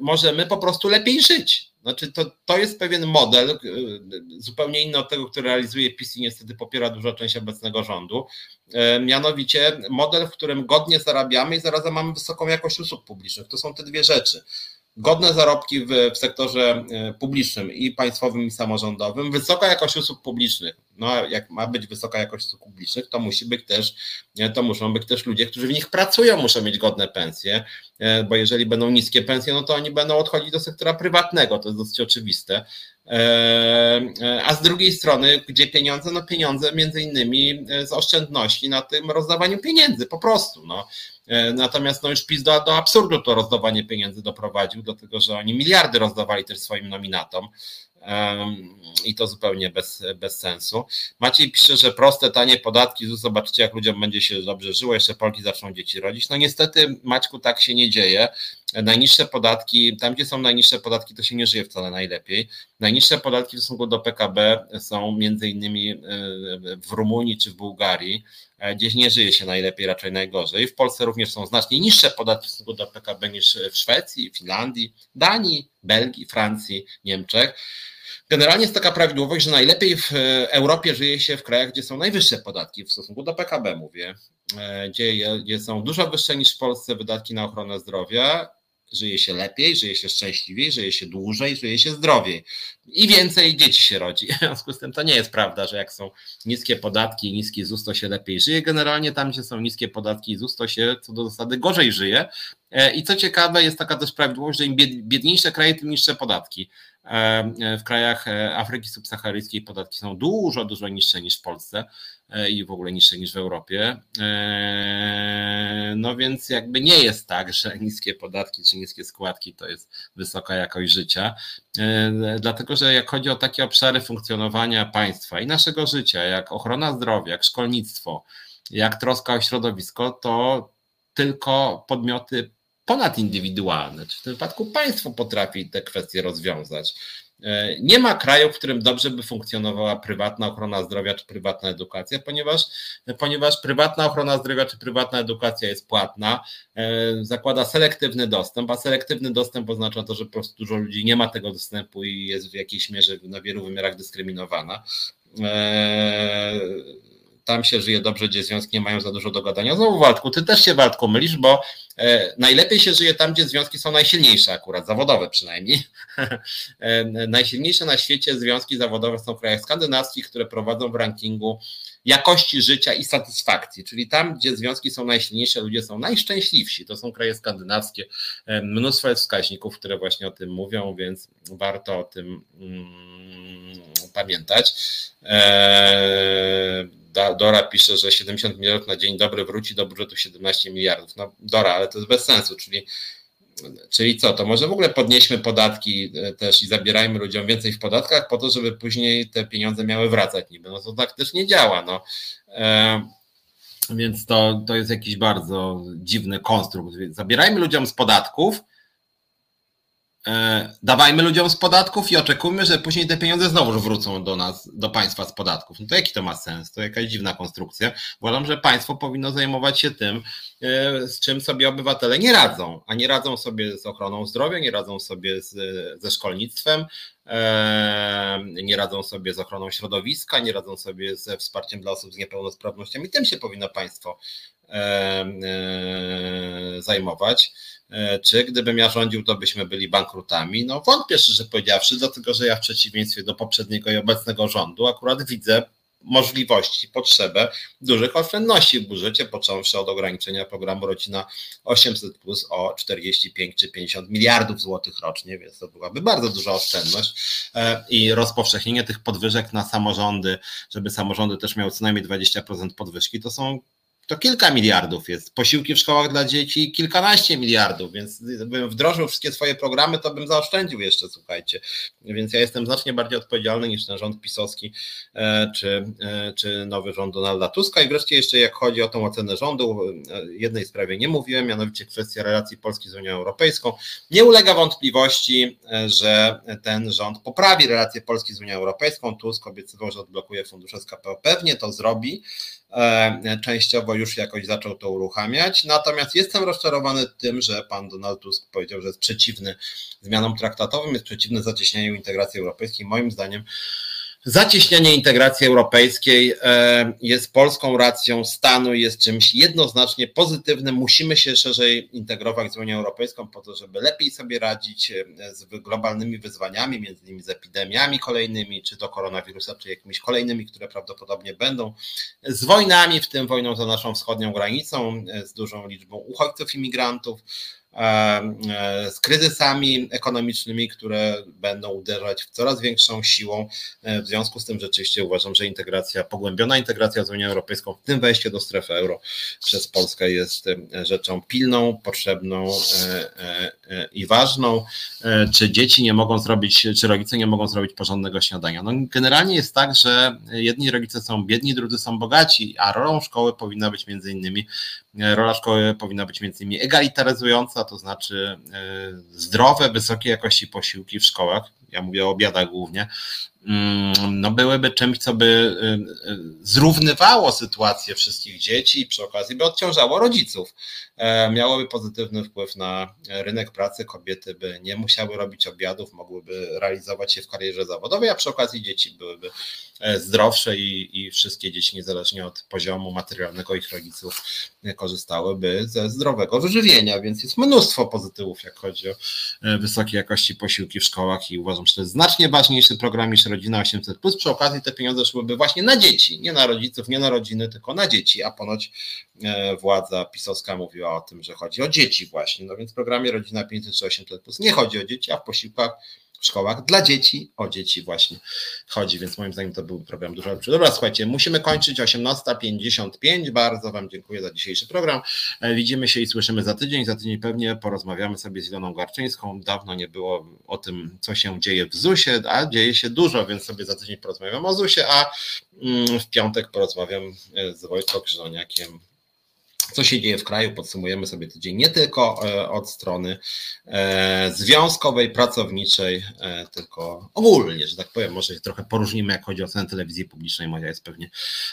Możemy po prostu lepiej żyć. Znaczy, to, to jest pewien model, y, zupełnie inny od tego, który realizuje PiS i niestety popiera duża część obecnego rządu. E, mianowicie model, w którym godnie zarabiamy i zarazem mamy wysoką jakość usług publicznych. To są te dwie rzeczy godne zarobki w, w, sektorze e, publicznym i państwowym i samorządowym, wysoka jakość usług publicznych. No, jak ma być wysoka jakość usług publicznych, to musi być też, to muszą być też ludzie, którzy w nich pracują, muszą mieć godne pensje, e, bo jeżeli będą niskie pensje, no to oni będą odchodzić do sektora prywatnego, to jest dosyć oczywiste. E, a z drugiej strony, gdzie pieniądze? No pieniądze między innymi z oszczędności na tym rozdawaniu pieniędzy, po prostu. No. E, natomiast no już PiS do, do absurdu to rozdawanie pieniędzy doprowadził, dlatego że oni miliardy rozdawali też swoim nominatom i to zupełnie bez, bez sensu. Maciej pisze, że proste, tanie podatki, zobaczycie jak ludziom będzie się dobrze żyło, jeszcze Polki zaczną dzieci rodzić. No niestety Maćku tak się nie dzieje. Najniższe podatki, tam gdzie są najniższe podatki, to się nie żyje wcale najlepiej. Najniższe podatki w stosunku do PKB są między innymi e, w Rumunii czy w Bułgarii, e, gdzieś nie żyje się najlepiej, raczej najgorzej. W Polsce również są znacznie niższe podatki w stosunku do PKB niż w Szwecji, Finlandii, Danii, Belgii, Francji, Niemczech. Generalnie jest taka prawidłowość, że najlepiej w Europie żyje się w krajach, gdzie są najwyższe podatki w stosunku do PKB, mówię, e, gdzie, gdzie są dużo wyższe niż w Polsce wydatki na ochronę zdrowia żyje się lepiej, żyje się szczęśliwiej, żyje się dłużej, żyje się zdrowiej i więcej dzieci się rodzi. W związku z tym to nie jest prawda, że jak są niskie podatki i niski ZUS, to się lepiej żyje. Generalnie tam, gdzie są niskie podatki i ZUS, to się co do zasady gorzej żyje. E, I co ciekawe, jest taka też prawidłowość, że im biedniejsze kraje, tym niższe podatki. E, w krajach e, Afryki subsaharyjskiej podatki są dużo, dużo niższe niż w Polsce i w ogóle niższe niż w Europie. No więc jakby nie jest tak, że niskie podatki czy niskie składki to jest wysoka jakość życia, dlatego że jak chodzi o takie obszary funkcjonowania państwa i naszego życia, jak ochrona zdrowia, jak szkolnictwo, jak troska o środowisko, to tylko podmioty ponadindywidualne, czy w tym wypadku państwo potrafi te kwestie rozwiązać. E, nie ma kraju, w którym dobrze by funkcjonowała prywatna ochrona zdrowia czy prywatna edukacja, ponieważ, ponieważ prywatna ochrona zdrowia czy prywatna edukacja jest płatna, e, zakłada selektywny dostęp, a selektywny dostęp oznacza to, że po prostu dużo ludzi nie ma tego dostępu i jest w jakiejś mierze na wielu wymiarach dyskryminowana. E, tam się żyje dobrze, gdzie związki nie mają za dużo do gadania. Znowu Waldku, ty też się Waldku mylisz, bo e, najlepiej się żyje tam, gdzie związki są najsilniejsze akurat, zawodowe przynajmniej. e, najsilniejsze na świecie związki zawodowe są w krajach skandynawskich, które prowadzą w rankingu jakości życia i satysfakcji, czyli tam, gdzie związki są najsilniejsze, ludzie są najszczęśliwsi. To są kraje skandynawskie. E, mnóstwo jest wskaźników, które właśnie o tym mówią, więc warto o tym mm, pamiętać. Dora pisze, że 70 milionów na dzień dobry wróci do budżetu 17 miliardów. No Dora, ale to jest bez sensu, czyli Czyli co, to może w ogóle podnieśmy podatki też i zabierajmy ludziom więcej w podatkach po to, żeby później te pieniądze miały wracać niby. No to tak też nie działa. No. Więc to, to jest jakiś bardzo dziwny konstrukt. Zabierajmy ludziom z podatków, E, dawajmy ludziom z podatków i oczekujmy, że później te pieniądze znowu wrócą do nas, do państwa z podatków. No to jaki to ma sens? To jakaś dziwna konstrukcja. Uważam, że państwo powinno zajmować się tym, e, z czym sobie obywatele nie radzą, a nie radzą sobie z ochroną zdrowia, nie radzą sobie z, ze szkolnictwem, e, nie radzą sobie z ochroną środowiska, nie radzą sobie ze wsparciem dla osób z niepełnosprawnościami. Tym się powinno państwo zajmować. E, czy gdybym ja rządził, to byśmy byli bankrutami? No wątpię szczerze powiedziawszy, dlatego że ja w przeciwieństwie do poprzedniego i obecnego rządu akurat widzę możliwości, potrzebę dużych oszczędności w budżecie, począwszy od ograniczenia programu Rodzina 800 plus o 45 czy 50 miliardów złotych rocznie, więc to byłaby bardzo duża oszczędność e, i rozpowszechnienie tych podwyżek na samorządy, żeby samorządy też miały co najmniej 20% podwyżki, to są to kilka miliardów jest. Posiłki w szkołach dla dzieci kilkanaście miliardów, więc gdybym wdrożył wszystkie swoje programy, to bym zaoszczędził jeszcze, słuchajcie. Więc ja jestem znacznie bardziej odpowiedzialny niż ten rząd pisowski e, czy, e, czy nowy rząd Donalda Tuska. I wreszcie jeszcze jak chodzi o tą ocenę rządu, e, jednej sprawie nie mówiłem, mianowicie kwestia relacji Polski z Unią Europejską. Nie ulega wątpliwości, że ten rząd poprawi relacje Polski z Unią Europejską. Tusk obiecywał, że odblokuje fundusze z KPO. Pewnie to zrobi. E, częściowo już jakoś zaczął to uruchamiać. Natomiast jestem rozczarowany tym, że pan Donald Tusk powiedział, że jest przeciwny zmianom traktatowym, jest przeciwny zacieśnianiu integracji europejskiej. Moim zdaniem Zacieśnianie integracji europejskiej e, jest polską racją stanu jest czymś jednoznacznie pozytywnym. Musimy się szerzej integrować z Unią Europejską po to, żeby lepiej sobie radzić e, z globalnymi wyzwaniami, między innymi z epidemiami kolejnymi, czy to koronawirusa, czy jakimiś kolejnymi, które prawdopodobnie będą, z wojnami, w tym wojną za naszą wschodnią granicą, e, z dużą liczbą uchodźców, imigrantów z kryzysami ekonomicznymi, które będą uderzać w coraz większą siłą. E, w związku z tym rzeczywiście uważam, że integracja, pogłębiona integracja z Unią Europejską, w tym wejście do strefy euro przez Polskę jest e, rzeczą pilną, potrzebną i ważną. Czy dzieci nie mogą zrobić, czy rodzice nie mogą zrobić porządnego śniadania? No generalnie jest tak, że jedni rodzice są biedni, drudzy są bogaci, a rolą szkoły powinna być między innymi rola szkoły powinna być między innymi egalitaryzująca, to znaczy e, zdrowe, wysokiej jakości posiłki w szkołach, ja mówię o obiadach głównie, mm, no byłyby czymś, co by e, e, zrównywało sytuację wszystkich dzieci i przy okazji by odciążało rodziców. Miałoby pozytywny wpływ na rynek pracy, kobiety by nie musiały robić obiadów, mogłyby realizować się w karierze zawodowej, a przy okazji dzieci byłyby zdrowsze i, i wszystkie dzieci, niezależnie od poziomu materialnego ich rodziców, korzystałyby ze zdrowego wyżywienia, więc jest mnóstwo pozytywów, jak chodzi o e, wysokiej jakości posiłki w szkołach i uważam, że to jest znacznie ważniejszy program niż Rodzina 800+. Przy okazji te pieniądze szłyby właśnie na dzieci, nie na rodziców, nie na rodziny, tylko na dzieci, a ponoć e, władza pisowska mówiła o tym, że chodzi o dzieci właśnie, no więc w programie Rodzina 500 czy 800+, nie chodzi o dzieci, a w posiłkach w szkołach dla dzieci, o dzieci właśnie chodzi, więc moim zdaniem to był program dużo lepszy. Dobra, słuchajcie, musimy kończyć 18.55. Bardzo Wam dziękuję za dzisiejszy program. E, widzimy się i słyszymy za tydzień. Za tydzień pewnie porozmawiamy sobie z Iloną Garczyńską. Dawno nie było o tym, co się dzieje w ZUS-ie, a dzieje się dużo, więc sobie za tydzień porozmawiam o ZUS-ie, a mm, w piątek porozmawiam e, z Wojtkiem Krzyżoniakiem co się dzieje w kraju. Podsumujemy sobie tydzień nie tylko e, od strony e, związkowej, pracowniczej, e, tylko ogólnie, że tak powiem. Może się trochę poróżnimy, jak chodzi o cenę telewizji publicznej. Moja jest pewnie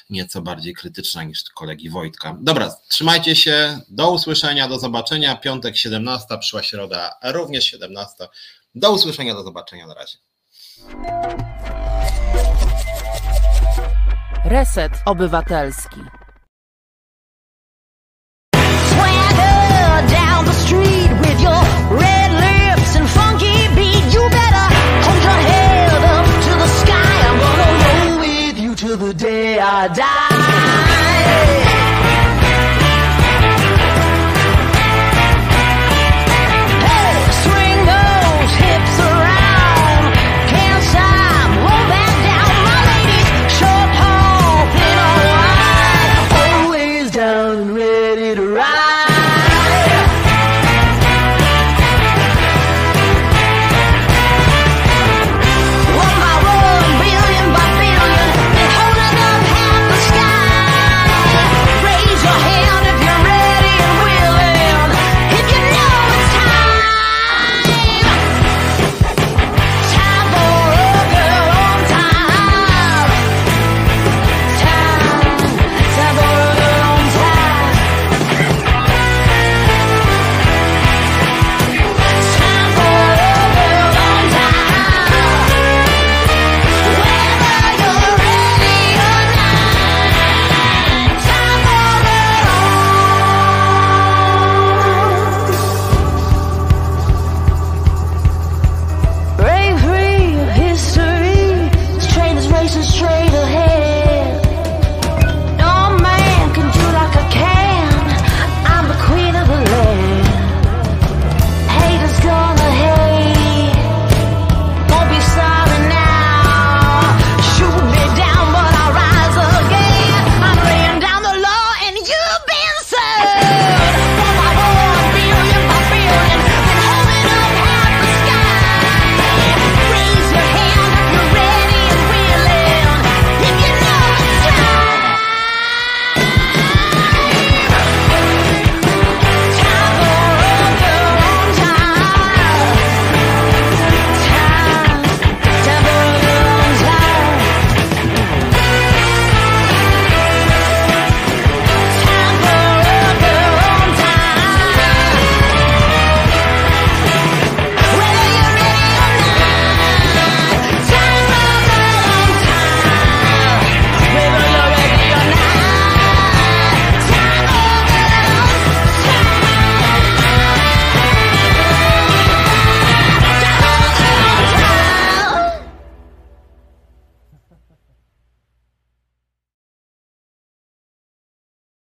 nieco bardziej krytyczna niż kolegi Wojtka. Dobra, trzymajcie się. Do usłyszenia, do zobaczenia. Piątek 17, przyszła środa również 17. Do usłyszenia, do zobaczenia. Na razie. Reset Obywatelski. da da.